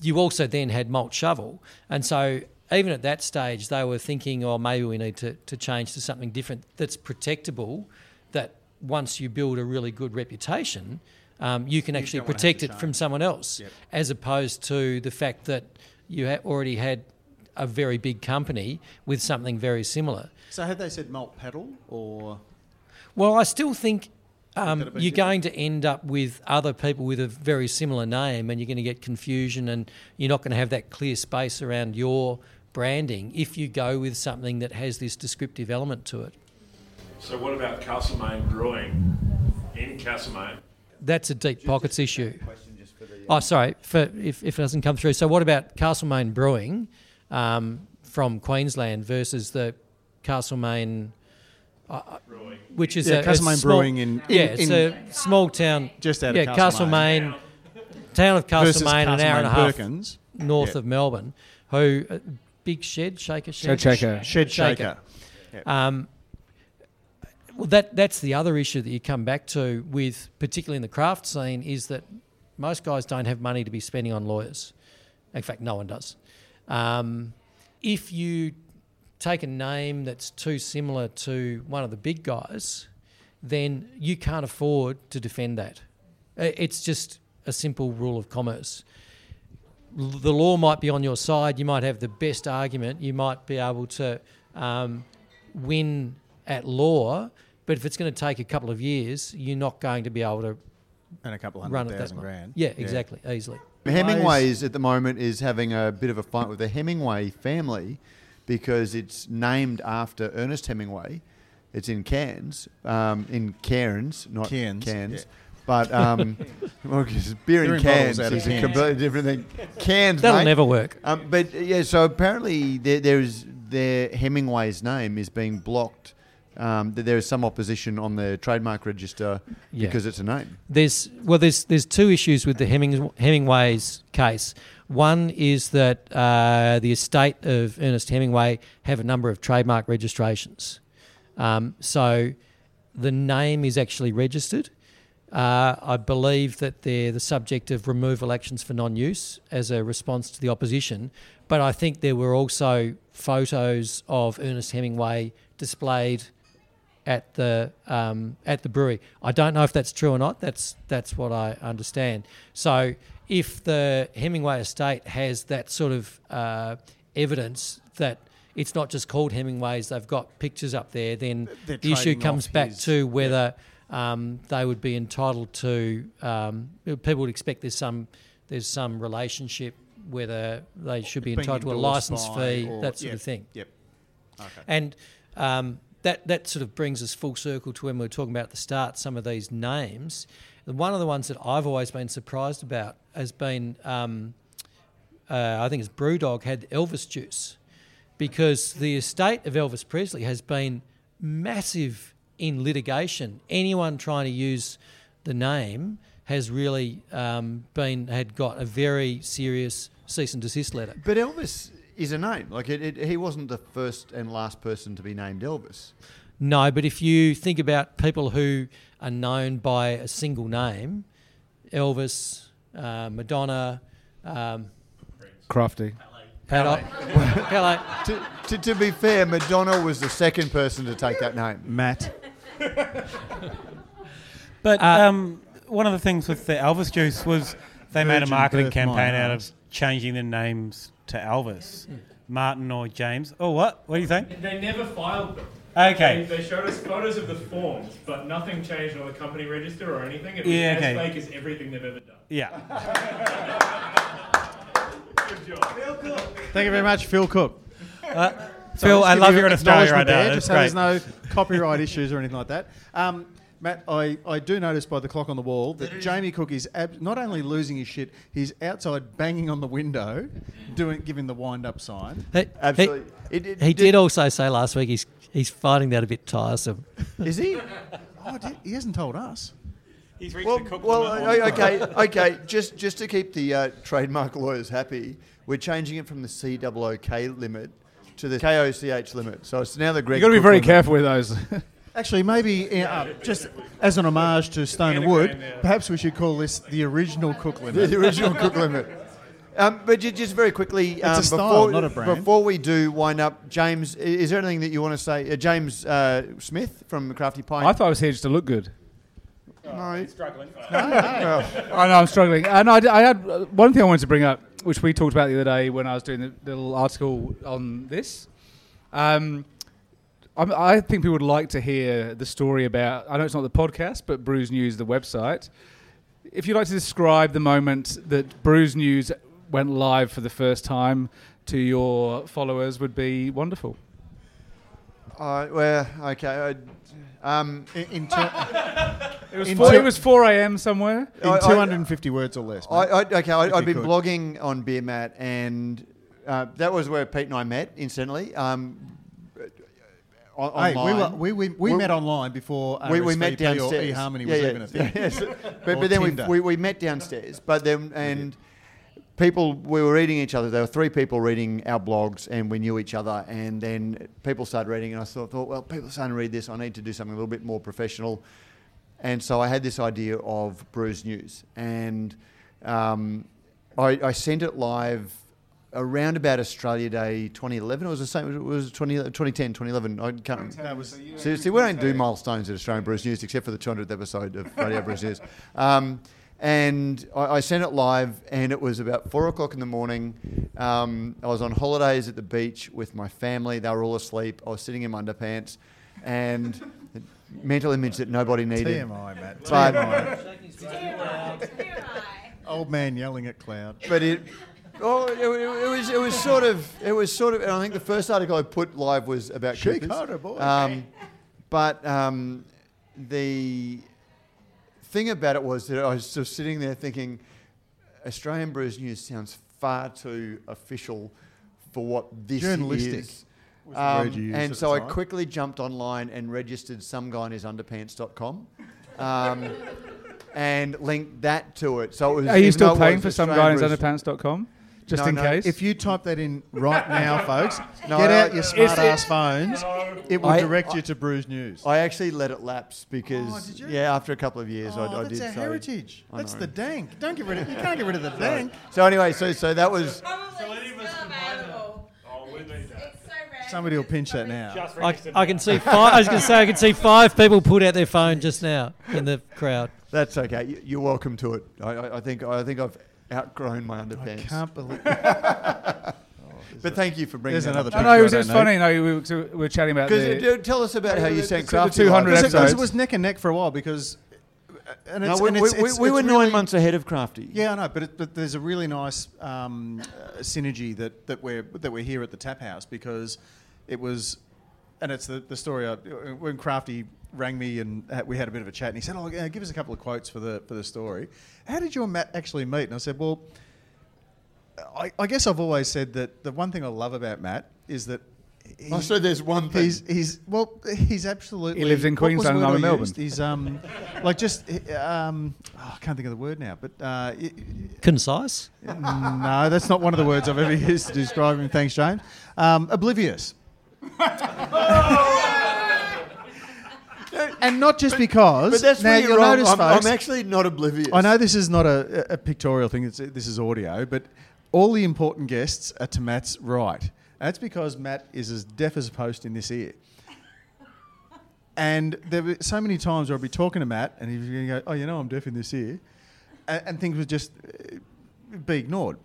You also then had malt shovel, and so even at that stage, they were thinking, "Oh, maybe we need to, to change to something different that's protectable. That once you build a really good reputation." Um, you can actually wanna have protect it from someone else, Yep. as opposed to the fact that you ha- already had a very big company with something very similar. So, had they said Malt Pedal or. Well, I still think um, Could it be you're different? going to end up with other people with a very similar name, and you're going to get confusion, and you're not going to have that clear space around your branding if you go with something that has this descriptive element to it. So what about Castlemaine Brewing in Castlemaine? That's a deep pockets issue. Oh, sorry, for, if, if it doesn't come through. So, what about Castlemaine Brewing um, from Queensland versus the Castlemaine, uh, which is Yeah, a, a Castlemaine small- Brewing in- in- yeah, it's in- a small town Just out of yeah, Castlemaine. town of Versus Castlemaine, an hour and a half Perkins. north Yeah. of Melbourne, who uh, big shed shaker shed Shed shaker. Shed Shaker. Yep. um, well, that that's the other issue that you come back to with, particularly in the craft scene, is that most guys don't have money to be spending on lawyers. In fact, no one does. Um, if you take a name that's too similar to one of the big guys, then you can't afford to defend that. It's just a simple rule of commerce. L- The law might be on your side. You might have the best argument. You might be able to um, win at law, but if it's going to take a couple of years, you're not going to be able to And a couple run hundred it that thousand much. grand. Yeah, exactly, easily. Hemingway's at the moment is having a bit of a fight with the Hemingway family because it's named after Ernest Hemingway. It's in Cairns, um, in Cairns, not Cairns, Cairns. yeah. But um, well, 'cause beer They're in in Cairns bottles out of is a cans. completely different thing. Cairns, That'll mate. never work. Um, but yeah, so apparently there, there's their Hemingway's name is being blocked. Um, that there is some opposition on the trademark register Yeah. because it's a name. There's well, there's there's two issues with the Heming, Hemingway's case. One is that uh, the estate of Ernest Hemingway have a number of trademark registrations, um, so the name is actually registered. Uh, I believe that they're the subject of removal actions for non-use as a response to the opposition. But I think there were also photos of Ernest Hemingway displayed at the um, at the brewery. I don't know if that's true or not. That's that's what I understand. So if the Hemingway estate has that sort of uh, evidence that it's not just called Hemingway's, they've got pictures up there, then They're the issue comes back his- to whether um, they would be entitled to. Um, people would expect there's some there's some relationship whether they should be Being entitled to a license fee, or- that sort yep, of thing. Yep. Okay. And um, that that sort of brings us full circle to when we were talking about at the start some of these names. And one of the ones that I've always been surprised about has been, um, uh, I think it's BrewDog had Elvis juice, because the estate of Elvis Presley has been massive in litigation. Anyone trying to use the name has really um, been had got a very serious cease and desist letter. But Elvis is a name. Like it, it, he wasn't the first and last person to be named Elvis. No, but if you think about people who are known by a single name, Elvis, uh, Madonna, um, Crafty. Pele. Pele. To, to, to be fair, Madonna was the second person to take that name. Matt. But Uh, um, one of the things with the Elvis juice was they made a marketing campaign out of changing the names to Elvis, Martin or James. Oh, what? What do you think? They never filed them. Okay. They, they showed us photos of the forms, but nothing changed on the company register or anything. It was Yeah, as fake as everything they've ever done. Yeah. Good job. Phil Cook. Thank you very much, Phil Cook. Uh, So Phil, just I love you you're in Australia right acknowledgement now. there, just so there's no copyright issues or anything like that. Um, Matt, I, I do notice by the clock on the wall that Jamie Cook is ab- not only losing his shit, he's outside banging on the window, doing giving the wind up sign. He, Absolutely. He, It- it he did- did also say last week he's he's finding that a bit tiresome. Is he? Oh, di- he hasn't told us. He's reached Well, the cook well limit. o- okay, okay. Just just to keep the uh, trademark lawyers happy, we're changing it from the COOK limit to the KOCH limit. So it's now the Greg. You've got to be Cook very limit. careful with those. Actually, maybe uh, just as an homage to Stone and Wood, perhaps we should call this the original Cook limit. the original Cook limit. Um, but just very quickly, um, a style, before, not a brand. before we do wind up, James, is there anything that you want to say? Uh, James uh, Smith from Crafty Pint. I thought I was here just to look good. no, Struggling. I know I'm struggling. And I, I had uh, one thing I wanted to bring up, which we talked about the other day when I was doing the little article on this. Um, I think people would like to hear the story about. I know it's not the podcast, but Brews News, the website. If you'd like to describe the moment that Brews News went live for the first time to your followers, would be wonderful. Uh, well, okay. I, um, In, in, ter- It was, In four, two- it was 4 a.m. somewhere. in I- I- 250 words or less. I, mate. I, okay, I, If I've been could. blogging on Beer Mat, and uh, that was where Pete and I met, incidentally. Um, Hey, we, online. were, we, we, we, We- met online before we, we met downstairs. or eHarmony Yeah, was yeah. even a thing. Yes. Or but, but then we, we, we met downstairs. But then and people we were reading each other. There were three people reading our blogs, and we knew each other. And then people started reading, and I thought, thought well, people are starting to read this. I need to do something a little bit more professional. And so I had this idea of Brews News, and um, I, I sent it live around about Australia Day 2011. It was the same. It was 20, 2010, 2011. I can't. That was- See, see, we don't do milestones at Australian Brews News except for the 200th episode of Radio Brews News. Um, and I, I sent it live, and it was about four o'clock in the morning. Um, I was on holidays at the beach with my family. They were all asleep. I was sitting in my underpants, and the mental image that nobody needed. TMI, Matt. But- TMI. Old man yelling at cloud. but it. Oh, it, it, it was it was sort of it was sort of. And I think the first article I put live was about Shake Coopers. harder, boy. Um, but um, the thing about it was that I was just sitting there thinking, Australian Brews News sounds far too official for what this Journalistic is. was the word you used and so I quickly jumped online and registered someguyinusunderpants.com. Um, and linked that to it. So it was. Are you still though it paying was for Australian Brews- someguyinsunderpants.com? Just No, in no, case? If you type that in right now, folks, No, get out your smart ass phones. It will I- direct I- you to Brews News. I actually let it lapse because Oh, did you? yeah, after a couple of years, oh, I, I that's did. our so- heritage. I That's the dank. Don't get rid of. You can't get rid of the dank. So anyway, so so that was Somebody will pinch that now. I, I can see five. I was going to say I can see five people put out their phone just now in the crowd. that's okay. You, you're welcome to it. I, I, I think I think I've outgrown my I underpants. can't believe. But thank you for bringing There's that another up. no, no, it was I just funny. No, we were, we were chatting about Because the, uh, tell us about how you sang the crafty. 200 live. It, episodes. it was neck and neck for a while because. uh, And No, we, and we, it's, we, it's, we it's were really- nine months ahead of Crafty. Yeah, I know, but, it, but there's a really nice um, uh, synergy that, that we're that we're here at the Tap House because it was, and it's the, the story I, when Crafty rang me and uh, we had a bit of a chat and he said, "Oh, give us a couple of quotes for the for the story." How did you and Matt actually meet? And I said, "Well, I, I guess I've always said that the one thing I love about Matt is that." He, Oh, so there's one thing. He's he's well he's absolutely. He lives in what was the Queensland and I'm in Melbourne. used? He's um like just um oh, I can't think of the word now, but uh, i- Concise. no, that's not one of the words I've ever used to describe him. Thanks, James. Um, oblivious. and not just because. But that's now where you're you'll wrong. notice, I'm, I'm actually not oblivious. I know this is not a, a pictorial thing. It's, this is audio, but all the important guests are to Matt's right. That's because Matt is as deaf as a post in this ear. And there were so many times where I'd be talking to Matt, and he'd be going, "Oh, you know, I'm deaf in this ear," and, and things would just uh, be ignored.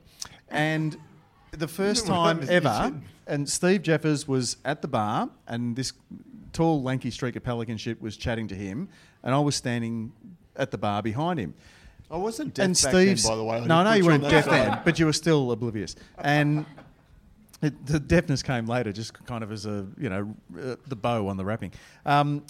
And the first time ever, and Steve Jeffares was at the bar, and this tall, lanky streak of pelican shit was chatting to him, and I was standing at the bar behind him. I wasn't deaf and back then, by the way. I no, I know you you weren't deaf then, but you were still oblivious. And it, the deafness came later, just kind of as a you know uh, the bow on the wrapping. Um,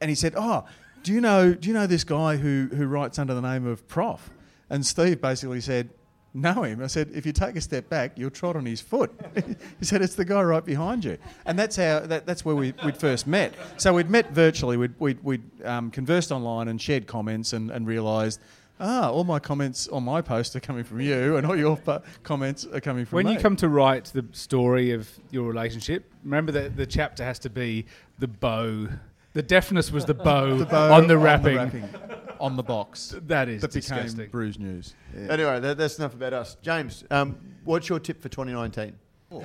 and he said, "Oh, do you know do you know this guy who who writes under the name of Prof?" And Steve basically said. Know him? I said, if you take a step back, you'll trot on his foot. he said, it's the guy right behind you, and that's how that, that's where we, we'd first met. So we'd met virtually. We'd we'd, we'd um, conversed online and shared comments, and, and realised, ah, all my comments on my post are coming from you, and all your po- comments are coming from when me. you come to write the story of your relationship, remember that the chapter has to be the bow. The deafness was the bow, The bow on the wrapping. on the box. That is that became disgusting. Brews News. Yeah. Anyway, that, that's enough about us. James, um, what's your tip for 2019?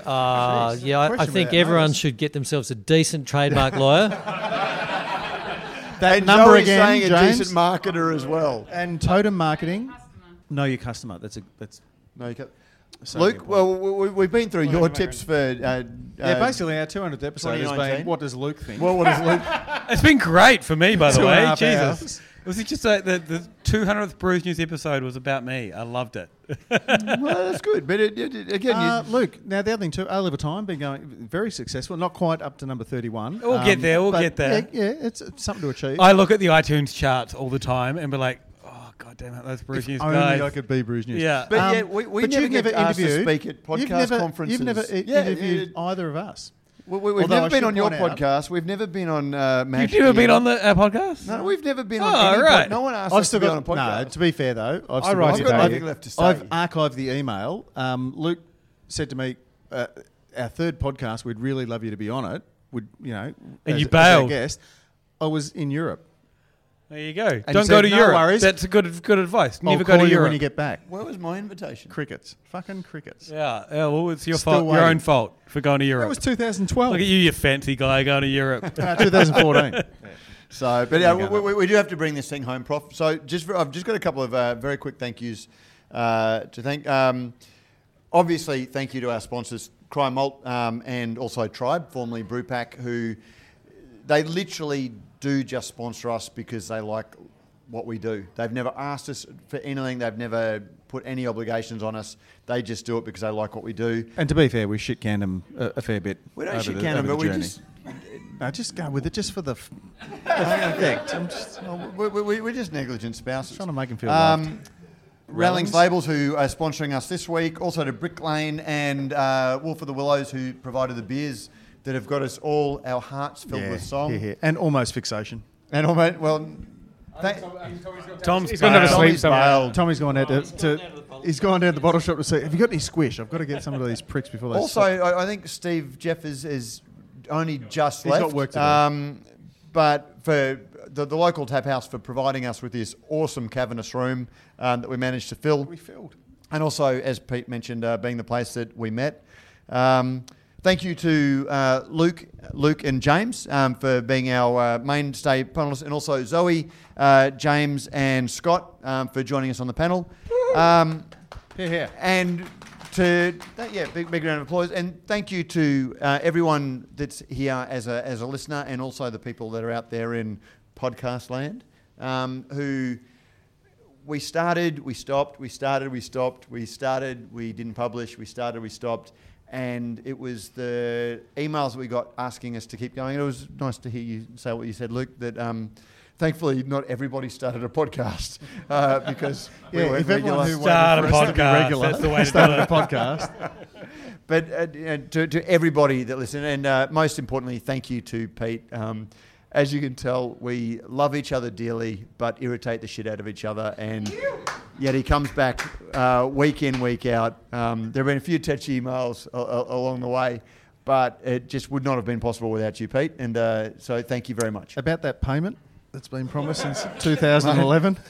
Uh, yeah, I, I think everyone notice. should get themselves a decent trademark lawyer. That and number Zoe's again, saying a decent marketer as well. And totem marketing. Know your customer. That's a that's. No, you can't. so Luke, well, we, we- we've been through your tips for. Uh, yeah, uh, basically our 200th episode has been. What does Luke think? Well, what is Luke? It's been great for me, by the Two and a way. Jesus. hours. Was it just like the, the 200th Brews News episode was about me? I loved it. well, that's good. But it, it, it- again, Uh, Luke, now the other thing too, A Live Time been going very successful. Not quite up to number thirty-one. Um, We'll get there, we'll get there. Yeah, yeah, it's, it's something to achieve. I look at the iTunes charts all the time and be like, oh, God damn it, those Bruce if News only guys. I could be Brews News. Yeah. but Um, yeah, we, we but never you've get never asked to interviewed- speak at podcast you've never, conferences. You've never i- Yeah, interviewed yeah, either of us. We, we, we've Although never I been on your out- podcast. We've never been on uh, You've never been on the, our podcast? No, we've never been Oh, on any right. pod- No one asked I've us still to be on a podcast. no. To be fair though, I've still write got, I've it got down. nothing left to say. I've archived the email. Um, Luke said to me, uh, "Our third podcast, we'd really love you to be on it. Would you know?" And as- you as our bailed. guest. I was in Europe. There you go. he Don't go to "No Europe. worries. That's a good good advice. I'll Never call go to you Europe. when you get back. Where was my invitation? Crickets, fucking crickets. yeah, yeah, well, it's your Still fault. Your own fault for going to Europe. That was 2012. Look at you, you fancy guy, going to Europe. No, 2014. So, but yeah, we, we, we do have to bring this thing home, Prof. So, just for, I've just got a couple of uh, very quick thank yous uh, to thank. Um, obviously, thank you to our sponsors, Cryer Malt um, and also Tribe, formerly Brewpack, who they literally do just sponsor us because they like what we do. They've never asked us for anything. They've never put any obligations on us. They just do it because they like what we do. And to be fair, we shit canned them a, a fair bit. We don't shit the- can 'em, over but the we just- No, just go with it, just for the. F- effect. I'm just, we, we, we're just negligent spouses. Trying to make 'em feel Um. Rallings Rallings. Labels, who are sponsoring us this week, also to Brick Lane and uh, Wolf of the Willows, who provided the beers that have got us all our hearts filled yeah, with song. here, here. and almost fixation. And almost well, thank- Tom's He's gone to have a bailed. sleep Tommy's somewhere. Tommy's gone out to, to he's gone down to the bottle shop to say, "Have you got any squish? I've got to get some of these pricks before they." Also. I, I think Steve Jeff is, is only just He's left. got work to do. Um, but for the, the local tap house for providing us with this awesome cavernous room um, that we managed to fill. we filled. and also, as Pete mentioned, uh, being the place that we met. Um, thank you to uh, Luke, Luke and James um, for being our uh, mainstay panelists, and also Zoe, uh, James, and Scott um, for joining us on the panel. Um, Here, here. and to th- yeah, big big round of applause, and thank you to uh, everyone that's here as a as a listener, and also the people that are out there in podcast land um, who we started, we stopped, we started, we stopped, we started, we didn't publish, we started, we stopped. And it was the emails that we got asking us to keep going. It was nice to hear you say what you said, Luke, that um, thankfully not everybody started a podcast uh, because we Yeah, weren't if everyone regular. who waited Start a for us to be podcast, regular that's the way to do started a podcast. but uh, to, to everybody that listened, and uh, most importantly, thank you to Pete. Um, as you can tell, we love each other dearly, but irritate the shit out of each other. And yet he comes back uh, week in, week out. Um, there have been a few touchy emails a- a- along the way, but it just would not have been possible without you, Pete. And uh, so thank you very much. About that payment that's been promised since 2011.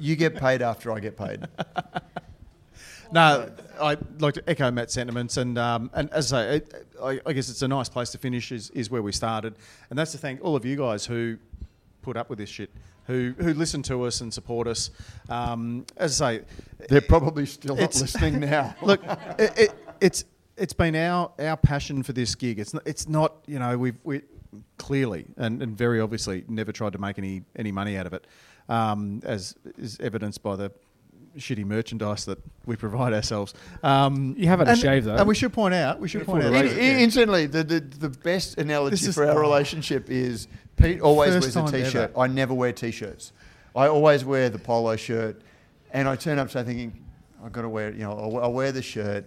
You get paid after I get paid. No, I'd like to echo Matt's sentiments, and um, and as I say, it, I, I guess it's a nice place to finish. Is, is where we started, and that's to thank all of you guys who put up with this shit, who who listen to us and support us. Um, as I say, They're probably still not listening now. look, it, it, it's it's been our our passion for this gig. It's not, it's not you know we've we clearly and, and very obviously never tried to make any any money out of it, um, as is evidenced by the shitty merchandise that we provide ourselves. Um, You haven't a and, shave, though. and we should point out we should point out. In, that- incidentally, the, the, the best analogy This for our relationship is Pete always wears a time t-shirt. ever. I never wear t-shirts. I always wear the polo shirt, and I turn up so thinking I've got to wear. You know, I'll, I'll wear the shirt,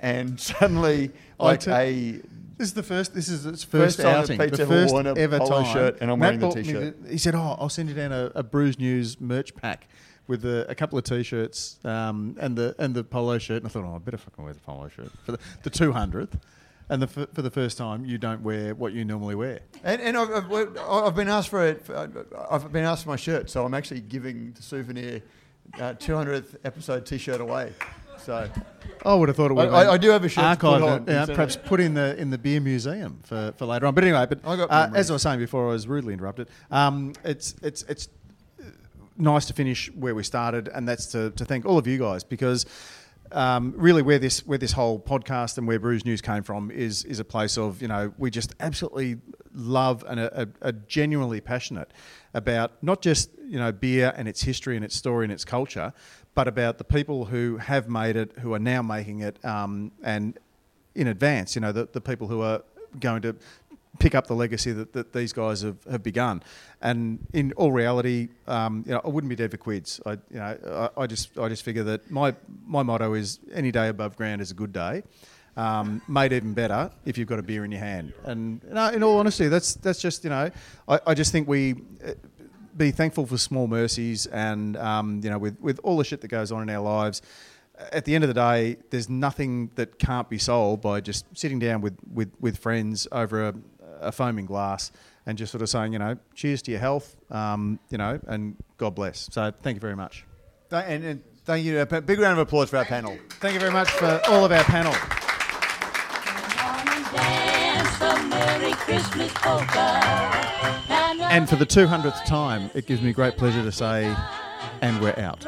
and suddenly I like tu- a This is the first. This is its First first, outing. Pete's the ever first worn a ever polo time. shirt, and I'm Matt wearing the t-shirt. the- he said, "Oh, I'll send you down a, a Brews News merch pack with a, a couple of t-shirts um, and the and the polo shirt." And I thought, "Oh, I better fucking wear the polo shirt for the, the 200th." And the, f- for the first time, you don't wear what you normally wear. And, and I've, I've, I've been asked for it. I've been asked for my shirt, so I'm actually giving the souvenir uh, 200th episode T-shirt away. So I would have thought it would. I- I- do have a shirt to put on, yeah, perhaps put in the in the beer museum for, for later on. But anyway, but I got uh, as I was saying before, I was rudely interrupted. Um, it's it's it's nice to finish where we started, and that's to, to thank all of you guys because um, really where this where this whole podcast and where Brews News came from is is a place of you know we just absolutely love and are, are, genuinely passionate about not just you know beer and its history and its story and its culture, but about the people who have made it, who are now making it, um, and in advance, you know the, the people who are going to pick up the legacy that, that these guys have, have begun. And in all reality, um, you know, I wouldn't be dead for quids. I, you know, I, I just I just figure that my my motto is any day above ground is a good day. Um, made even better if you've got a beer in your hand. And in all honesty, that's that's just you know, I, I just think we. uh, Be thankful for small mercies, and um, you know, with, with all the shit that goes on in our lives, at the end of the day, there's nothing that can't be solved by just sitting down with, with, with friends over a, a foaming glass and just sort of saying, you know, cheers to your health, um, you know, and God bless. So thank you very much. Th- and, and thank you. A big round of applause for our panel. Thank you very much for all of our panel. Dance the Merry Christmas polka. And for the 200th time, it gives me great pleasure to say, and we're out.